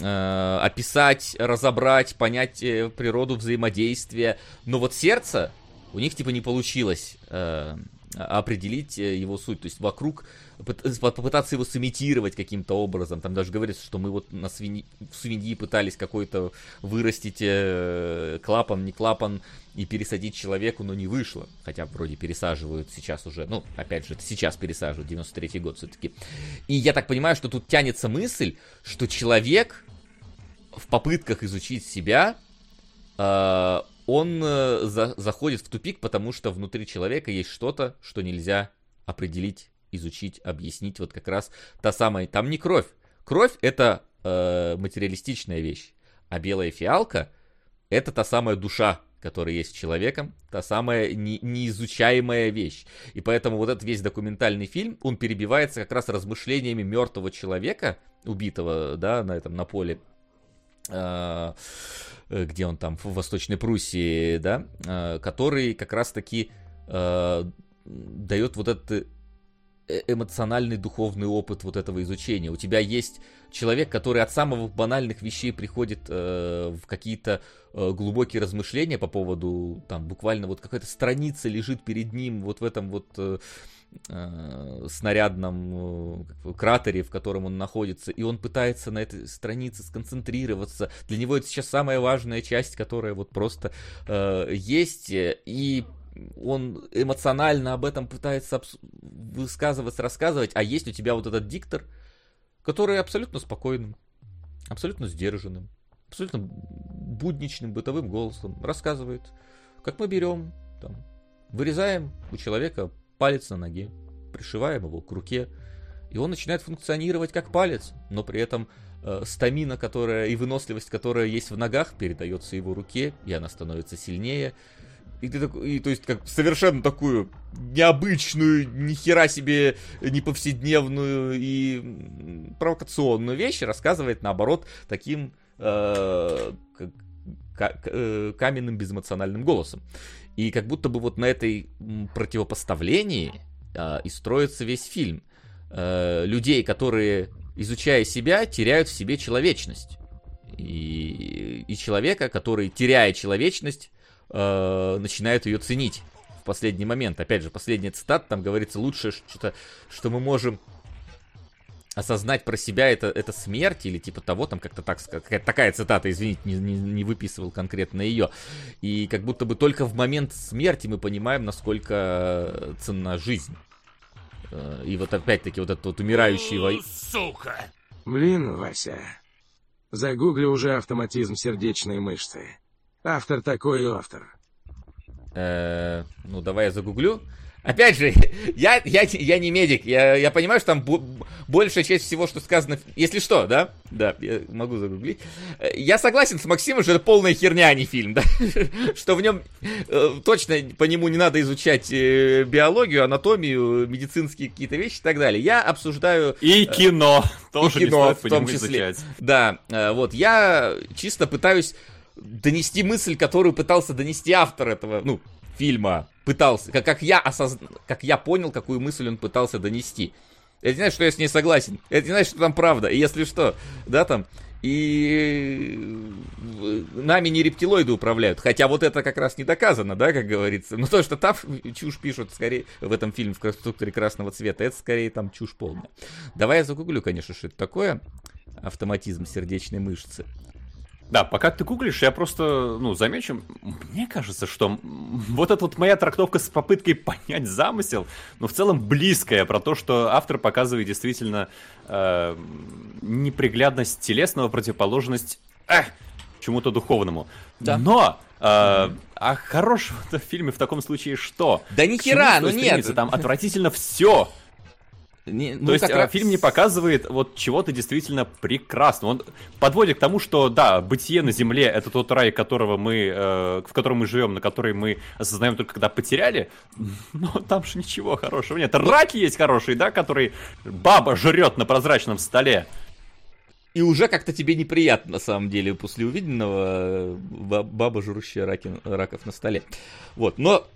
э, описать, разобрать, понять э, природу взаимодействия. Но вот сердце у них типа не получилось э, определить э, его суть. То есть вокруг попытаться его сымитировать каким-то образом. Там даже говорится, что мы вот на свиньи, в свиньи пытались какой-то вырастить э, клапан, не клапан и пересадить человеку, но не вышло. Хотя вроде пересаживают сейчас уже. Ну, опять же, это сейчас пересаживают, 93-й год все-таки. И я так понимаю, что тут тянется мысль, что человек в попытках изучить себя, он э, за, заходит в тупик, потому что внутри человека есть что-то, что нельзя определить изучить, объяснить. Вот как раз та самая, там не кровь. Кровь это э, материалистичная вещь, а белая фиалка это та самая душа, которая есть человеком, та самая не, неизучаемая вещь. И поэтому вот этот весь документальный фильм, он перебивается как раз размышлениями мертвого человека, убитого, да, на этом, на поле, э, где он там, в Восточной Пруссии, да, э, который как раз-таки э, дает вот этот Э, эмоциональный духовный опыт вот этого изучения. У тебя есть человек, который от самых банальных вещей приходит э, в какие-то э, глубокие размышления по поводу, там, буквально вот какая-то страница лежит перед ним вот в этом вот э, э снарядном э, кратере, в котором он находится, и он пытается на этой странице сконцентрироваться. Для него это сейчас самая важная часть, которая вот просто э, есть, и он эмоционально об этом пытается высказываться, рассказывать, а есть у тебя вот этот диктор, который абсолютно спокойным, абсолютно сдержанным, абсолютно будничным бытовым голосом рассказывает, как мы берем, там, вырезаем у человека палец на ноге, пришиваем его к руке, и он начинает функционировать как палец, но при этом э, стамина, которая и выносливость, которая есть в ногах, передается его руке, и она становится сильнее, и ты такой, и, то есть, как совершенно такую необычную, ни хера себе не повседневную и провокационную вещь рассказывает, наоборот, таким э, э, каменным безэмоциональным голосом. И как будто бы вот на этой противопоставлении э, и строится весь фильм. Э, людей, которые, изучая себя, теряют в себе человечность. И, и человека, который, теряя человечность, э, начинают ее ценить в последний момент. Опять же, последняя цитата, там говорится, лучшее, что-то, что мы можем осознать про себя это, это смерть или типа того, там как-то так, какая такая цитата, извините, не, не, не выписывал конкретно ее. И как будто бы только в момент смерти мы понимаем, насколько ценна жизнь. Э, и вот опять-таки вот этот вот умирающий... Во... Сука! Блин, Вася, загугли уже автоматизм сердечной мышцы. Автор такой автор. Э, ну, давай я загуглю. Опять же, я, я, я не медик, я, я понимаю, что там бо- большая часть всего, что сказано, если что, да, да, я могу загуглить. Э, я согласен с Максимом, что это полная херня, а не фильм, да, что в нем э, точно по нему не надо изучать э, биологию, анатомию, медицинские какие-то вещи и так далее. Я обсуждаю... И кино, тоже и кино, в том числе. Изучать. Да, вот, я чисто пытаюсь донести мысль, которую пытался донести автор этого, ну, фильма. Пытался, как, как, я осозна... как я понял, какую мысль он пытался донести. Это не значит, что я с ней согласен. Это не значит, что там правда. И если что, да, там, и нами не рептилоиды управляют. Хотя вот это как раз не доказано, да, как говорится. Но то, что там чушь пишут, скорее, в этом фильме в конструкторе красного цвета, это скорее там чушь полная. Давай я загуглю, конечно, что это такое. Автоматизм сердечной мышцы. Да, пока ты гуглишь, я просто, ну, замечу, мне кажется, что вот эта вот моя трактовка с попыткой понять замысел, ну, в целом близкая про то, что автор показывает действительно э, неприглядность телесного, противоположность э, чему-то духовному. Да. Но э, а хорошего в фильме в таком случае что? Да ни хера, ну нет. Там отвратительно все. Не, ну, То есть раз... фильм не показывает вот чего-то действительно прекрасного. Он подводит к тому, что да, бытие на Земле это тот рай, которого мы, э, в котором мы живем, на который мы осознаем только когда потеряли. Но там же ничего хорошего нет. Раки есть хорошие, да, который баба жрет на прозрачном столе. И уже как-то тебе неприятно, на самом деле, после увиденного э, баба, жрущая раки, раков на столе. Вот, но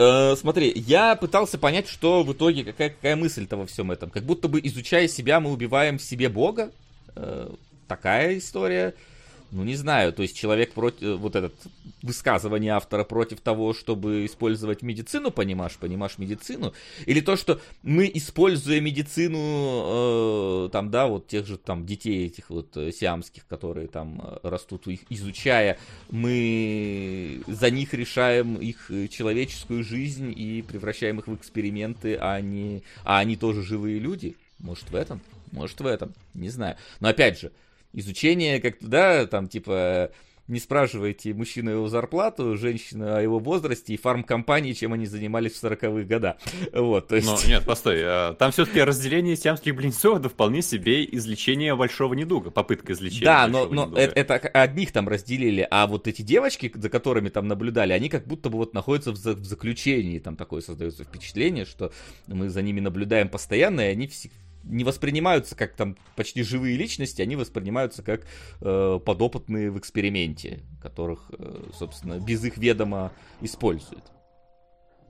Э, смотри, я пытался понять, что в итоге, какая, какая мысль-то во всем этом. Как будто бы, изучая себя, мы убиваем в себе Бога. Э, такая история ну не знаю, то есть человек против, э, вот этот высказывание автора против того, чтобы использовать медицину, понимаешь, понимаешь медицину, или то, что мы, используя медицину, э, там, да, вот тех же там детей этих вот э, сиамских, которые там э, растут, их изучая, мы за них решаем их человеческую жизнь и превращаем их в эксперименты, а они, а они тоже живые люди, может в этом, может в этом, не знаю, но опять же, изучение как-то, да, там, типа, не спрашивайте мужчину его зарплату, женщину о его возрасте и фармкомпании, чем они занимались в 40-х годах. Вот, то есть... Но, нет, постой, а, там все-таки разделение сиамских блинцов это вполне себе излечение большого недуга, попытка излечения Да, но, но это, это одних там разделили, а вот эти девочки, за которыми там наблюдали, они как будто бы вот находятся в, за, в заключении, там такое создается впечатление, что мы за ними наблюдаем постоянно, и они все не воспринимаются как там почти живые личности, они воспринимаются как э, подопытные в эксперименте, которых, э, собственно, без их ведома используют.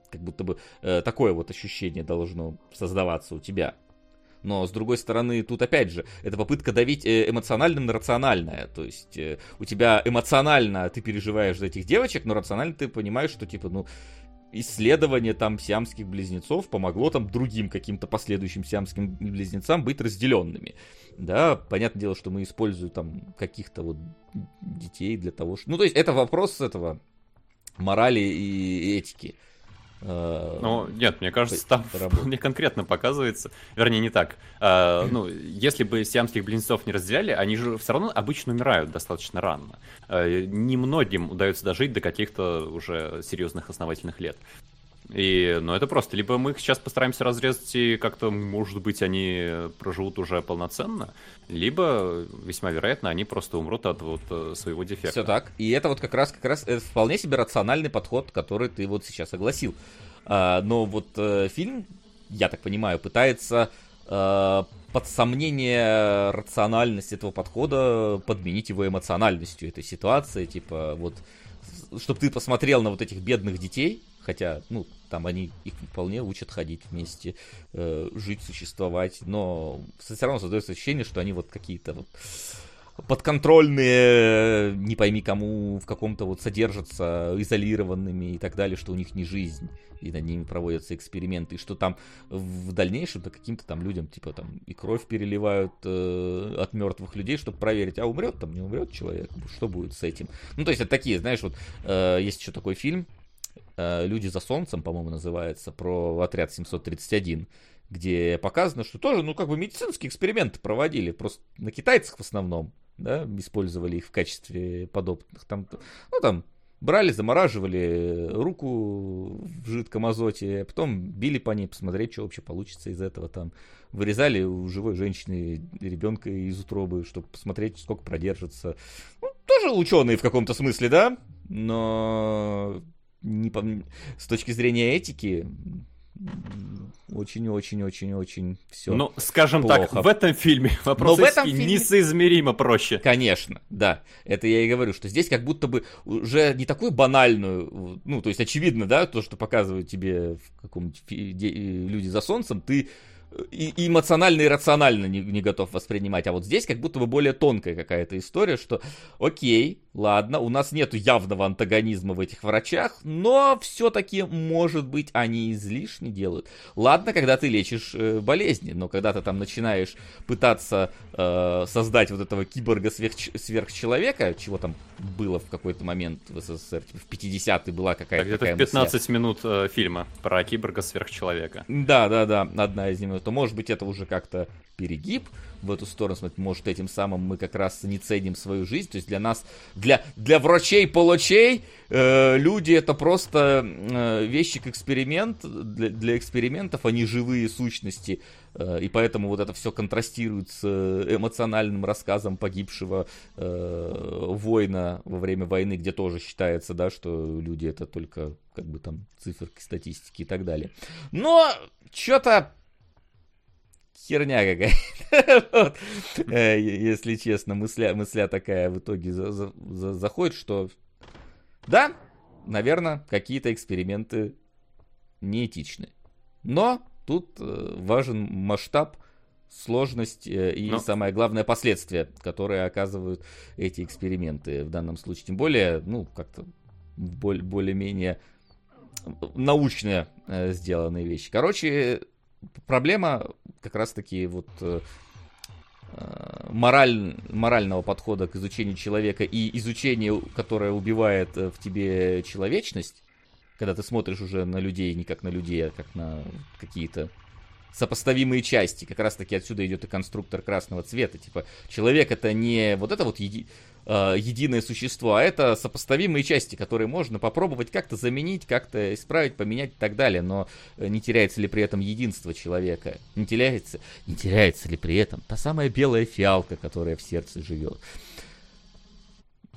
Как будто бы э, такое вот ощущение должно создаваться у тебя. Но, с другой стороны, тут опять же, это попытка давить э, эмоционально на рациональное. То есть, э, у тебя эмоционально ты переживаешь за этих девочек, но рационально ты понимаешь, что, типа, ну, исследование там сиамских близнецов помогло там другим каким-то последующим сиамским близнецам быть разделенными. Да, понятное дело, что мы используем там каких-то вот детей для того, что... Ну, то есть это вопрос этого морали и этики. Э, ну, нет, мне кажется, там вполне конкретно показывается, вернее, не так. А, ну, если бы сиамских близнецов не разделяли, они же все равно обычно умирают достаточно рано. А, немногим удается дожить до каких-то уже серьезных основательных лет. И, ну, это просто. Либо мы их сейчас постараемся разрезать, и как-то, может быть, они проживут уже полноценно, либо, весьма вероятно, они просто умрут от вот э, своего дефекта. Все так. И это вот как раз, как раз это вполне себе рациональный подход, который ты вот сейчас огласил. А, но вот э, фильм, я так понимаю, пытается э, под сомнение рациональность этого подхода подменить его эмоциональностью этой ситуации, типа вот чтобы ты посмотрел на вот этих бедных детей, хотя, ну, там они их вполне учат ходить вместе, э, жить, существовать, но все равно создается ощущение, что они вот какие-то вот подконтрольные, не пойми кому, в каком-то вот содержатся изолированными и так далее, что у них не жизнь, и над ними проводятся эксперименты, и что там в дальнейшем-то каким-то там людям, типа там и кровь переливают э, от мертвых людей, чтобы проверить, а умрет там, не умрет человек, что будет с этим. Ну, то есть это такие, знаешь, вот э, есть еще такой фильм, «Люди за солнцем», по-моему, называется, про отряд 731, где показано, что тоже, ну, как бы медицинские эксперименты проводили, просто на китайцах в основном, да, использовали их в качестве подопытных. Там, ну, там, брали, замораживали руку в жидком азоте, а потом били по ней, посмотреть, что вообще получится из этого там. Вырезали у живой женщины ребенка из утробы, чтобы посмотреть, сколько продержится. Ну, тоже ученые в каком-то смысле, да? Но не с точки зрения этики очень-очень-очень-очень все. Ну, скажем плохо. так, в этом фильме вопрос в этом фильме... несоизмеримо проще. Конечно, да. Это я и говорю, что здесь как будто бы уже не такую банальную, ну, то есть очевидно, да, то, что показывают тебе в каком-нибудь люди за солнцем, ты и, эмоционально и рационально не, не готов воспринимать. А вот здесь как будто бы более тонкая какая-то история, что окей, ладно, у нас нет явного антагонизма в этих врачах, но все-таки, может быть, они излишне делают. Ладно, когда ты лечишь э, болезни, но когда ты там начинаешь пытаться э, создать вот этого киборга-сверхчеловека, чего там было в какой-то момент в СССР, типа в 50-е была какая-то Это такая 15 мысля. минут э, фильма про киборга-сверхчеловека. Да, да, да, одна из них. То может быть это уже как-то перегиб в эту сторону, может этим самым мы как раз не ценим свою жизнь, то есть для нас, для, для врачей-полочей э, люди это просто э, вещи к эксперимент, для, для экспериментов они живые сущности, э, и поэтому вот это все контрастирует с эмоциональным рассказом погибшего э, воина во время войны, где тоже считается, да, что люди это только как бы там циферки, статистики и так далее. Но что-то херня какая-то. Э, если честно, мысля, такая в итоге за, за, за, заходит, что да, наверное, какие-то эксперименты неэтичны. Но тут э, важен масштаб, сложность э, и Но... самое главное последствия, которые оказывают эти эксперименты в данном случае. Тем более, ну, как-то более-менее научные э, сделанные вещи. Короче, проблема как раз-таки вот э, э, мораль, морального подхода к изучению человека и изучению, которое убивает э, в тебе человечность, когда ты смотришь уже на людей не как на людей, а как на какие-то сопоставимые части. Как раз таки отсюда идет и конструктор красного цвета. Типа, человек это не вот это вот еди, э, единое существо, а это сопоставимые части, которые можно попробовать как-то заменить, как-то исправить, поменять и так далее. Но э, не теряется ли при этом единство человека? Не теряется, не теряется ли при этом та самая белая фиалка, которая в сердце живет?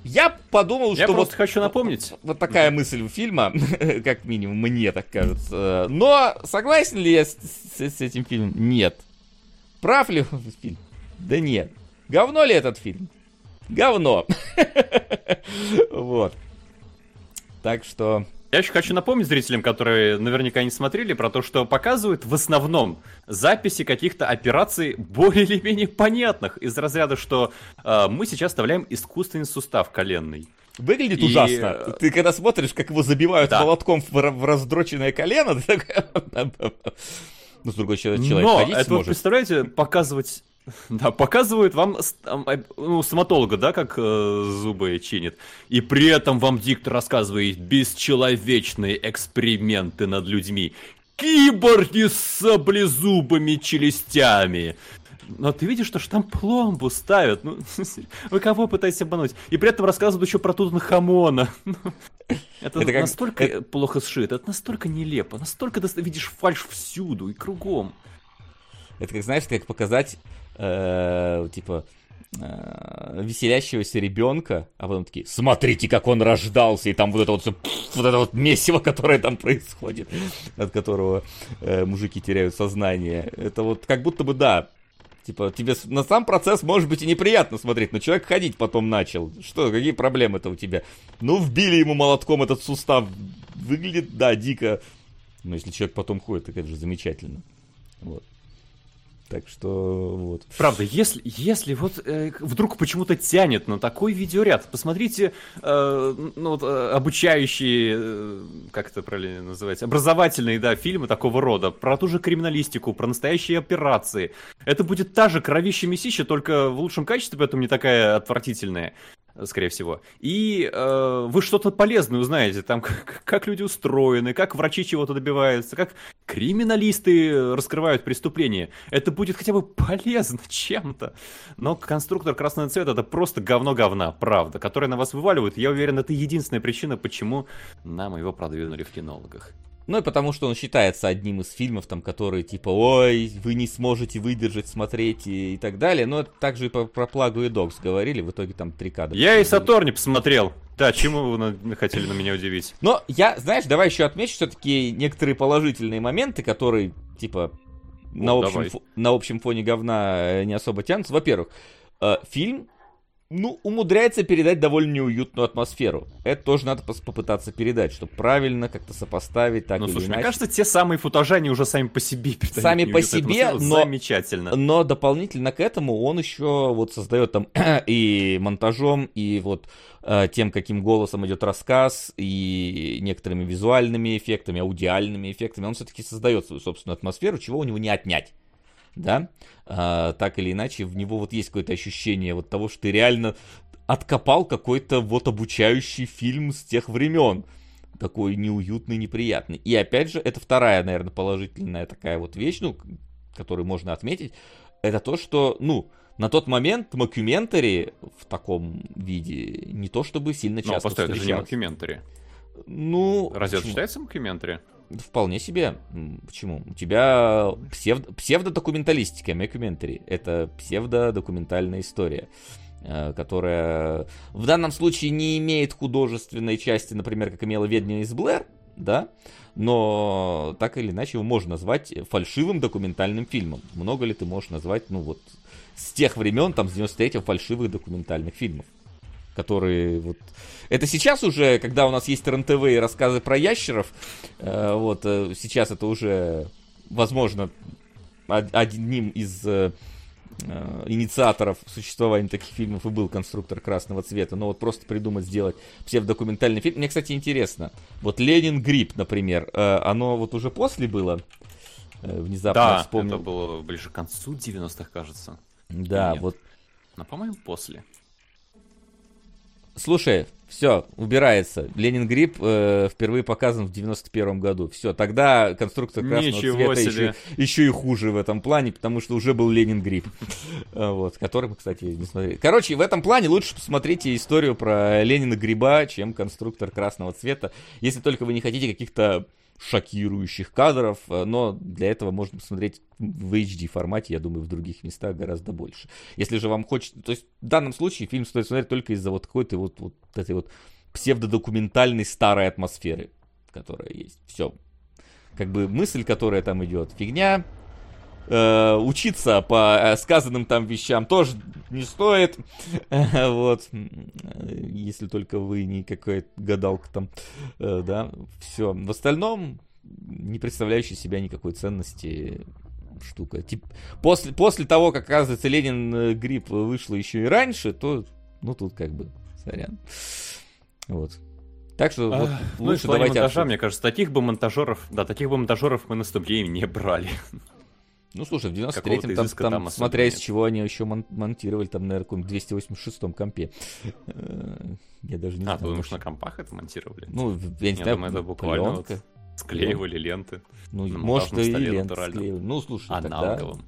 Я подумал, Я что вот хочу напомнить. Вот такая мысль у фильма, как минимум, мне так кажется. Но согласен ли я с, с, с этим фильмом? Нет. Прав ли фильм? Да нет. Говно ли этот фильм? Говно. Вот. Так что я еще хочу напомнить зрителям, которые наверняка не смотрели, про то, что показывают в основном записи каких-то операций более или менее понятных, из разряда, что э, мы сейчас вставляем искусственный сустав коленный. Выглядит и... ужасно. Ты когда смотришь, как его забивают да. молотком в, в раздроченное колено, ты такой... Ну, с другой человек Но это, сможет. представляете, показывать Да, показывают вам ну, стоматолога, да, как э, зубы чинит. И при этом вам диктор рассказывает бесчеловечные эксперименты над людьми. Киборги с саблезубыми челюстями. Но ты видишь, что ж там пломбу ставят. Ну, вы кого пытаетесь обмануть? И при этом рассказывают еще про Тутанхамона. Это, это как... настолько это... плохо сшито, это настолько нелепо, настолько ты видишь фальш всюду и кругом. Это как, знаешь, как показать э, типа э, веселящегося ребенка, а потом такие, смотрите, как он рождался, и там вот это вот все, вот это вот месиво, которое там происходит, от которого э, мужики теряют сознание. Это вот как будто бы, да, Типа, тебе на сам процесс может быть и неприятно смотреть, но человек ходить потом начал. Что, какие проблемы-то у тебя? Ну, вбили ему молотком этот сустав. Выглядит, да, дико. Но если человек потом ходит, так это же замечательно. Вот. Так что вот. Правда, если, если вот э, вдруг почему-то тянет на такой видеоряд, посмотрите, э, ну, вот, э, обучающие, э, как это правильно называется, образовательные, да, фильмы такого рода, про ту же криминалистику, про настоящие операции. Это будет та же кровища месища, только в лучшем качестве, поэтому не такая отвратительная скорее всего. И э, вы что-то полезное узнаете, там, как, как люди устроены, как врачи чего-то добиваются, как криминалисты раскрывают преступления. Это будет хотя бы полезно чем-то. Но конструктор красного цвета это просто говно говна, правда, которое на вас вываливают. Я уверен, это единственная причина, почему нам его продвинули в кинологах. Ну и потому что он считается одним из фильмов, там, которые типа, ой, вы не сможете выдержать, смотреть и, и так далее. Но также и про, про Плагу и Докс говорили, в итоге там три кадра. Я и Сатор не посмотрел. Да, чему вы на, хотели на меня удивить? Но я, знаешь, давай еще отмечу все-таки некоторые положительные моменты, которые типа, на, О, общем, фо- на общем фоне говна э, не особо тянутся. Во-первых, э, фильм, ну, умудряется передать довольно неуютную атмосферу. Это тоже надо попытаться передать, чтобы правильно как-то сопоставить так Ну, или слушай, мне иначе. кажется, те самые футажи, они уже сами по себе передают Сами по себе, но- Замечательно. Но дополнительно к этому он еще вот создает там и монтажом, и вот э, тем, каким голосом идет рассказ, и некоторыми визуальными эффектами, аудиальными эффектами, он все-таки создает свою собственную атмосферу, чего у него не отнять. Да, А, так или иначе, в него вот есть какое-то ощущение вот того, что ты реально откопал какой-то вот обучающий фильм с тех времен. Такой неуютный, неприятный. И опять же, это вторая, наверное, положительная такая вот вещь, ну, которую можно отметить, это то, что, ну, на тот момент мокюментари в таком виде не то чтобы сильно Ну, часто постой, это же не мокюментари. Ну, Разве это почему? считается мокюментари? Вполне себе. Почему? У тебя псевдо, псевдодокументалистика, мокюментари. Это псевдодокументальная история э, которая в данном случае не имеет художественной части, например, как имела «Ведьма из Блэр», да, но так или иначе его можно назвать фальшивым документальным фильмом. Много ли ты можешь назвать, ну вот, с тех времен, там, с 93-го, фальшивых документальных фильмов? Которые вот... Это сейчас уже, когда у нас есть РНТВ и рассказы про ящеров, э, вот, э, сейчас это уже, возможно, од- одним из э, э, инициаторов существования таких фильмов и был конструктор красного цвета. Но вот просто придумать, сделать псевдокументальный фильм. Мне, кстати, интересно. Вот Ленин Грипп, например, э, оно вот уже после было? Э, Внезапно Да, вспомнил. это было ближе к концу 90-х, кажется. Да, Нет. вот Но, по-моему, после. Слушай, все, убирается. Ленин Грипп э, впервые показан в 91 году. Все, тогда конструктор красного Ничего цвета себе. еще, еще и хуже в этом плане, потому что уже был Ленин Грипп. Э, Вот, который мы, кстати, не смотрели. Короче, в этом плане лучше посмотрите историю про Ленина Гриба, чем конструктор красного цвета. Если только вы не хотите каких-то шокирующих кадров, э, но для этого можно посмотреть в HD формате, я думаю, в других местах гораздо больше. Если же вам хочется... То есть в данном случае фильм стоит смотреть только из-за вот какой-то вот, вот этой вот псевдодокументальной старой атмосферы, которая есть. Все. Как бы мысль, которая там идет, фигня. Э, учиться по э, сказанным там вещам тоже не стоит. Вот. Если только вы не какая-то гадалка там. Э, Да. Все. В остальном не представляющий себя никакой ценности штука. Тип, после, после того, как, оказывается, Ленин Грипп вышло еще и раньше, то, ну, тут как бы, сорян. Вот. Так что вот, Ах, ну, лучше давайте монтажа, мне кажется, таких бы монтажеров, да, таких бы монтажеров мы на не брали. Ну, слушай, в 93-м Какого-то там, там, там смотря из нет. чего они еще мон- монтировали, там, наверное, каком 286-м компе. Э, Я даже не А, знаю. ты думаешь, на компах это монтировали? Ну, я не знаю, это буквально вот пленка. Склеивали ленты Ну, на может, и столе лент натурально. склеивали. Ну, слушай, тогда, аналоговым.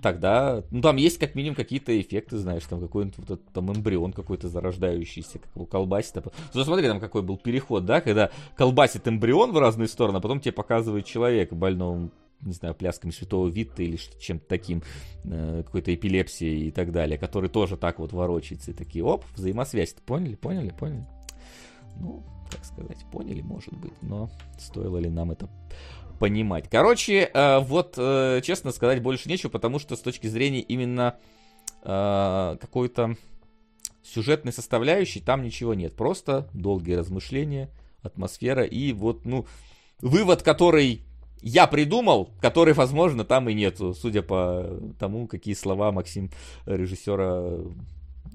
тогда, ну, там есть как минимум какие-то эффекты, знаешь, там какой-нибудь вот этот, там эмбрион какой-то зарождающийся, как его колбасит. а Ну, смотри, там какой был переход, да, когда колбасит эмбрион в разные стороны, а потом тебе показывает человека больного не знаю, плясками святого Витта или чем-то таким, э, какой-то эпилепсией и так далее, который тоже так вот ворочается и такие, оп, взаимосвязь. Поняли, поняли, поняли? Ну, как сказать, поняли, может быть, но стоило ли нам это понимать. Короче, э, вот, э, честно сказать, больше нечего, потому что с точки зрения именно какой-то сюжетной составляющей там ничего нет. Просто долгие размышления, атмосфера и вот, ну, вывод, который я придумал, который, возможно, там и нету, судя по тому, какие слова Максим режиссера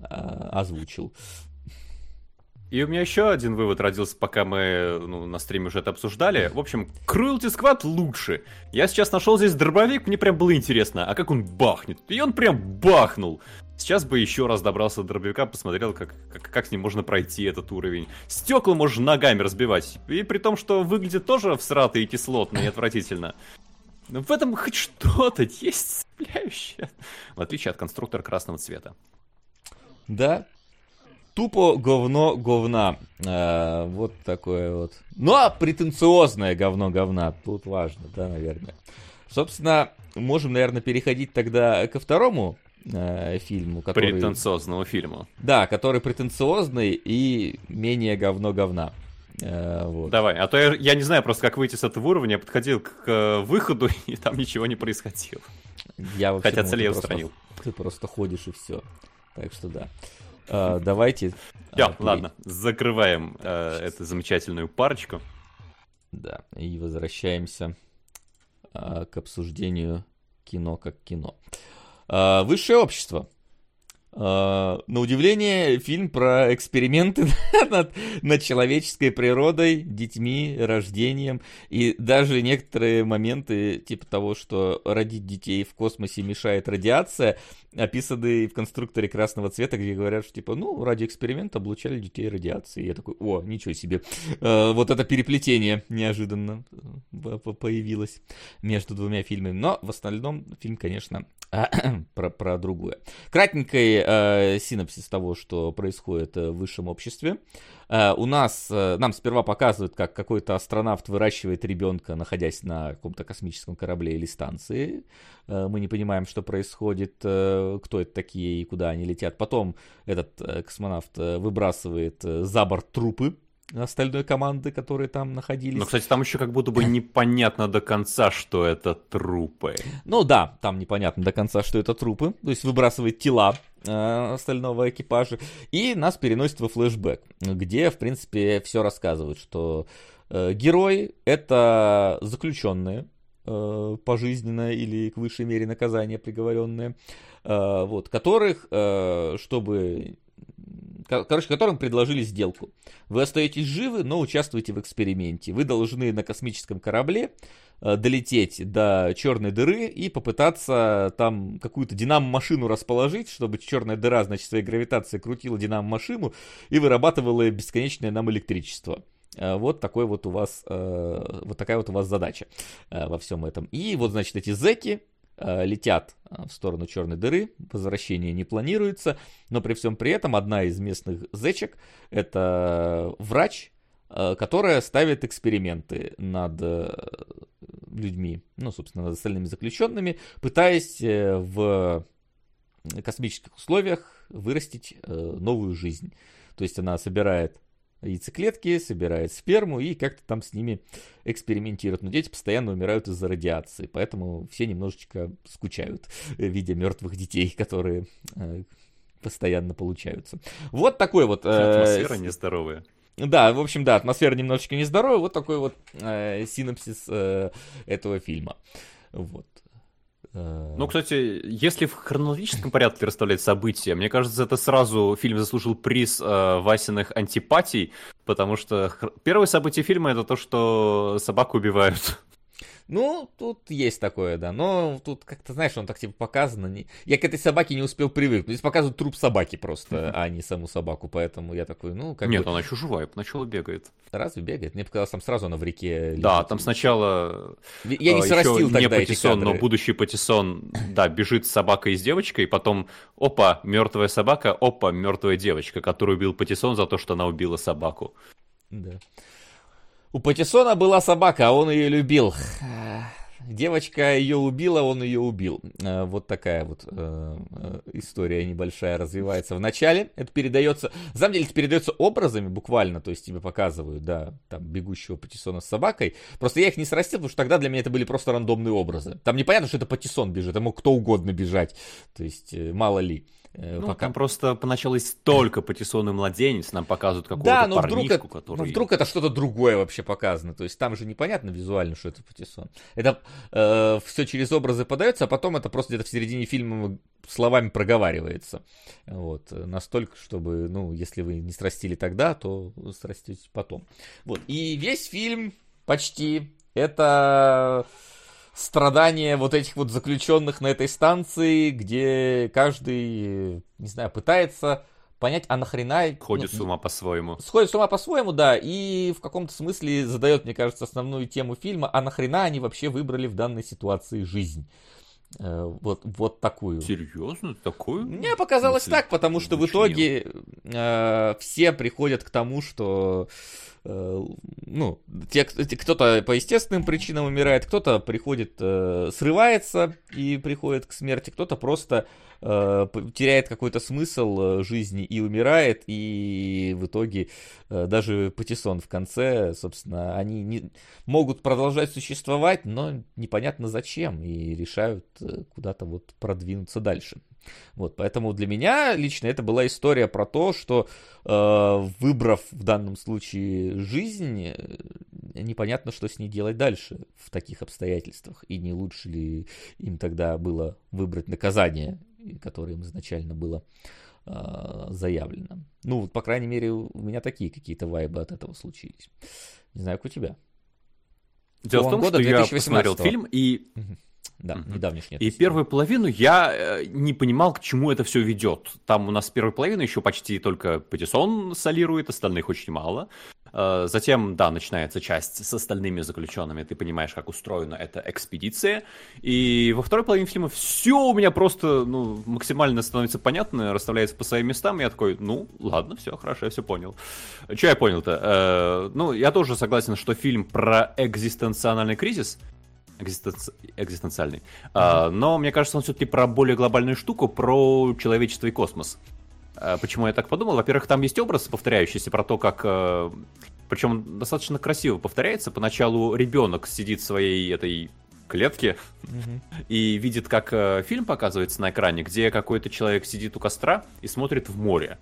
а, озвучил. И у меня еще один вывод родился, пока мы ну, на стриме уже это обсуждали. В общем, Cruelty Squad лучше. Я сейчас нашел здесь дробовик, мне прям было интересно, а как он бахнет? И он прям бахнул. Сейчас бы еще раз добрался до дробовика, посмотрел, как, как, как с ним можно пройти этот уровень. Стекла можно ногами разбивать. И при том, что выглядит тоже всрато и кислотно и отвратительно. Но в этом хоть что-то есть цепляющее. В отличие от конструктора красного цвета. Да. Тупо говно говна. А, вот такое вот. Ну, а претенциозное говно говна. Тут важно, да, наверное. Собственно, можем, наверное, переходить тогда ко второму э, фильму, который... Претенциозного фильма. Да, который претенциозный и менее говно говна. Э, вот. Давай, а то я, я не знаю просто, как выйти с этого уровня. Я подходил к, к выходу, и там ничего не происходило. Я вообще Хотя цель я устранил. Просто, ты просто ходишь и все. Так что да. А, давайте. Все, а, ладно, закрываем а, эту замечательную парочку. Да, и возвращаемся а, к обсуждению кино как кино. А, высшее общество. Uh, на удивление, фильм про эксперименты над, над человеческой природой, детьми, рождением. И даже некоторые моменты, типа того, что родить детей в космосе мешает радиация, описаны в конструкторе красного цвета, где говорят, что типа, ну, ради эксперимента облучали детей радиации. Я такой, о, ничего себе. Uh, вот это переплетение неожиданно э, появилось между двумя фильмами. Но в остальном фильм, конечно, про, про другое. Кратенький э, синопсис того, что происходит э, в высшем обществе. Э, у нас, э, нам сперва показывают, как какой-то астронавт выращивает ребенка, находясь на каком-то космическом корабле или станции. Э, мы не понимаем, что происходит, э, кто это такие и куда они летят. Потом этот э, космонавт э, выбрасывает э, за борт трупы остальной команды, которые там находились. Но, кстати, там еще как будто бы непонятно до конца, что это трупы. Ну да, там непонятно до конца, что это трупы. То есть выбрасывает тела э, остального экипажа. И нас переносит во флешбэк, где, в принципе, все рассказывают, что э, герои это заключенные, э, пожизненно или к высшей мере наказания приговоренные, э, вот, которых, э, чтобы короче, которым предложили сделку. Вы остаетесь живы, но участвуете в эксперименте. Вы должны на космическом корабле э, долететь до черной дыры и попытаться там какую-то динамо-машину расположить, чтобы черная дыра, значит, своей гравитацией крутила динамо-машину и вырабатывала бесконечное нам электричество. Э, вот такой вот у вас, э, вот такая вот у вас задача во всем этом. И вот, значит, эти зеки, летят э, в сторону черной дыры, возвращение не планируется, но при всем при этом одна из местных зечек это врач, э, которая ставит эксперименты над людьми, ну, собственно, над остальными заключенными, пытаясь в космических условиях вырастить новую жизнь. То есть она собирает яйцеклетки, собирает сперму и как-то там с ними экспериментирует. Но дети постоянно умирают из-за радиации, поэтому все немножечко скучают, э, видя мертвых детей, которые э, постоянно получаются. Вот такой вот... Э, Атмосфера нездоровая. Да, в общем, да, атмосфера немножечко нездоровая. Вот такой вот э, синопсис э, этого фильма. Вот. Э, ну, кстати, если в хронологическом порядке расставлять события, мне кажется, это сразу фильм заслужил приз э, Васиных антипатий, потому что первое событие фильма это то, что собаку убивают. Ну, тут есть такое, да. Но тут как-то, знаешь, он так типа показано. Не... Я к этой собаке не успел привыкнуть. Здесь показывают труп собаки просто, а не саму собаку. Поэтому я такой, ну, как Нет, бы... она еще живая, поначалу бегает. Разве бегает? Мне показалось, там сразу она в реке лежит. Да, там сначала... Я не а, срастил тогда не Патиссон, но будущий Патиссон, да, бежит с собакой и с девочкой, и потом, опа, мертвая собака, опа, мертвая девочка, которую убил Патиссон за то, что она убила собаку. Да. У Патисона была собака, а он ее любил. Девочка ее убила, он ее убил. Э, вот такая вот э, э, история небольшая развивается в начале. Это передается, на самом деле это передается образами буквально, то есть тебе показывают, да, там бегущего Патисона с собакой. Просто я их не срастил, потому что тогда для меня это были просто рандомные образы. Там непонятно, что это Патисон бежит, мог кто угодно бежать, то есть мало ли. Э, ну, пока... там просто поначалу есть только Патиссон и младенец, нам показывают какого-то да, но вдруг это, который... но вдруг это что-то другое вообще показано, то есть там же непонятно визуально, что это Патиссон. Это э, все через образы подается, а потом это просто где-то в середине фильма словами проговаривается. Вот, настолько, чтобы, ну, если вы не срастили тогда, то срастете потом. Вот, и весь фильм почти это страдания вот этих вот заключенных на этой станции, где каждый, не знаю, пытается понять, а нахрена... Ходит ну, с ума по-своему. Сходит с ума по-своему, да, и в каком-то смысле задает, мне кажется, основную тему фильма, а нахрена они вообще выбрали в данной ситуации жизнь. Э, вот, вот такую. Серьезно? Такую? Мне показалось так, потому что в итоге э, все приходят к тому, что э, ну, те, кто-то по естественным причинам умирает, кто-то приходит, э, срывается и приходит к смерти, кто-то просто э, теряет какой-то смысл э, жизни и умирает, и в итоге э, даже Патисон в конце, собственно, они не, могут продолжать существовать, но непонятно зачем, и решают э, куда-то вот продвинуться дальше. Вот, поэтому для меня лично это была история про то, что э, выбрав в данном случае жизнь, э, непонятно, что с ней делать дальше в таких обстоятельствах. И не лучше ли им тогда было выбрать наказание которое им изначально было э, заявлено. Ну, по крайней мере, у меня такие какие-то вайбы от этого случились. Не знаю, как у тебя. Дело в том, что я посмотрел фильм и... Да, mm-hmm. недавнешний. И первую половину я э, не понимал, к чему это все ведет. Там у нас первую половину еще почти только Патисон солирует, остальных очень мало. Э, затем, да, начинается часть с остальными заключенными, ты понимаешь, как устроена эта экспедиция. И во второй половине фильма все у меня просто ну, максимально становится понятно, расставляется по своим местам. И я такой, ну, ладно, все, хорошо, я все понял. Что я понял-то? Э, ну, я тоже согласен, что фильм про экзистенциональный кризис, экзистенци... экзистенциальный. А, но мне кажется, он все-таки про более глобальную штуку, про человечество и космос. А, почему я так подумал? Во-первых, там есть образ, повторяющийся про то, как... Э, Причем достаточно красиво повторяется. Поначалу ребенок сидит в своей этой клетке mm-hmm. и видит, как э, фильм показывается на экране, где какой-то человек сидит у костра и смотрит в море.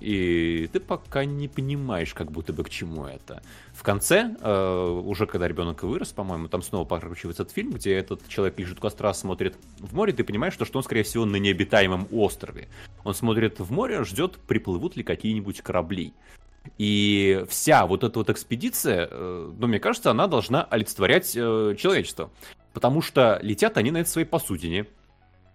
И ты пока не понимаешь, как будто бы к чему это. В конце, э, уже когда ребенок вырос, по-моему, там снова прокручивается этот фильм, где этот человек лежит у костра, смотрит в море, ты понимаешь, что, что он, скорее всего, на необитаемом острове. Он смотрит в море, ждет, приплывут ли какие-нибудь корабли. И вся вот эта вот экспедиция, э, ну, мне кажется, она должна олицетворять э, человечество. Потому что летят они на этой своей посудине,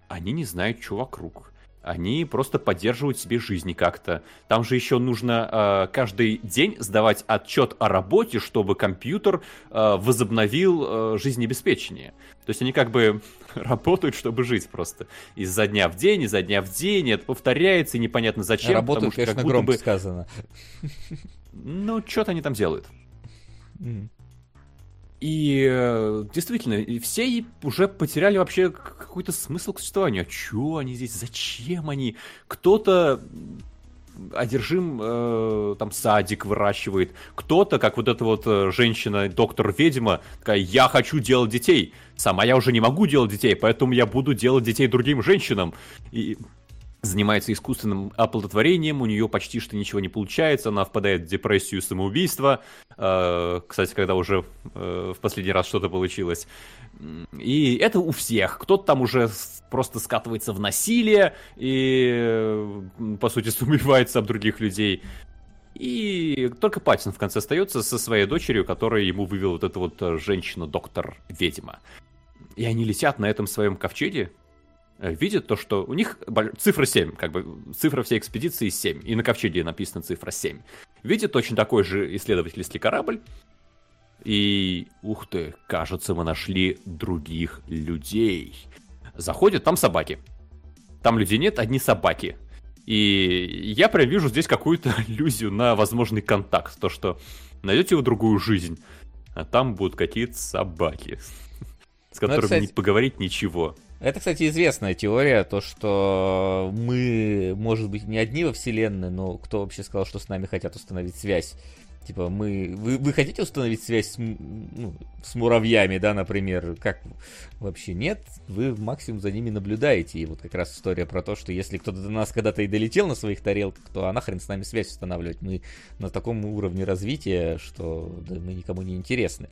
они не знают, что вокруг они просто поддерживают себе жизни как-то. Там же еще нужно э, каждый день сдавать отчет о работе, чтобы компьютер э, возобновил э, жизнеобеспечение. То есть они как бы работают, чтобы жить просто. Изо дня в день, изо дня в день, это повторяется, и непонятно зачем. Работают, потому, что конечно, громко бы... сказано. Ну, что-то они там делают. Mm. И э, действительно, все уже потеряли вообще какой-то смысл к существованию. А чё они здесь? Зачем они? Кто-то одержим э, там садик выращивает. Кто-то, как вот эта вот э, женщина, доктор-ведьма, такая, я хочу делать детей. Сама я уже не могу делать детей, поэтому я буду делать детей другим женщинам. И занимается искусственным оплодотворением, у нее почти что ничего не получается, она впадает в депрессию самоубийства, э, кстати, когда уже э, в последний раз что-то получилось. И это у всех. Кто-то там уже просто скатывается в насилие и, э, по сути, убивается об других людей. И только Паттин в конце остается со своей дочерью, которая ему вывел вот эта вот женщина-доктор-ведьма. И они летят на этом своем ковчеге, Э, видят то, что у них цифра 7, как бы цифра всей экспедиции 7, и на ковчеге написана цифра 7. Видят точно такой же исследовательский корабль, и, ух ты, кажется, мы нашли других людей. Заходят, там собаки. Там людей нет, одни собаки. И я прям вижу здесь какую-то иллюзию на возможный контакт. То, что найдете вы другую жизнь, а там будут какие-то собаки, с ну, которыми не поговорить ничего. Это, кстати, известная теория, то, что мы, может быть, не одни во вселенной, но кто вообще сказал, что с нами хотят установить связь? Типа, мы... Вы, вы хотите установить связь с, ну, с муравьями, да, например? Как вообще нет? Вы максимум за ними наблюдаете. И вот как раз история про то, что если кто-то до нас когда-то и долетел на своих тарелках, то а нахрен с нами связь устанавливать? Мы на таком уровне развития, что да, мы никому не интересны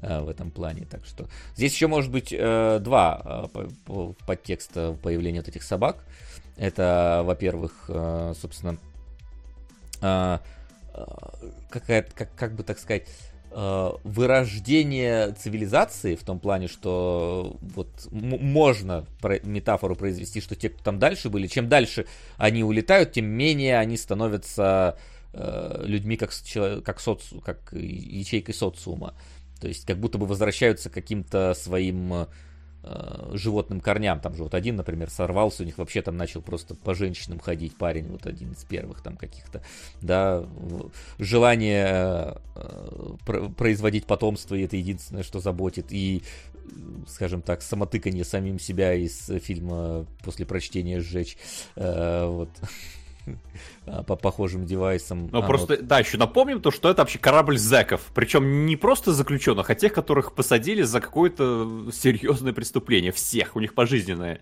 а, в этом плане. Так что здесь еще может быть э, два э, подтекста появления вот этих собак. Это, во-первых, э, собственно, э, какая-то, как, как бы так сказать, э, вырождение цивилизации в том плане, что вот можно про- метафору произвести, что те, кто там дальше были, чем дальше они улетают, тем менее они становятся э, людьми как, как, соци, как ячейкой социума. То есть как будто бы возвращаются каким-то своим э, животным корням. Там же вот один, например, сорвался, у них вообще там начал просто по женщинам ходить парень, вот один из первых там каких-то, да, желание э, производить потомство, и это единственное, что заботит, и скажем так, самотыканье самим себя из фильма после прочтения сжечь. Э, вот. А, по похожим девайсам. Ну, а, просто, вот... да, еще напомним то, что это вообще корабль зэков. Причем не просто заключенных, а тех, которых посадили за какое-то серьезное преступление. Всех, у них пожизненное.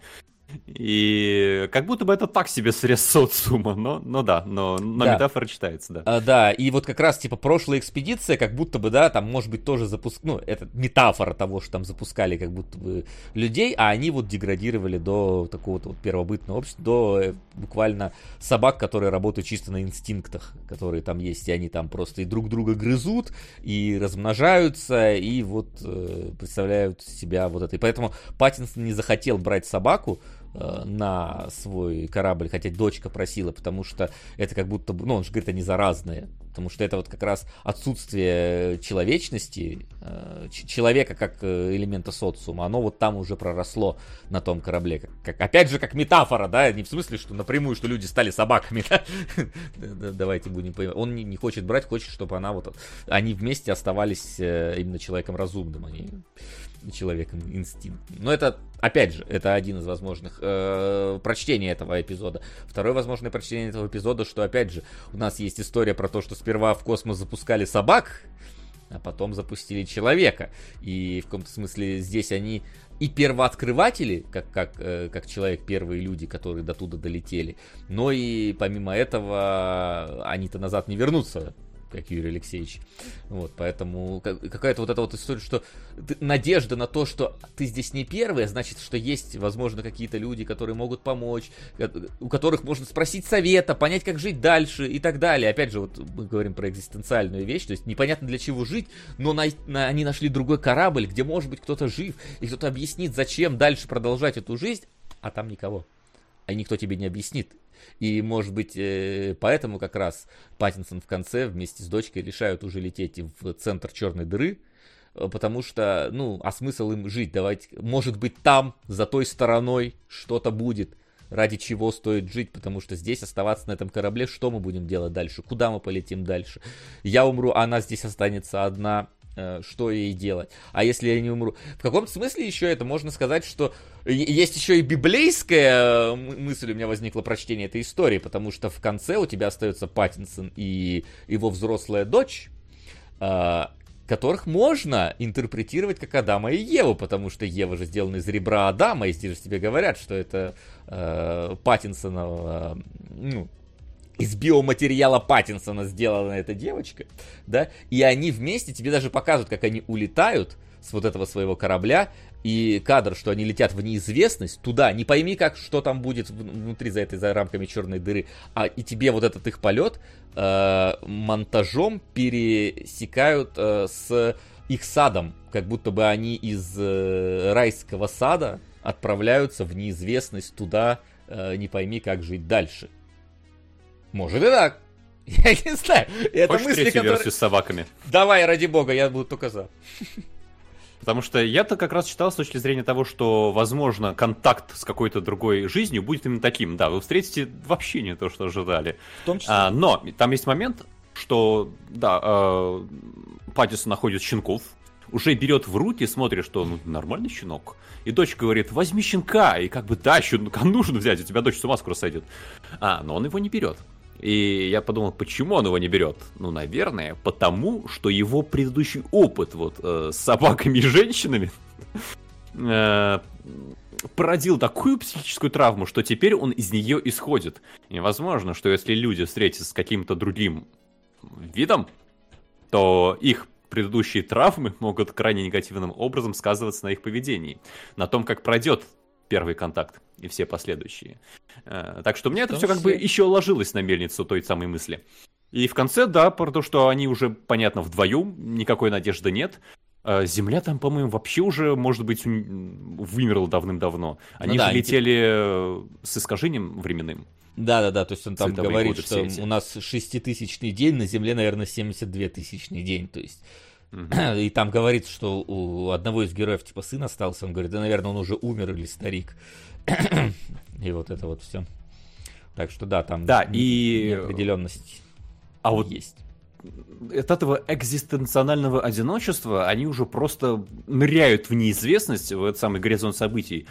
И как будто бы это так себе срез социума, но, но да, но, но да. метафора читается, да. А, да, и вот как раз, типа, прошлая экспедиция, как будто бы, да, там, может быть, тоже запуск... Ну, это метафора того, что там запускали как будто бы людей, а они вот деградировали до такого вот первобытного общества, до э, буквально собак, которые работают чисто на инстинктах, которые там есть, и они там просто и друг друга грызут, и размножаются, и вот э, представляют себя вот это. И поэтому Паттинсон не захотел брать собаку, на свой корабль, хотя дочка просила, потому что это как будто бы, ну, он же говорит, они заразные, потому что это вот как раз отсутствие человечности, э, человека как э, элемента социума, оно вот там уже проросло на том корабле. Как, как, опять же, как метафора, да, не в смысле, что напрямую, что люди стали собаками, да? давайте будем понимать. Он не хочет брать, хочет, чтобы она вот, они вместе оставались именно человеком разумным, они человеком инстинкт. Но это, опять же, это один из возможных э, прочтений этого эпизода. Второе возможное прочтение этого эпизода, что, опять же, у нас есть история про то, что сперва в космос запускали собак, а потом запустили человека. И в каком-то смысле здесь они и первооткрыватели, как, как, э, как человек, первые люди, которые до туда долетели, но и помимо этого они-то назад не вернутся как Юрий Алексеевич. Вот, поэтому какая-то вот эта вот история, что надежда на то, что ты здесь не первый, значит, что есть, возможно, какие-то люди, которые могут помочь, у которых можно спросить совета, понять, как жить дальше и так далее. Опять же, вот мы говорим про экзистенциальную вещь, то есть непонятно для чего жить, но на, на, они нашли другой корабль, где, может быть, кто-то жив, и кто-то объяснит, зачем дальше продолжать эту жизнь, а там никого. А никто тебе не объяснит. И, может быть, э, поэтому как раз Паттинсон в конце вместе с дочкой решают уже лететь в центр черной дыры, э, потому что, ну, а смысл им жить? Давайте, может быть, там, за той стороной что-то будет, ради чего стоит жить, потому что здесь оставаться на этом корабле, что мы будем делать дальше, куда мы полетим дальше. Я умру, а она здесь останется одна, что ей делать. А если я не умру? В каком-то смысле еще это можно сказать, что есть еще и библейская э, мысль у меня возникла прочтение этой истории, потому что в конце у тебя остается Паттинсон и его взрослая дочь, э, которых можно интерпретировать как Адама и Еву, потому что Ева же сделана из ребра Адама, и здесь же тебе говорят, что это э, Паттинсонова, ну, из биоматериала Паттинсона сделана эта девочка, да, и они вместе, тебе даже показывают, как они улетают с вот этого своего корабля, и кадр, что они летят в неизвестность, туда, не пойми, как, что там будет внутри за этой, за рамками черной дыры, а и тебе вот этот их полет э, монтажом пересекают э, с их садом, как будто бы они из э, райского сада отправляются в неизвестность туда, э, не пойми, как жить дальше. Может и так. Я не знаю. Это Хочешь мысли, третью которые... версию с собаками? Давай, ради бога, я буду только за. Потому что я-то как раз читал с точки зрения того, что, возможно, контакт с какой-то другой жизнью будет именно таким. Да, вы встретите вообще не то, что ожидали. В том числе. А, но там есть момент, что, да, э, Паттисон находит щенков, уже берет в руки, смотрит, что ну, нормальный щенок. И дочка говорит, возьми щенка. И как бы, да, щенка нужно взять, у тебя дочь с ума скоро сойдет. А, но он его не берет. И я подумал, почему он его не берет? Ну, наверное, потому что его предыдущий опыт вот э, с собаками и женщинами э, породил такую психическую травму, что теперь он из нее исходит. И возможно, что если люди встретятся с каким-то другим видом, то их предыдущие травмы могут крайне негативным образом сказываться на их поведении, на том, как пройдет первый контакт и все последующие. Э, так что мне это все как бы еще ложилось на мельницу той самой мысли. И в конце, да, про то, что они уже, понятно, вдвоем, никакой надежды нет. Э, Земля там, по-моему, вообще уже, может быть, вымерла давным-давно. Они ну, да, же летели они... Э, с искажением временным. Да-да-да, то есть он там говорит, что у нас шеститысячный день, на Земле, наверное, 72 тысячный день. То есть И там говорится, что у одного из героев типа сын остался, он говорит, да, наверное, он уже умер или старик. И вот это вот все. Так что да, там да, и... неопределенность а вот есть. От этого экзистенционального одиночества они уже просто ныряют в неизвестность, в этот самый горизонт событий,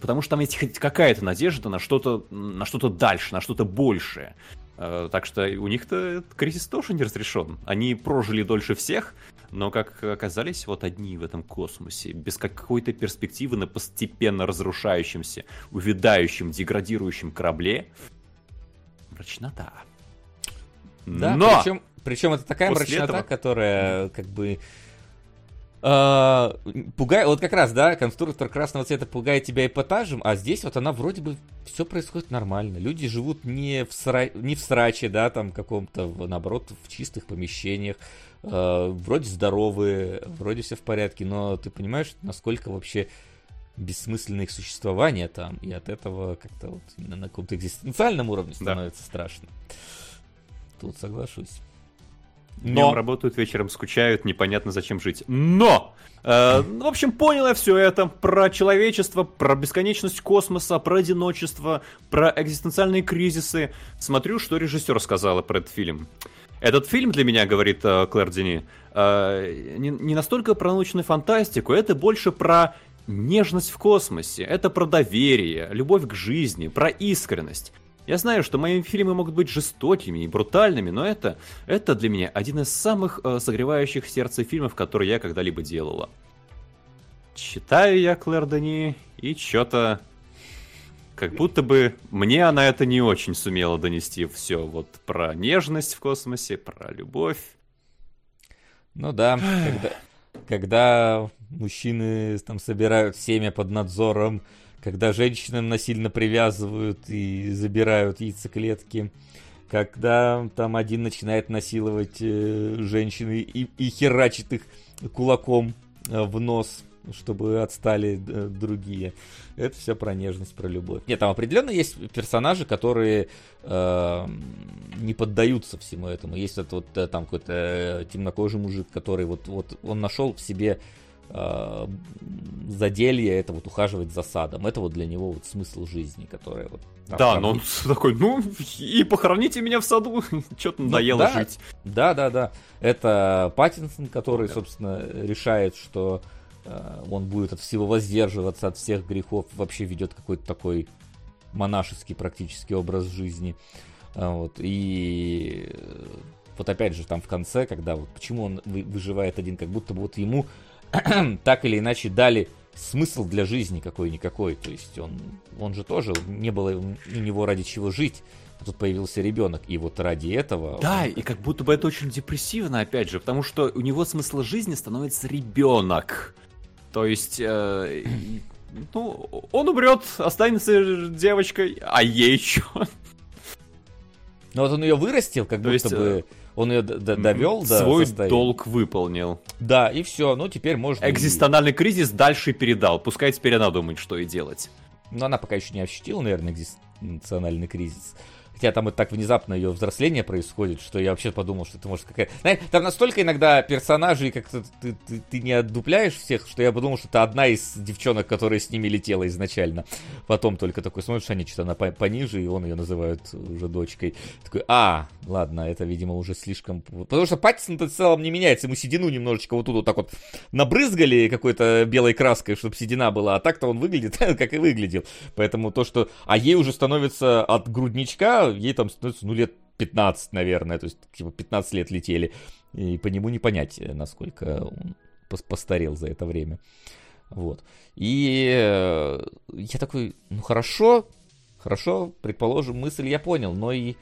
потому что там есть хоть какая-то надежда на что-то на что-то дальше, на что-то большее. Э, так что у них-то кризис тоже не разрешен. Они прожили дольше всех, но как оказались вот одни в этом космосе, без какой-то перспективы на постепенно разрушающемся, увядающем, деградирующем корабле. Мрачнота. Да, Но! Причем, причем это такая мрачнота, этого... которая как бы Uh, пугает, вот как раз, да, конструктор красного цвета пугает тебя эпатажем, а здесь вот она вроде бы все происходит нормально. Люди живут не в, сра... не в сраче, да, там каком-то, наоборот, в чистых помещениях, uh, вроде здоровые, вроде все в порядке, но ты понимаешь, насколько вообще бессмысленное их существование там, и от этого как-то вот именно на каком-то экзистенциальном уровне становится да. страшно. Тут соглашусь. Но... Днем работают, вечером скучают, непонятно зачем жить. Но! Э, в общем, понял я все это про человечество, про бесконечность космоса, про одиночество, про экзистенциальные кризисы. Смотрю, что режиссер сказала про этот фильм. Этот фильм для меня, говорит э, Клэр Дени, э, не, не настолько про научную фантастику, это больше про нежность в космосе, это про доверие, любовь к жизни, про искренность. Я знаю, что мои фильмы могут быть жестокими и брутальными, но это, это для меня один из самых э, согревающих сердце фильмов, которые я когда-либо делала. Читаю я Клэр Дани, и что-то... Как будто бы мне она это не очень сумела донести все вот про нежность в космосе, про любовь. Ну да, когда, когда мужчины там собирают семя под надзором когда женщинам насильно привязывают и забирают яйцеклетки, когда там один начинает насиловать э, женщины и, и херачит их кулаком э, в нос, чтобы отстали э, другие. Это все про нежность, про любовь. Нет, там определенно есть персонажи, которые э, не поддаются всему этому. Есть этот вот там какой-то темнокожий мужик, который вот, вот он нашел в себе заделье это вот ухаживать за садом. Это вот для него вот смысл жизни, который вот... Да, но он такой, ну и похороните меня в саду, что-то ну надоело ну, да, жить. Да, да, да. Это Паттинсон, который, да. собственно, решает, что э, он будет от всего воздерживаться, от всех грехов, вообще ведет какой-то такой монашеский практически образ жизни. А, вот, и э, вот опять же там в конце, когда вот почему он выживает один, как будто бы вот ему так или иначе дали смысл для жизни какой-никакой. То есть он, он же тоже, не было у него ради чего жить. А тут появился ребенок, и вот ради этого... Да, он... и как будто бы это очень депрессивно, опять же, потому что у него смысл жизни становится ребенок. То есть, э, ну, он умрет, останется девочкой, а ей что? Ну вот он ее вырастил, как То будто есть, бы... Он ее довел до Свой состояния. долг выполнил. Да, и все, ну теперь можно... Экзистенциальный и... кризис дальше передал, пускай теперь она думает, что и делать. Но она пока еще не ощутила, наверное, экзистенциальный кризис. Хотя там и так внезапно ее взросление происходит, что я вообще подумал, что это может какая-то... Знаешь, там настолько иногда персонажей как-то ты, ты, ты не отдупляешь всех, что я подумал, что это одна из девчонок, которая с ними летела изначально. Потом только такой смотришь, они что-то она пониже, и он ее называют уже дочкой. Такой, а, ладно, это, видимо, уже слишком... Потому что Паттисон-то в целом не меняется, ему седину немножечко вот тут вот так вот набрызгали какой-то белой краской, чтобы седина была, а так-то он выглядит, как и выглядел. Поэтому то, что... А ей уже становится от грудничка ей там становится, ну, лет 15, наверное, то есть, типа, 15 лет летели, и по нему не понять, насколько он постарел за это время. Вот. И э, я такой, ну, хорошо, хорошо, предположим, мысль я понял, но и...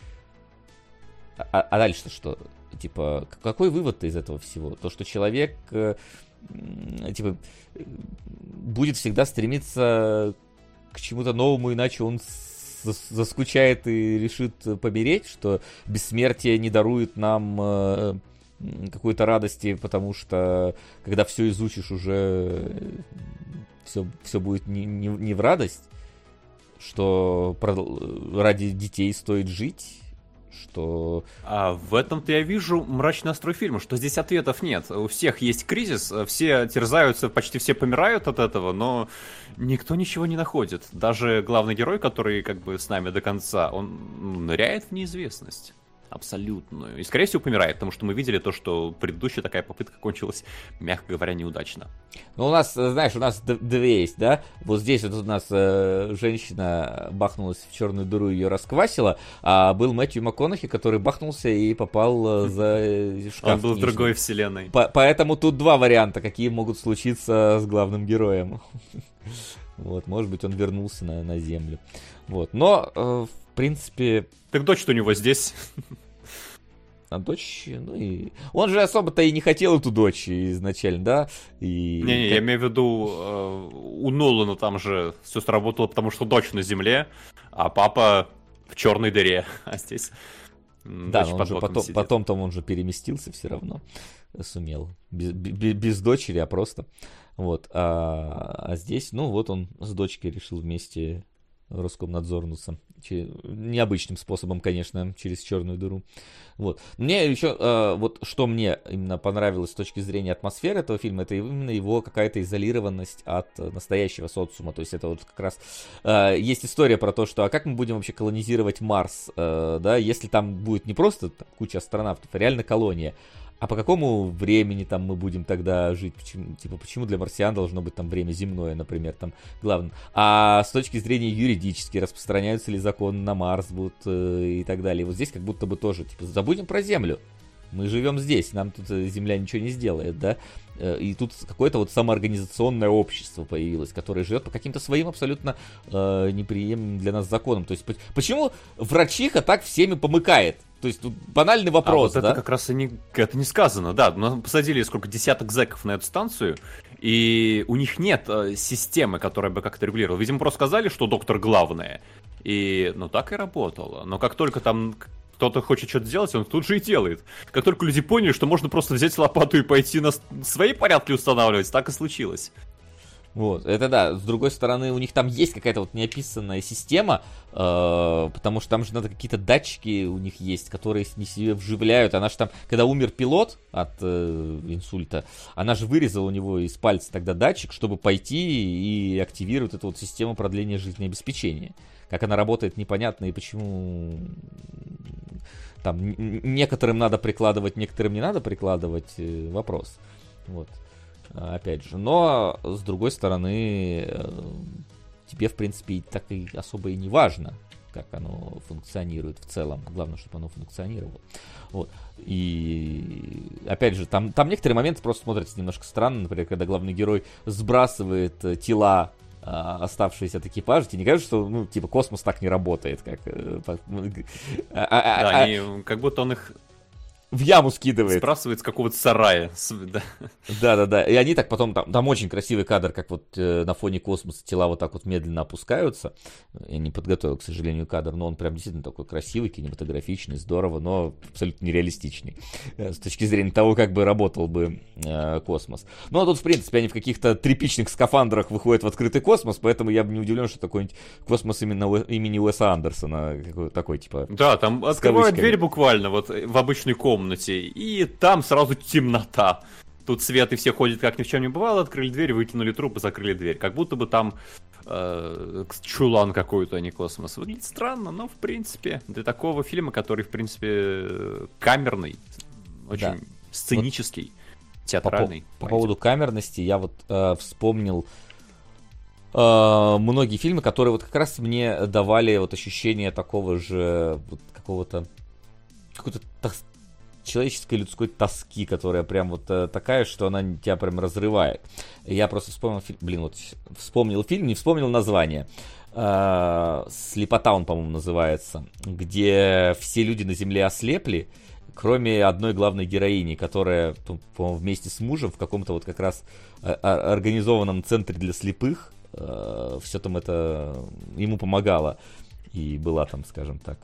А, а дальше что? Типа, какой вывод из этого всего? То, что человек, э, типа, будет всегда стремиться к чему-то новому, иначе он заскучает и решит помереть, что бессмертие не дарует нам э, какой-то радости, потому что когда все изучишь, уже все, все будет не, не, не в радость, что ради детей стоит жить. Что... А в этом-то я вижу мрачный настрой фильма, что здесь ответов нет. У всех есть кризис, все терзаются, почти все помирают от этого, но никто ничего не находит. Даже главный герой, который как бы с нами до конца, он ныряет в неизвестность абсолютную. И, скорее всего, помирает, потому что мы видели то, что предыдущая такая попытка кончилась, мягко говоря, неудачно. Ну, у нас, знаешь, у нас две есть, да? Вот здесь вот у нас э, женщина бахнулась в черную дыру, ее расквасила, а был Мэтью МакКонахи, который бахнулся и попал э, за э, шкаф. Он был в другой вселенной. По поэтому тут два варианта, какие могут случиться с главным героем. Вот, может быть, он вернулся на, на Землю. Вот, но, э, в принципе... Так дочь-то у него здесь. А дочь, ну и... Он же особо-то и не хотел эту дочь изначально, да? И... Не-не, я имею в виду, э, у Нолана там же все сработало, потому что дочь на земле, а папа в черной дыре, а здесь... Да, он же потом, потом там он же переместился все равно, сумел. Без, без, без дочери, а просто. Вот. А, а здесь, ну вот он с дочкой решил вместе Роскомнадзорнуться. Необычным способом, конечно, через черную дыру. Вот. Мне еще, э, вот что мне именно понравилось с точки зрения атмосферы этого фильма, это именно его какая-то изолированность от настоящего социума. То есть это вот как раз э, есть история про то, что а как мы будем вообще колонизировать Марс, э, да, если там будет не просто куча астронавтов, а реально колония. А по какому времени там мы будем тогда жить? Почему, типа, почему для марсиан должно быть там время земное, например, там главное? А с точки зрения юридически, распространяются ли законы на Марс будут э, и так далее. Вот здесь как будто бы тоже, типа, забудем про Землю. Мы живем здесь, нам тут э, Земля ничего не сделает, да? Э, и тут какое-то вот самоорганизационное общество появилось, которое живет по каким-то своим абсолютно э, неприемлемым для нас законам. То есть почему врачиха так всеми помыкает? То есть тут банальный вопрос, а вот да? это как раз и не, это не сказано, да. Мы посадили сколько десяток зэков на эту станцию, и у них нет э, системы, которая бы как-то регулировала. Видимо, просто сказали, что доктор главное. И, ну, так и работало. Но как только там кто-то хочет что-то сделать, он тут же и делает. Как только люди поняли, что можно просто взять лопату и пойти на свои порядки устанавливать, так и случилось. Вот, это да. С другой стороны, у них там есть какая-то вот неописанная система, э, потому что там же надо какие-то датчики у них есть, которые не себе вживляют. Она же там, когда умер пилот от э, инсульта, она же вырезала у него из пальца тогда датчик, чтобы пойти и активировать эту вот систему продления жизнеобеспечения. Как она работает, непонятно, и почему там некоторым надо прикладывать, некоторым не надо прикладывать, э, вопрос. Вот. А, опять же. Но, с другой стороны, э, тебе, в принципе, так и особо и не важно, как оно функционирует в целом. Главное, чтобы оно функционировало. Вот. И опять же, там, там некоторые моменты просто смотрятся немножко странно. Например, когда главный герой сбрасывает э, тела оставшиеся от экипажа, тебе не кажется, что, ну, типа, космос так не работает, как... Э, а, а, да, они, как будто он их в яму скидывает. Сбрасывает с какого-то сарая. Да. да, да, да. И они так потом, там, там очень красивый кадр, как вот э, на фоне космоса тела вот так вот медленно опускаются. Я не подготовил, к сожалению, кадр, но он прям действительно такой красивый, кинематографичный, здорово, но абсолютно нереалистичный. Э, с точки зрения того, как бы работал бы э, космос. Ну, а тут, в принципе, они в каких-то тряпичных скафандрах выходят в открытый космос, поэтому я бы не удивлен, что такой-нибудь космос именно имени Уэса Андерсона, такой, типа... Да, там открывают дверь буквально вот в обычный комнате комнате, и там сразу темнота. Тут свет, и все ходят, как ни в чем не бывало, открыли дверь, выкинули труп и закрыли дверь. Как будто бы там э, чулан какой-то, а не космос. Выглядит странно, но, в принципе, для такого фильма, который, в принципе, камерный, очень да. сценический, вот театральный. По, по поводу камерности я вот э, вспомнил э, многие фильмы, которые вот как раз мне давали вот ощущение такого же вот какого-то какой-то человеческой людской тоски, которая прям вот э, такая, что она тебя прям разрывает. Я просто вспомнил фильм, блин, вот вспомнил фильм, не вспомнил название. Э, Слепота он, по-моему, называется, где все люди на Земле ослепли, кроме одной главной героини, которая, по-моему, вместе с мужем в каком-то вот как раз э, организованном центре для слепых, э, все там это ему помогало. И была там, скажем так,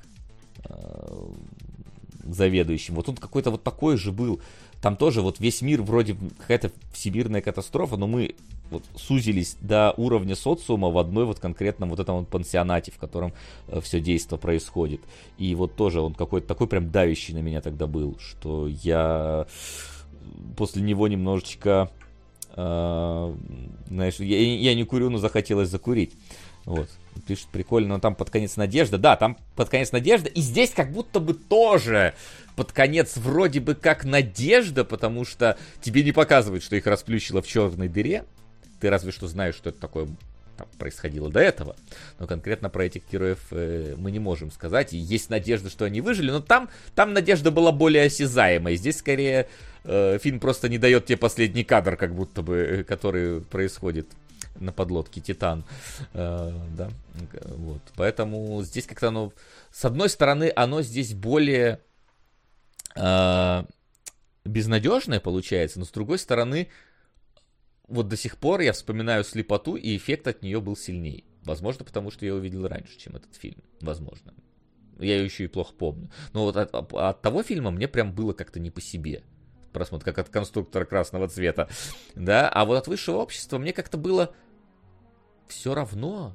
заведующим. Вот тут какой-то вот такой же был. там тоже вот весь мир вроде какая-то всемирная катастрофа, но мы вот сузились до уровня социума в одной вот конкретном вот этом вот пансионате, в котором э, все действо происходит. И вот тоже он какой-то такой прям давящий на меня тогда был, что я после него немножечко, э, знаешь, я, я не курю, но захотелось закурить. Вот. Пишет, прикольно, но там под конец надежда. Да, там под конец надежда. И здесь как будто бы тоже под конец вроде бы как надежда, потому что тебе не показывают, что их расплющило в черной дыре. Ты разве что знаешь, что это такое там, происходило до этого. Но конкретно про этих героев э, мы не можем сказать. И есть надежда, что они выжили, но там, там надежда была более осязаемой. Здесь скорее э, фильм просто не дает тебе последний кадр, как будто бы, э, который происходит на подлодке Титан. Э, да, вот. Поэтому здесь как-то оно... С одной стороны, оно здесь более э, безнадежное получается, но с другой стороны, вот до сих пор я вспоминаю слепоту, и эффект от нее был сильней. Возможно, потому что я увидел раньше, чем этот фильм. Возможно. Я ее еще и плохо помню. Но вот от, от того фильма мне прям было как-то не по себе. Просмотр, как от конструктора красного цвета. Да, а вот от высшего общества мне как-то было все равно.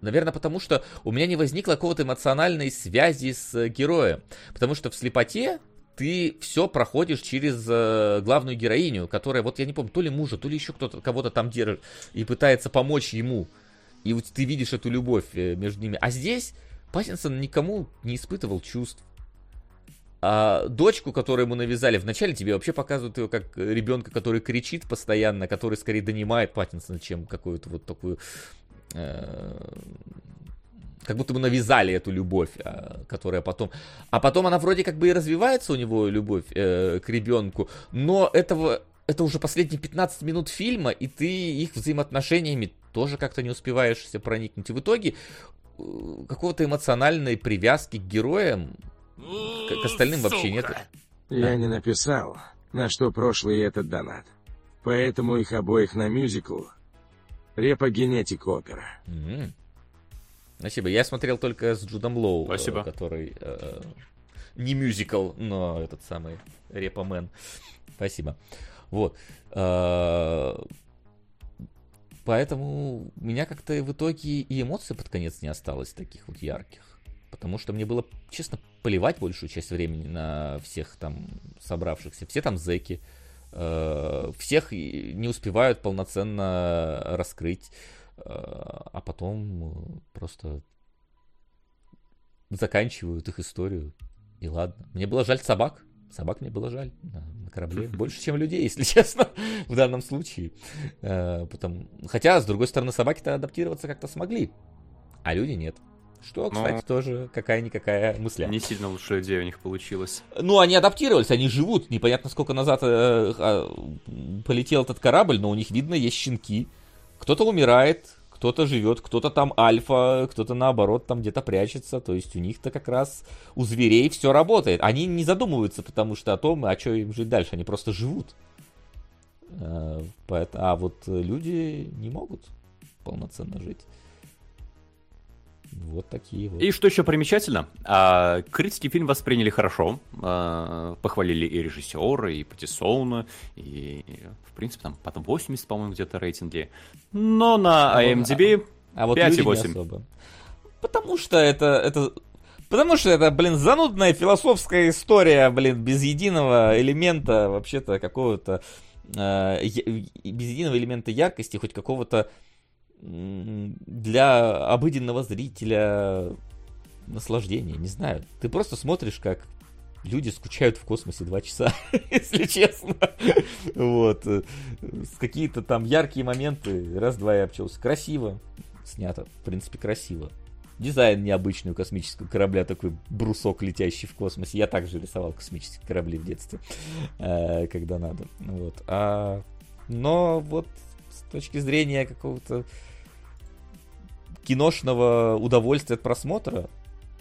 Наверное, потому что у меня не возникло какого-то эмоциональной связи с героем. Потому что в слепоте ты все проходишь через э, главную героиню, которая, вот я не помню, то ли мужа, то ли еще кто-то кого-то там держит и пытается помочь ему. И вот ты видишь эту любовь э, между ними. А здесь Паттинсон никому не испытывал чувств. А дочку, которую ему навязали, вначале тебе вообще показывают ее как ребенка, который кричит постоянно, который скорее донимает Паттинсона, чем какую-то вот такую э, как будто бы навязали эту любовь, а, которая потом... А потом она вроде как бы и развивается у него, любовь э, к ребенку, но этого... Это уже последние 15 минут фильма, и ты их взаимоотношениями тоже как-то не успеваешь проникнуть. И в итоге э, какого-то эмоциональной привязки к героям, к, к остальным вообще нет. Я не написал, на что прошлый этот донат. Поэтому их обоих на мюзикл. Репа генетик опера. Mm-hmm. Спасибо. Я смотрел только с Джудом Лоу, э, Спасибо. который э, не мюзикл, но этот самый Репамен. Спасибо. Вот. Э, поэтому у меня как-то в итоге и эмоций под конец не осталось таких вот ярких. Потому что мне было, честно, поливать большую часть времени на всех там собравшихся. Все там зэки. Э, всех не успевают полноценно раскрыть. А, а потом э, просто заканчивают их историю. И ладно. Мне было жаль собак. Собак мне было жаль на, на корабле. Больше, чем людей, если честно, в данном случае. Э, потом... Хотя, с другой стороны, собаки-то адаптироваться как-то смогли. А люди нет. Что, кстати, Но... тоже какая-никакая мысля. Не сильно лучшая идея у них получилась. Ну, они адаптировались, они живут. Непонятно, сколько назад э, э, полетел этот корабль, но у них, видно, есть щенки. Кто-то умирает, кто-то живет, кто-то там альфа, кто-то наоборот там где-то прячется. То есть у них-то как раз у зверей все работает. Они не задумываются, потому что о том, а что им жить дальше. Они просто живут. Э, а вот люди не могут полноценно жить. Вот такие вот. И что еще примечательно, а, критики фильм восприняли хорошо, а, похвалили и режиссера, и Патисоуна, и, в принципе, там потом 80, по-моему, где-то рейтинги. Но на IMDb а, а вот 5,8. Потому что это, это Потому что это, блин, занудная философская история, блин, без единого элемента вообще-то какого-то... Э, без единого элемента яркости, хоть какого-то для обыденного зрителя наслаждение, не знаю. Ты просто смотришь, как люди скучают в космосе два часа, если честно. вот. Какие-то там яркие моменты, раз-два я обчелся. Красиво снято, в принципе, красиво. Дизайн необычный у космического корабля, такой брусок, летящий в космосе. Я также рисовал космические корабли в детстве, э, когда надо. Вот. А, но вот с точки зрения какого-то киношного удовольствия от просмотра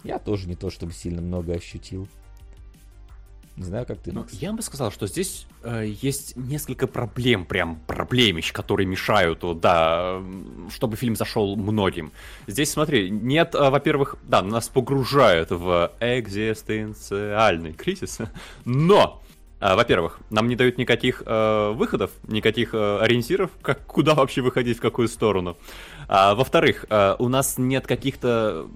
я тоже не то чтобы сильно много ощутил. Не знаю, как ты, ну, Я бы сказал, что здесь э, есть несколько проблем, прям проблемищ, которые мешают, да, чтобы фильм зашел многим. Здесь, смотри, нет, э, во-первых, да, нас погружают в экзистенциальный кризис, но во-первых, нам не дают никаких э, выходов, никаких э, ориентиров, как, куда вообще выходить, в какую сторону. А, во-вторых, э, у нас нет каких-то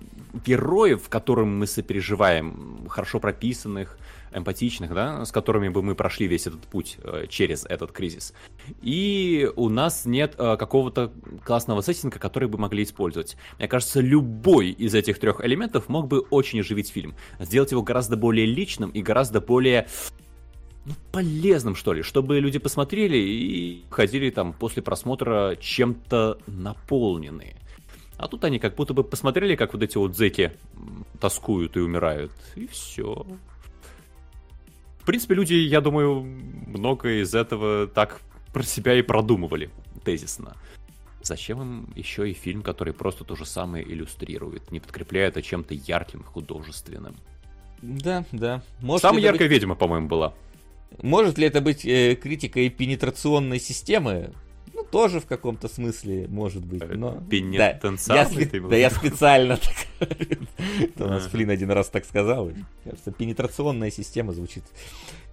героев, которым мы сопереживаем, хорошо прописанных, эмпатичных, да, с которыми бы мы прошли весь этот путь э, через этот кризис. И у нас нет э, какого-то классного сеттинга, который бы могли использовать. Мне кажется, любой из этих трех элементов мог бы очень оживить фильм, сделать его гораздо более личным и гораздо более ну, полезным, что ли, чтобы люди посмотрели и ходили там после просмотра чем-то наполненные. А тут они как будто бы посмотрели, как вот эти вот зеки тоскуют и умирают, и все. В принципе, люди, я думаю, много из этого так про себя и продумывали тезисно. Зачем им еще и фильм, который просто то же самое иллюстрирует, не подкрепляя это чем-то ярким, художественным? Да, да. Может Самая яркая быть... ведьма, по-моему, была. Может ли это быть э, критикой пенетрационной системы? Ну, тоже в каком-то смысле, может быть, но... Пенетенциальный, да, я, да, я специально так... У нас Флин один раз так сказал. Кажется, пенетрационная система звучит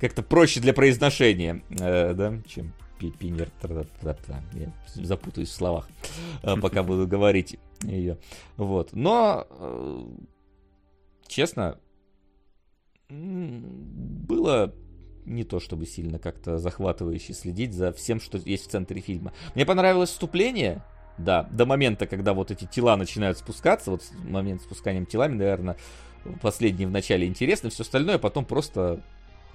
как-то проще для произношения, э, да, чем пинер... Я запутаюсь в словах, э, пока буду говорить ее. Вот. Но, э, честно, было не то чтобы сильно как-то захватывающе следить за всем, что есть в центре фильма. Мне понравилось вступление, да, до момента, когда вот эти тела начинают спускаться, вот момент спусканием телами, наверное, последний в начале интересно, все остальное потом просто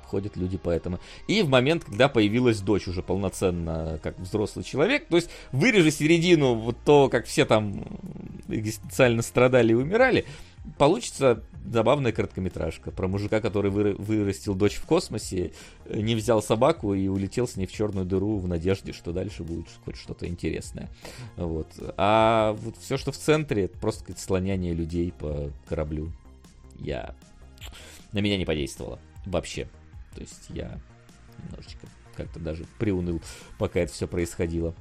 ходят люди по этому. И в момент, когда появилась дочь уже полноценно, как взрослый человек, то есть вырежи середину, вот то, как все там экзистенциально страдали и умирали, получится забавная короткометражка про мужика, который вы, вырастил дочь в космосе, не взял собаку и улетел с ней в черную дыру в надежде, что дальше будет хоть что-то интересное. Вот. А вот все, что в центре, это просто сказать, слоняние людей по кораблю. Я... На меня не подействовало. Вообще. То есть я немножечко как-то даже приуныл, пока это все происходило.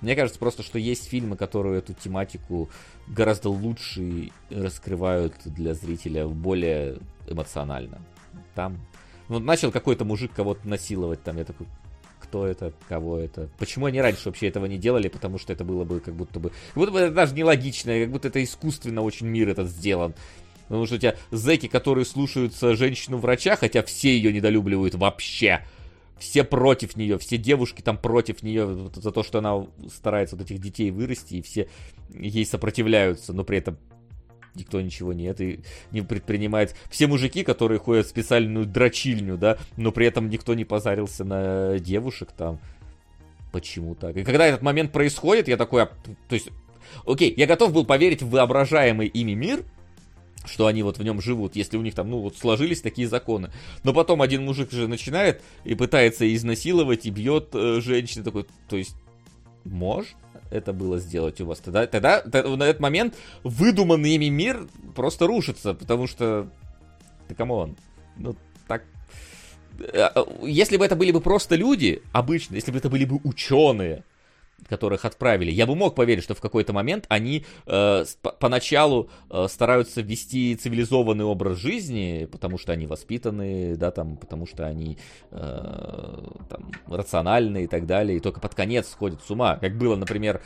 Мне кажется просто, что есть фильмы, которые эту тематику гораздо лучше раскрывают для зрителя более эмоционально. Там вот начал какой-то мужик кого-то насиловать, там я такой, кто это, кого это. Почему они раньше вообще этого не делали? Потому что это было бы как будто бы... Как будто бы это даже нелогично, как будто это искусственно очень мир этот сделан. Потому что у тебя зэки, которые слушаются женщину-врача, хотя все ее недолюбливают вообще все против нее, все девушки там против нее за то, что она старается вот этих детей вырасти, и все ей сопротивляются, но при этом никто ничего нет и не предпринимает. Все мужики, которые ходят в специальную дрочильню, да, но при этом никто не позарился на девушек там. Почему так? И когда этот момент происходит, я такой, а, то есть, окей, я готов был поверить в воображаемый ими мир, что они вот в нем живут, если у них там, ну, вот сложились такие законы. Но потом один мужик же начинает и пытается изнасиловать и бьет э, женщину такой, то есть, может это было сделать у вас? Тогда, тогда, тогда на этот момент выдуманный ими мир просто рушится, потому что, да come on, ну, так э, э, если бы это были бы просто люди, обычно, если бы это были бы ученые, которых отправили, я бы мог поверить, что в какой-то момент они э, поначалу э, стараются вести цивилизованный образ жизни, потому что они воспитаны, да, там, потому что они э, там, рациональны и так далее, и только под конец сходят с ума, как было, например,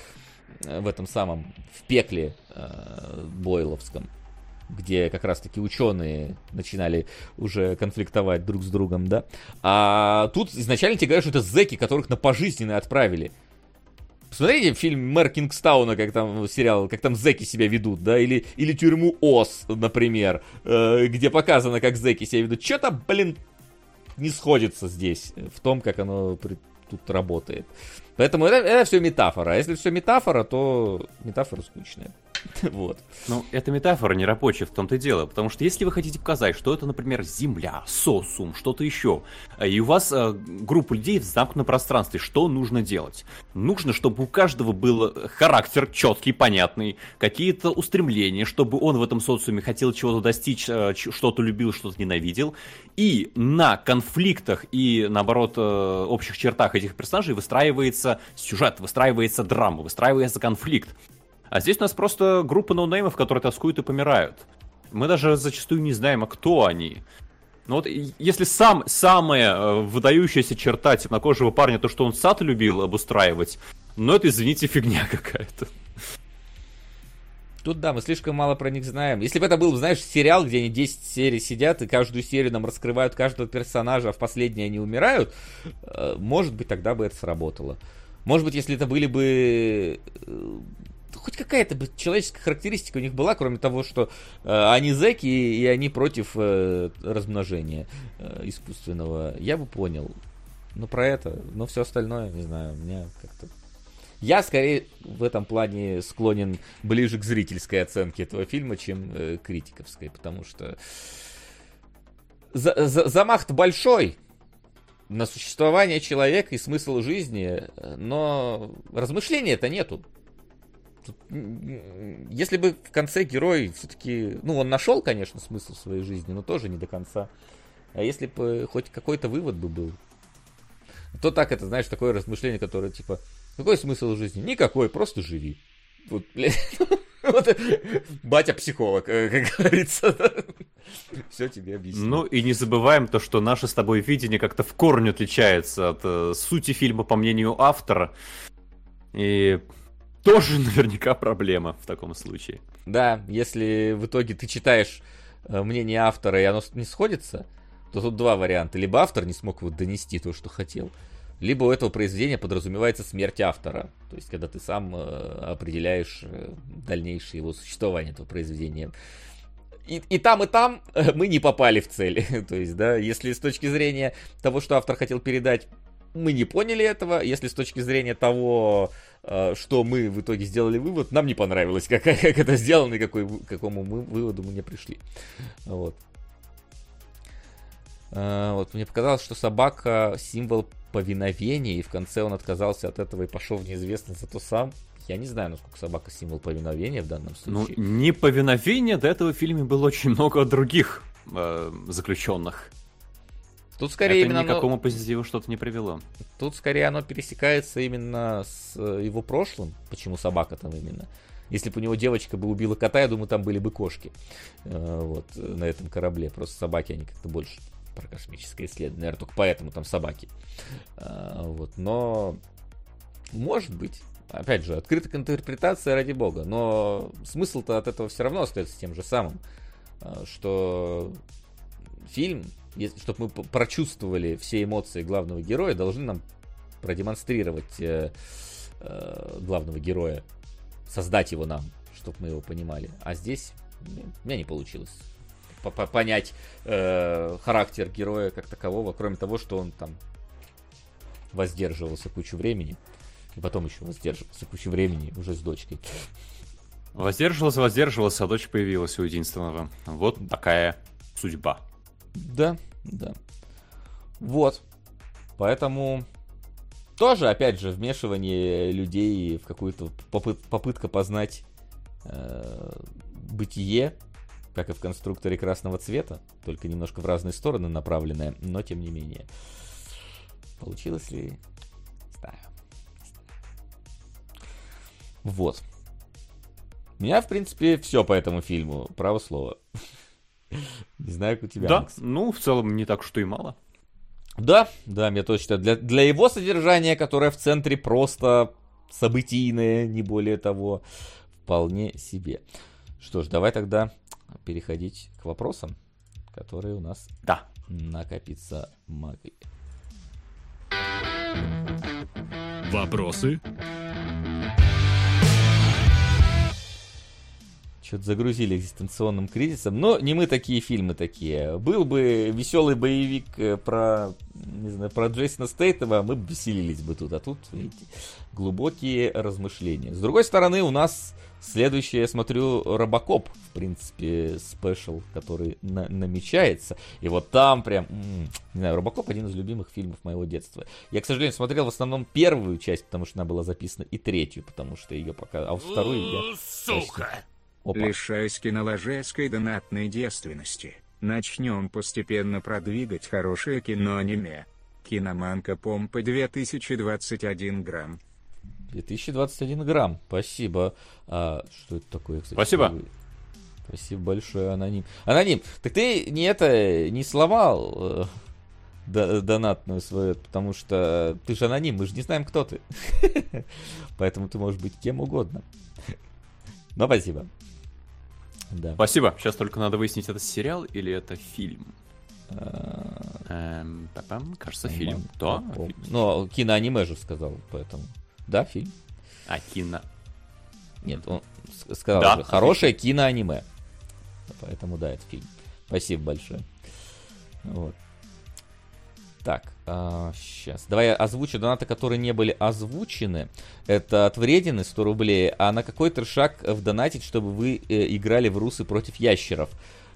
в этом самом, в пекле э, Бойловском, где как раз-таки ученые начинали уже конфликтовать друг с другом, да. А тут изначально тебе говорят, что это зеки, которых на пожизненное отправили. Посмотрите фильм «Мэр Кингстауна», как там сериал, как там зеки себя ведут, да, или, или «Тюрьму Ос», например, э, где показано, как зеки себя ведут. Что-то, блин, не сходится здесь в том, как оно при, тут работает. Поэтому это, это все метафора. А если все метафора, то метафора скучная. Вот. Ну, это метафора не рабочая в том-то и дело, потому что если вы хотите показать, что это, например, Земля, сосум, что-то еще, э, и у вас э, группа людей в замкнутом пространстве, что нужно делать? Нужно, чтобы у каждого был характер четкий, понятный, какие-то устремления, чтобы он в этом социуме хотел чего-то достичь, э, что-то любил, что-то ненавидел, и на конфликтах и, наоборот, э, общих чертах этих персонажей выстраивается сюжет, выстраивается драма, выстраивается конфликт. А здесь у нас просто группа ноунеймов, которые тоскуют и помирают. Мы даже зачастую не знаем, а кто они. Ну вот если сам, самая э, выдающаяся черта темнокожего парня, то, что он сад любил обустраивать, ну это, извините, фигня какая-то. Тут, да, мы слишком мало про них знаем. Если бы это был, знаешь, сериал, где они 10 серий сидят, и каждую серию нам раскрывают каждого персонажа, а в последней они умирают, э, может быть, тогда бы это сработало. Может быть, если это были бы э, хоть какая-то бы человеческая характеристика у них была, кроме того, что э, они зэки и они против э, размножения э, искусственного, я бы понял. Но про это, но все остальное, не знаю, у меня как-то... Я скорее в этом плане склонен ближе к зрительской оценке этого фильма, чем э, критиковской, потому что за, за, замах-то большой, на существование человека и смысл жизни, но размышления-то нету. Если бы в конце герой все-таки, ну, он нашел, конечно, смысл своей жизни, но тоже не до конца. А если бы хоть какой-то вывод бы был, то так это, знаешь, такое размышление, которое типа, какой смысл жизни? Никакой, просто живи. Вот. Вот, батя-психолог, э, как говорится. Все тебе объясню. Ну и не забываем то, что наше с тобой видение как-то в корне отличается от э, сути фильма, по мнению автора. И тоже наверняка проблема в таком случае. Да, если в итоге ты читаешь э, мнение автора, и оно не сходится, то тут два варианта. Либо автор не смог вот донести то, что хотел, либо у этого произведения подразумевается смерть автора. То есть, когда ты сам э, определяешь э, дальнейшее его существование этого произведения. И, и там, и там мы не попали в цель. То есть, да, если с точки зрения того, что автор хотел передать, мы не поняли этого. Если с точки зрения того, что мы в итоге сделали вывод, нам не понравилось, как, как это сделано и какой, к какому мы выводу мы не пришли. Вот. Э, вот мне показалось, что собака символ повиновения, и в конце он отказался от этого и пошел в неизвестность зато сам. Я не знаю, насколько собака символ повиновения в данном ну, случае. Ну, не повиновение, до этого в фильме было очень много других э, заключенных. Тут скорее Это именно никакому оно... позитиву что-то не привело. Тут скорее оно пересекается именно с э, его прошлым. Почему собака там именно? Если бы у него девочка бы убила кота, я думаю, там были бы кошки. Э, вот, на этом корабле. Просто собаки, они как-то больше про космическое исследование. Наверное, только поэтому там собаки. Э, вот, но может быть. Опять же, открытая интерпретация ради бога. Но смысл-то от этого все равно остается тем же самым. Что фильм чтобы мы прочувствовали все эмоции главного героя, должны нам продемонстрировать э, э, главного героя, создать его нам, чтобы мы его понимали. А здесь ну, у меня не получилось понять э, характер героя как такового, кроме того, что он там воздерживался кучу времени, и потом еще воздерживался кучу времени уже с дочкой. Воздерживался, воздерживался, а дочь появилась у единственного. Вот такая судьба. Да, да. Вот. Поэтому тоже, опять же, вмешивание людей в какую-то попыт попытка познать э, бытие, как и в конструкторе красного цвета, только немножко в разные стороны направленное, но тем не менее. Получилось ли? Знаю. Вот. У меня, в принципе, все по этому фильму. Право слово. Не знаю, как у тебя. Да, Макс. ну, в целом не так, что и мало. Да, да, мне точно. Для, для его содержания, которое в центре просто событийное, не более того, вполне себе. Что ж, давай тогда переходить к вопросам, которые у нас да. накопиться могли. Вопросы? Что-то загрузили экзистенционным кризисом. Но не мы такие фильмы такие. Был бы веселый боевик э, про, не знаю, про Джейсона Стейтема, мы бы веселились бы тут. А тут, видите, глубокие размышления. С другой стороны, у нас следующее, я смотрю, Робокоп, в принципе, спешл, который на намечается. И вот там прям, м-м, не знаю, Робокоп один из любимых фильмов моего детства. Я, к сожалению, смотрел в основном первую часть, потому что она была записана, и третью, потому что ее пока... А вот вторую я... Сука! Опа. Лишаясь киноложеской донатной девственности, начнем постепенно продвигать хорошее кино аниме. Киноманка Помпа 2021 грамм. 2021 грамм, спасибо. А, что это такое, кстати? Спасибо. Спасибо большое, Аноним. Аноним, так ты не это, не сломал э, до- донатную свою, потому что ты же аноним, мы же не знаем, кто ты. Поэтому ты можешь быть кем угодно. Но спасибо. Да. Спасибо. Сейчас только надо выяснить, это сериал или это фильм. А, Эм, па-пам, кажется, не фильм. могу Да, попомнить. фильм. Но киноаниме же сказал, поэтому. Да, фильм. А, кино. Нет, он сказал Да, же, хорошее киноаниме. Поэтому да, это фильм. Спасибо большое. Вот. Так, сейчас. Давай я озвучу донаты, которые не были озвучены. Это от Вредины 100 рублей. А на какой трешак вдонатить, чтобы вы э, играли в русы против ящеров?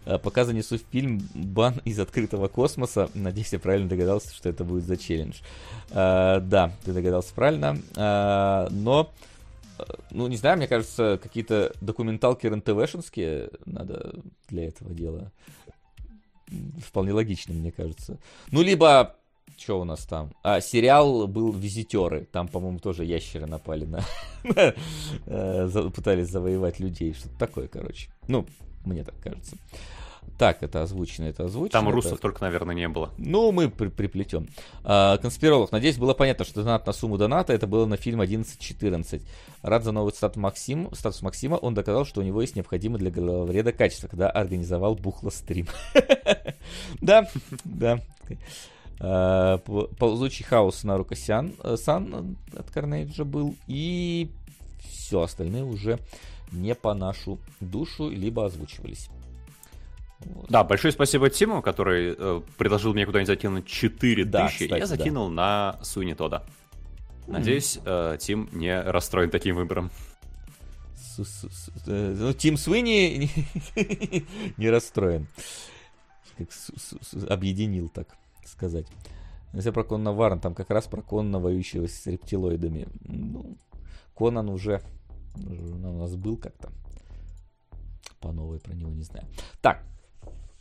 Э, Пока занесу в фильм бан из открытого космоса. Надеюсь, я правильно догадался, что это будет за челлендж. Э, да, ты догадался правильно. Э, но э, ну, не знаю, мне кажется, какие-то документалки РНТВшинские надо для этого дела. Вполне логично, мне кажется. Ну, либо, что у нас там? А, сериал был «Визитеры». Там, по-моему, тоже ящеры напали на... э, Пытались завоевать людей. Что-то такое, короче. Ну, мне так кажется. Так, это озвучено, это озвучено. Там это русов только, наверное, не было. ну, мы при- приплетем. А, конспиролог. Надеюсь, было понятно, что донат на сумму доната это было на фильм 11.14. Рад за новый статус, Максим, статус Максима. Он доказал, что у него есть необходимое для головреда качество, когда организовал бухло стрим. Да, да. А, Ползучий хаос на Рукосян Сан от Карнейджа был. И все, остальные уже не по нашу душу, либо озвучивались. Вот. Да, большое спасибо Тиму, который э, предложил мне куда-нибудь закинуть 4 Да, кстати, Я да. закинул на Суини Тода. Надеюсь, э, Тим не расстроен таким выбором. С- с- с- э, Ну, Тим Суини не расстроен. Как объединил, так сказать. Если про Конна Варн, там как раз про Конна, воюющего с рептилоидами. Ну, Конан уже, уже у нас был как-то. По новой про него не знаю. Так,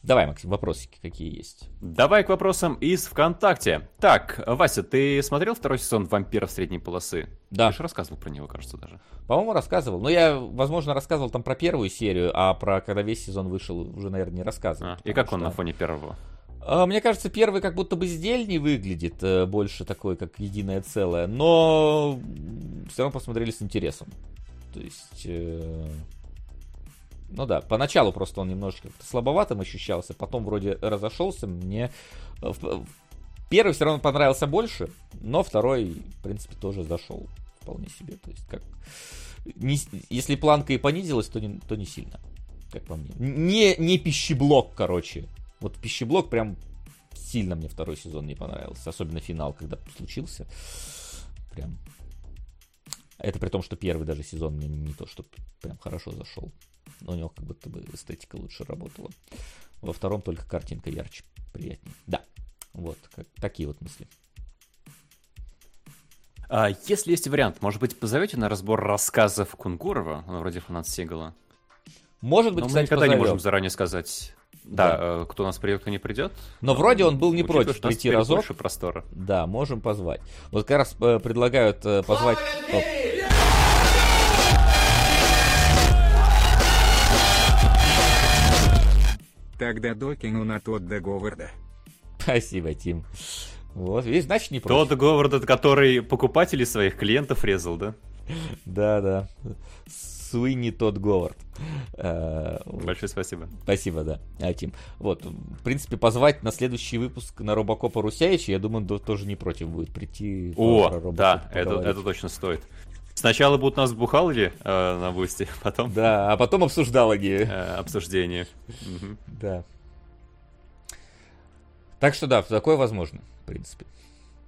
давай, Максим, вопросики какие есть. Давай к вопросам из ВКонтакте. Так, Вася, ты смотрел второй сезон «Вампиров средней полосы»? Да. Ты же рассказывал про него, кажется, даже. По-моему, рассказывал. Но я, возможно, рассказывал там про первую серию, а про когда весь сезон вышел, уже, наверное, не рассказывал. А, и как он что- на фоне первого? А, Мне кажется, первый как будто бы сдельней выглядит, э, больше такой, как единое целое, но все равно посмотрели с интересом. То есть, э, ну да, поначалу просто он немножечко слабоватым ощущался, потом вроде разошелся, мне э, первый все равно понравился больше, но второй, в принципе, тоже зашел вполне себе. То есть, как не если планка и понизилась, то не, то не сильно, как по мне. Не, не пищеблок, короче. Вот пищеблок прям сильно мне второй сезон не понравился. Особенно финал, когда случился. Прям. Это при том, что первый даже сезон мне не то, что прям хорошо зашел. Но у него как будто бы эстетика лучше работала. Во втором только картинка ярче, приятнее. Да. Вот, как, такие вот мысли. А, если есть вариант, может быть, позовете на разбор рассказов Кунгурова, он вроде фанат Сигала? Может быть, Но мы кстати, никогда не позовем. можем заранее сказать, да, э, кто у нас придет, кто не придет. Но вроде он был не Учитывая, против что прийти разок. больше простора. Да, можем позвать. Вот как раз э, предлагают э, позвать... Оп. Тогда докину на тот до Говарда. Спасибо, Тим. Вот, видишь, значит не Тот против. Говард, который покупателей своих клиентов резал, да? Да, да. Суини тот Говард. Э. Большое спасибо. Спасибо, да, а, Тим. Вот, в принципе, позвать на следующий выпуск на Робокопа Русяича, я думаю, он тоже не против будет прийти. О, да, это, это точно стоит. Сначала будут нас бухалки э, на бусте, потом Да, а потом обсуждалоги. э, обсуждение. Да. Так что да, такое возможно, в принципе.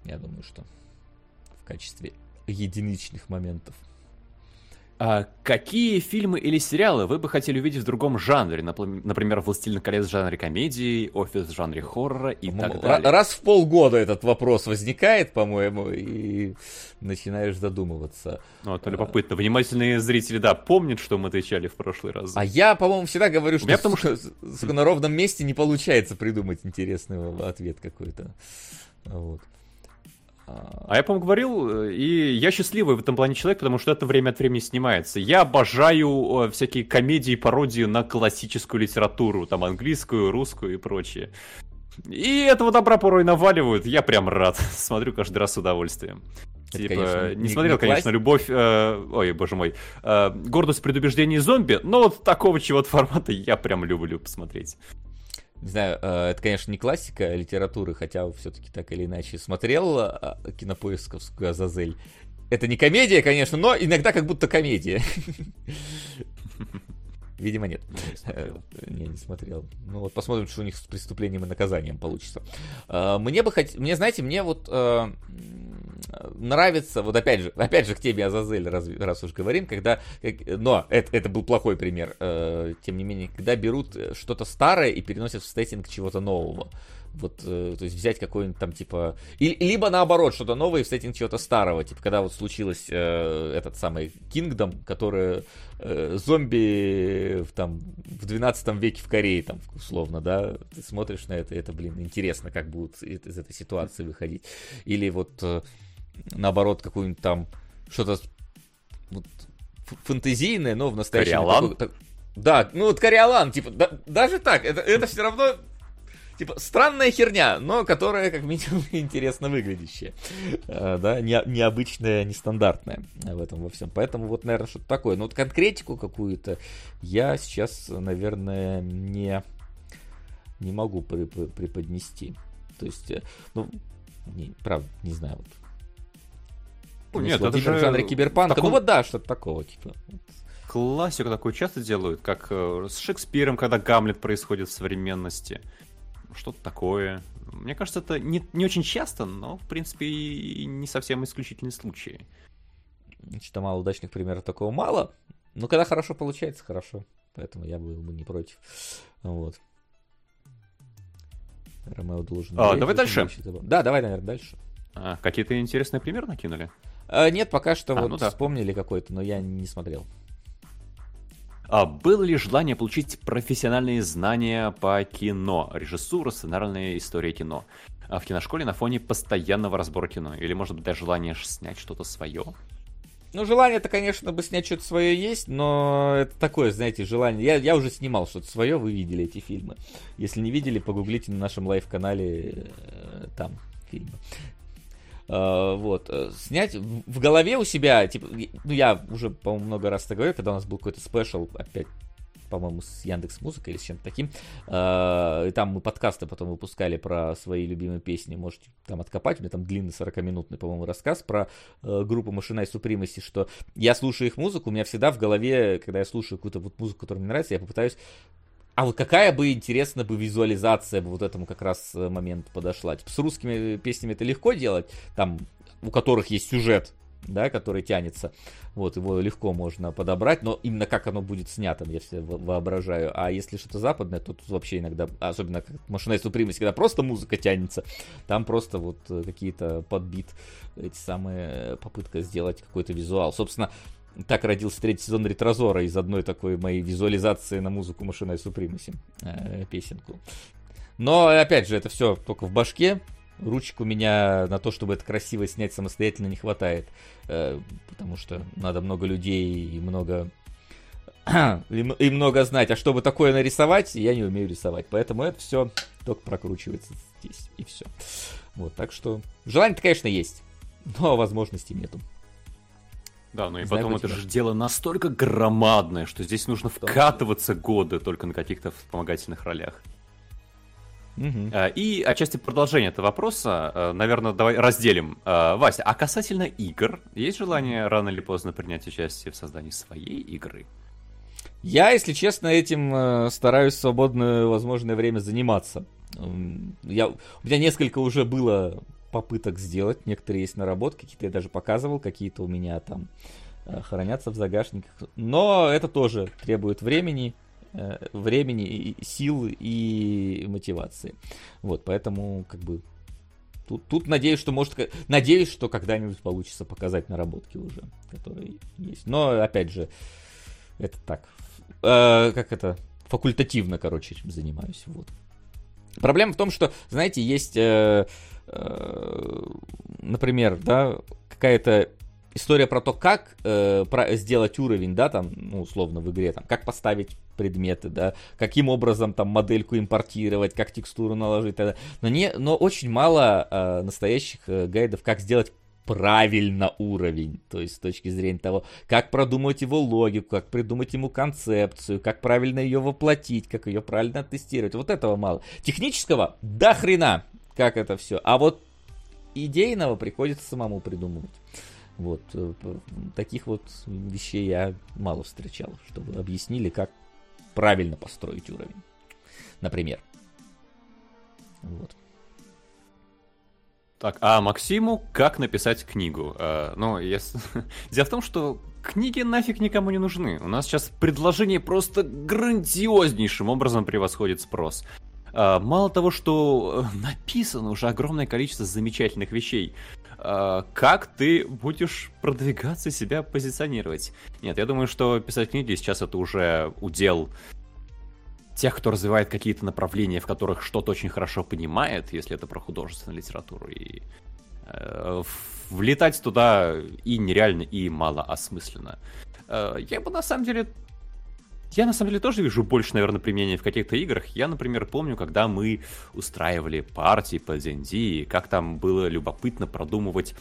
Я думаю, что в качестве единичных моментов. А какие фильмы или сериалы вы бы хотели увидеть в другом жанре? Например, «Властелин колец» в жанре комедии, «Офис» в жанре хоррора и так далее. Раз в полгода этот вопрос возникает, по-моему, и начинаешь задумываться. Ну, это любопытно. Внимательные зрители, да, помнят, что мы отвечали в прошлый раз. А я, по-моему, всегда говорю, что, потому сука, на ровном месте не получается придумать интересный ответ какой-то. Вот. А я, по-моему, говорил, и я счастливый в этом плане человек, потому что это время от времени снимается. Я обожаю э, всякие комедии, пародии на классическую литературу, там английскую, русскую и прочее. И этого добра порой наваливают, я прям рад. Смотрю каждый раз с удовольствием. Это, типа, конечно, не, не- смотрел, не конечно, любовь, э, ой, боже мой, э, гордость предубеждений зомби, но вот такого чего-то формата я прям люблю посмотреть. Не знаю, э, это, конечно, не классика литературы, хотя все-таки так или иначе смотрел э, кинопоисковскую Азазель. Это не комедия, конечно, но иногда как будто комедия. Видимо, нет. Э, Не, не смотрел. Ну вот посмотрим, что у них с преступлением и наказанием получится. Э, Мне бы хоть... Мне, знаете, мне вот э, нравится, вот опять же, опять же к теме Азазель, раз, раз уж говорим, когда... Но это, это был плохой пример. э, Тем не менее, когда берут э, что-то старое и переносят в сеттинг чего-то нового. Вот, э, то есть взять какой-нибудь там, типа... и- либо наоборот, что-то новое и в сеттинг чего-то старого. Типа, когда вот случилось э, этот самый Kingdom, который э, зомби в, там, в 12 веке в Корее, там, условно, да, ты смотришь на это, и это, блин, интересно, как будут из этой ситуации выходить. Или вот, э, наоборот, какую-нибудь там, что-то вот, фэнтезийное, но в настоящем... Кориолан? такой- так- Да, ну вот Кориолан, типа, да- даже так, это, это все равно Типа, странная херня, но которая, как минимум, интересно выглядящая. Э, Да, не- необычная, нестандартная в этом во всем. Поэтому вот, наверное, что-то такое. Но вот конкретику какую-то я сейчас, наверное, не, не могу при- при- преподнести. То есть, э, ну, не, правда, не знаю. Вот. Ну, нет, это же в жанре киберпанка. таком- Ну вот да, что-то такого, типа. Классику такую часто делают, как э, с Шекспиром, когда Гамлет происходит в современности. Что-то такое. Мне кажется, это не, не очень часто, но, в принципе, и не совсем исключительные случаи. Что мало удачных примеров такого мало. Но когда хорошо получается, хорошо. Поэтому я был бы не против. Вот. Ромео должен... А, давай дальше. Да, давай, наверное, дальше. А, какие-то интересные примеры накинули? А, нет, пока что А, вот ну да. вспомнили какой-то, но я не смотрел. А было ли желание получить профессиональные знания по кино, режиссура, сценарная история кино? А в киношколе на фоне постоянного разбора кино? Или, может быть, даже желание снять что-то свое? Ну, желание-то, конечно, бы снять что-то свое есть, но это такое, знаете, желание. Я, я уже снимал что-то свое, вы видели эти фильмы. Если не видели, погуглите на нашем live -канале э, там фильмы. А, вот. э, Снять в голове у себя, типа, ну, я уже, по-моему, много раз это говорил, когда у нас был какой-то special, опять, по-моему, с Яндекс Музыкой или с чем-то таким. А, И там мы подкасты потом выпускали про свои любимые песни. Можете там откопать. У меня там длинный 40-минутный, по-моему, рассказ про э, группу Машина и Супримости, что я слушаю их музыку, у меня всегда в голове, когда я слушаю какую-то вот музыку, которая мне нравится, я попытаюсь а вот какая бы интересна бы визуализация бы вот этому как раз э, моменту подошла? Типа, с русскими песнями это легко делать, там, у которых есть сюжет, да, который тянется, вот, его легко можно подобрать, но именно как оно будет снято, я все во- воображаю. А если что-то западное, то тут вообще иногда, особенно как машина супримость, когда просто музыка тянется, там просто вот э, какие-то подбит, эти самые, э, попытка сделать какой-то визуал. Собственно, так родился третий сезон Ретрозора из одной такой моей визуализации на музыку Машина и Супримаси, э, песенку. Но, опять же, это все только в башке. Ручек у меня на то, чтобы это красиво снять самостоятельно не хватает. э, потому что надо много людей и много и много знать. А чтобы такое нарисовать, я не умею рисовать. Поэтому это все только прокручивается здесь. И все. Вот, так что желание-то, конечно, есть. Но возможностей нету. Да, ну и Знаю, потом это тебя. же дело настолько громадное, что здесь нужно вкатываться годы только на каких-то вспомогательных ролях. А, И отчасти продолжение этого вопроса, э, наверное, давай разделим. А, Вася, а касательно игр, есть желание рано или поздно принять участие в создании своей игры? Я, если честно, этим э, стараюсь в свободное возможное время заниматься. Я, у меня несколько уже было попыток сделать, некоторые есть наработки, какие-то я даже показывал, какие-то у меня там э, хранятся в загашниках. Но это тоже требует времени, э, времени, сил и мотивации. Вот, поэтому как бы Тут, тут надеюсь, что может, надеюсь, что когда-нибудь получится показать наработки уже, которые есть. Но опять же, это так, э, как это, факультативно, короче, этим занимаюсь. Вот. Проблема в том, что, знаете, есть э, например, да, какая-то история про то, как э, про, сделать уровень, да, там, ну, условно, в игре, там, как поставить предметы, да, каким образом там модельку импортировать, как текстуру наложить, да, но, не, но очень мало э, настоящих э, гайдов, как сделать правильно уровень, то есть с точки зрения того, как продумать его логику, как придумать ему концепцию, как правильно ее воплотить, как ее правильно тестировать. Вот этого мало. Технического до хрена, как это все. А вот идейного приходится самому придумывать. Вот э, таких вот вещей я мало встречал, чтобы объяснили, как правильно построить уровень. Например. Вот. Так, а Максиму как написать книгу? Э, ну, если... дело в том, что книги нафиг никому не нужны. У нас сейчас предложение просто грандиознейшим образом превосходит спрос. Э, мало того, что написано уже огромное количество замечательных вещей, э, как ты будешь продвигаться, себя позиционировать? Нет, я думаю, что писать книги сейчас это уже удел тех, кто развивает какие-то направления, в которых что-то очень хорошо понимает, если это про художественную литературу, и э, влетать туда и нереально, и мало осмысленно. Э, я бы на самом деле я на самом деле тоже вижу больше, наверное, применения в каких-то играх. Я, например, помню, когда мы устраивали партии по D&D, как там было любопытно продумывать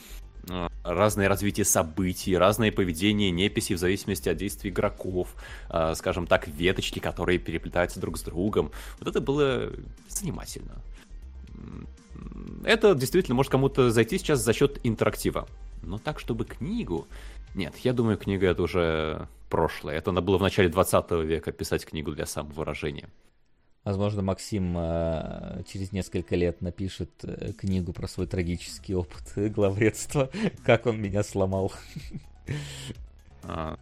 Э, разное развитие событий, разное поведение неписи в зависимости от действий игроков, э, скажем так, веточки, которые переплетаются друг с другом. Вот это было занимательно. Это действительно может кому-то зайти сейчас за счет интерактива. Но так, чтобы книгу... Нет, я думаю, книга это уже прошлое. Это надо было в начале 20 века писать книгу для самовыражения. Возможно, Максим э, через несколько лет напишет э, книгу про свой трагический опыт главредства, как он меня сломал. А,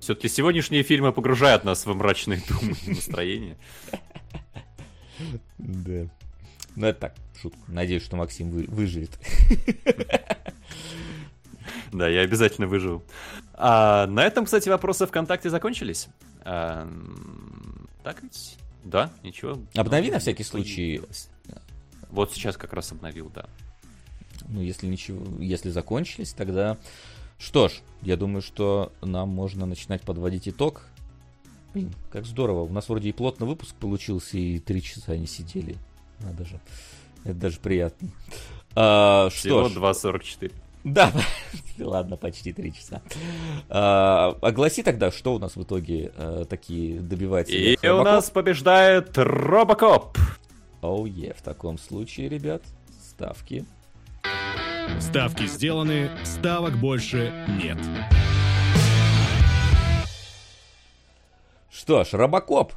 Все-таки сегодняшние фильмы погружают нас в мрачные думы и настроение. Да. Ну, это так, шутка. Надеюсь, что Максим вы, выживет. Да, я обязательно выживу. А, на этом, кстати, вопросы ВКонтакте закончились. А, так ведь? Да, ничего. Обнови ну, на всякий случай. Вот сейчас как раз обновил, да. Ну, если ничего, если закончились, тогда... Что ж, я думаю, что нам можно начинать подводить итог. Блин, как здорово. У нас вроде и плотный выпуск получился, и три часа не сидели. Надо же. Это даже приятно. А, Всего что ж. 2.44. Да, ладно, почти три часа. А, огласи тогда, что у нас в итоге а, такие добивается. И Робокоп? у нас побеждает Робокоп. Оу, oh, yeah. в таком случае, ребят, ставки. Ставки сделаны, ставок больше нет. Что ж, Робокоп.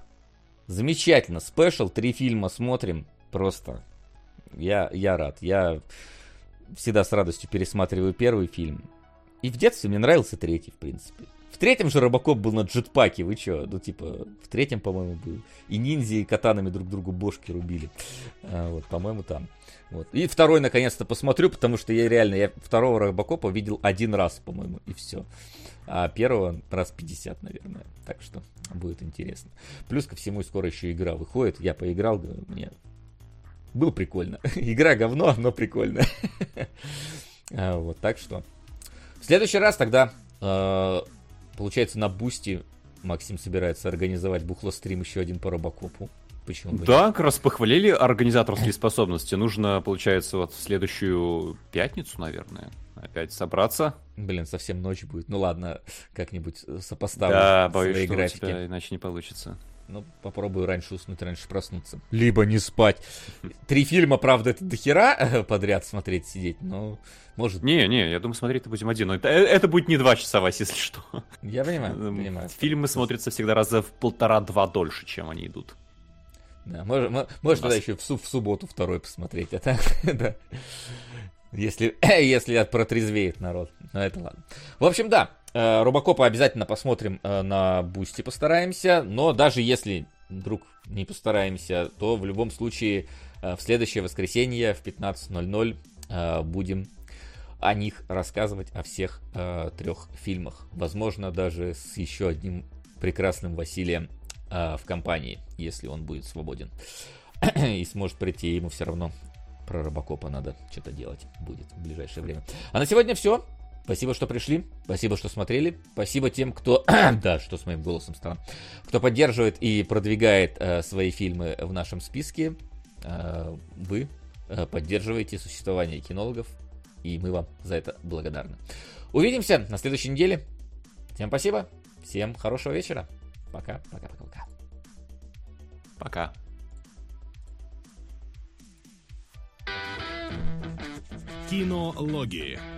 Замечательно. Спешл, три фильма смотрим. Просто я, я рад. Я всегда с радостью пересматриваю первый фильм. И в детстве мне нравился третий, в принципе. В третьем же Робокоп был на джетпаке, вы чё? Ну, типа, в третьем, по-моему, был. И ниндзя, и катанами друг другу бошки рубили. А, вот, по-моему, там. Вот. И второй, наконец-то, посмотрю, потому что я реально, я второго Робокопа видел один раз, по-моему, и все. А первого раз 50, наверное. Так что будет интересно. Плюс ко всему, скоро еще игра выходит. Я поиграл, мне было прикольно. Игра говно, но прикольно. а, вот, так что. В следующий раз тогда, э, получается, на Boosty Максим собирается организовать бухлострим еще один по Робокопу. Почему бы да, как раз похвалили организаторские способности. Нужно, получается, вот в следующую пятницу, наверное, опять собраться. Блин, совсем ночь будет. Ну ладно, как-нибудь сопоставлю да, боюсь, свои что графики. У тебя иначе не получится. Ну, попробую раньше уснуть, раньше проснуться. Либо не спать. Три фильма, правда, это дохера подряд смотреть, сидеть, но может... Не, не, я думаю, смотреть-то будем один. Но это, э, это будет не два часа, Вася, если что. Я понимаю, эм, понимаю. Фильмы смотрятся всегда раза в полтора-два дольше, чем они идут. Да, может, может тогда еще в, в субботу второй посмотреть, а так, да. Если, если протрезвеет народ. Но это ладно. В общем, да, Э, Робокопа обязательно посмотрим э, на Boosty, постараемся. Но даже если вдруг не постараемся, то в любом случае э, в следующее воскресенье в 15.00 будем о них рассказывать, о всех трех фильмах. Возможно, даже с еще одним прекрасным Василием в компании, если он будет свободен и сможет прийти, ему все равно про Робокопа надо что-то делать будет в ближайшее время. А на сегодня все. Спасибо, что пришли. Спасибо, что смотрели. Спасибо тем, кто... да, что с моим голосом стало. Кто поддерживает и продвигает э, свои фильмы в нашем списке. Э, вы э, поддерживаете существование кинологов. И мы вам за это благодарны. Увидимся на следующей неделе. Всем спасибо. Всем хорошего вечера. Пока, пока, пока, пока. Пока. Кинологии.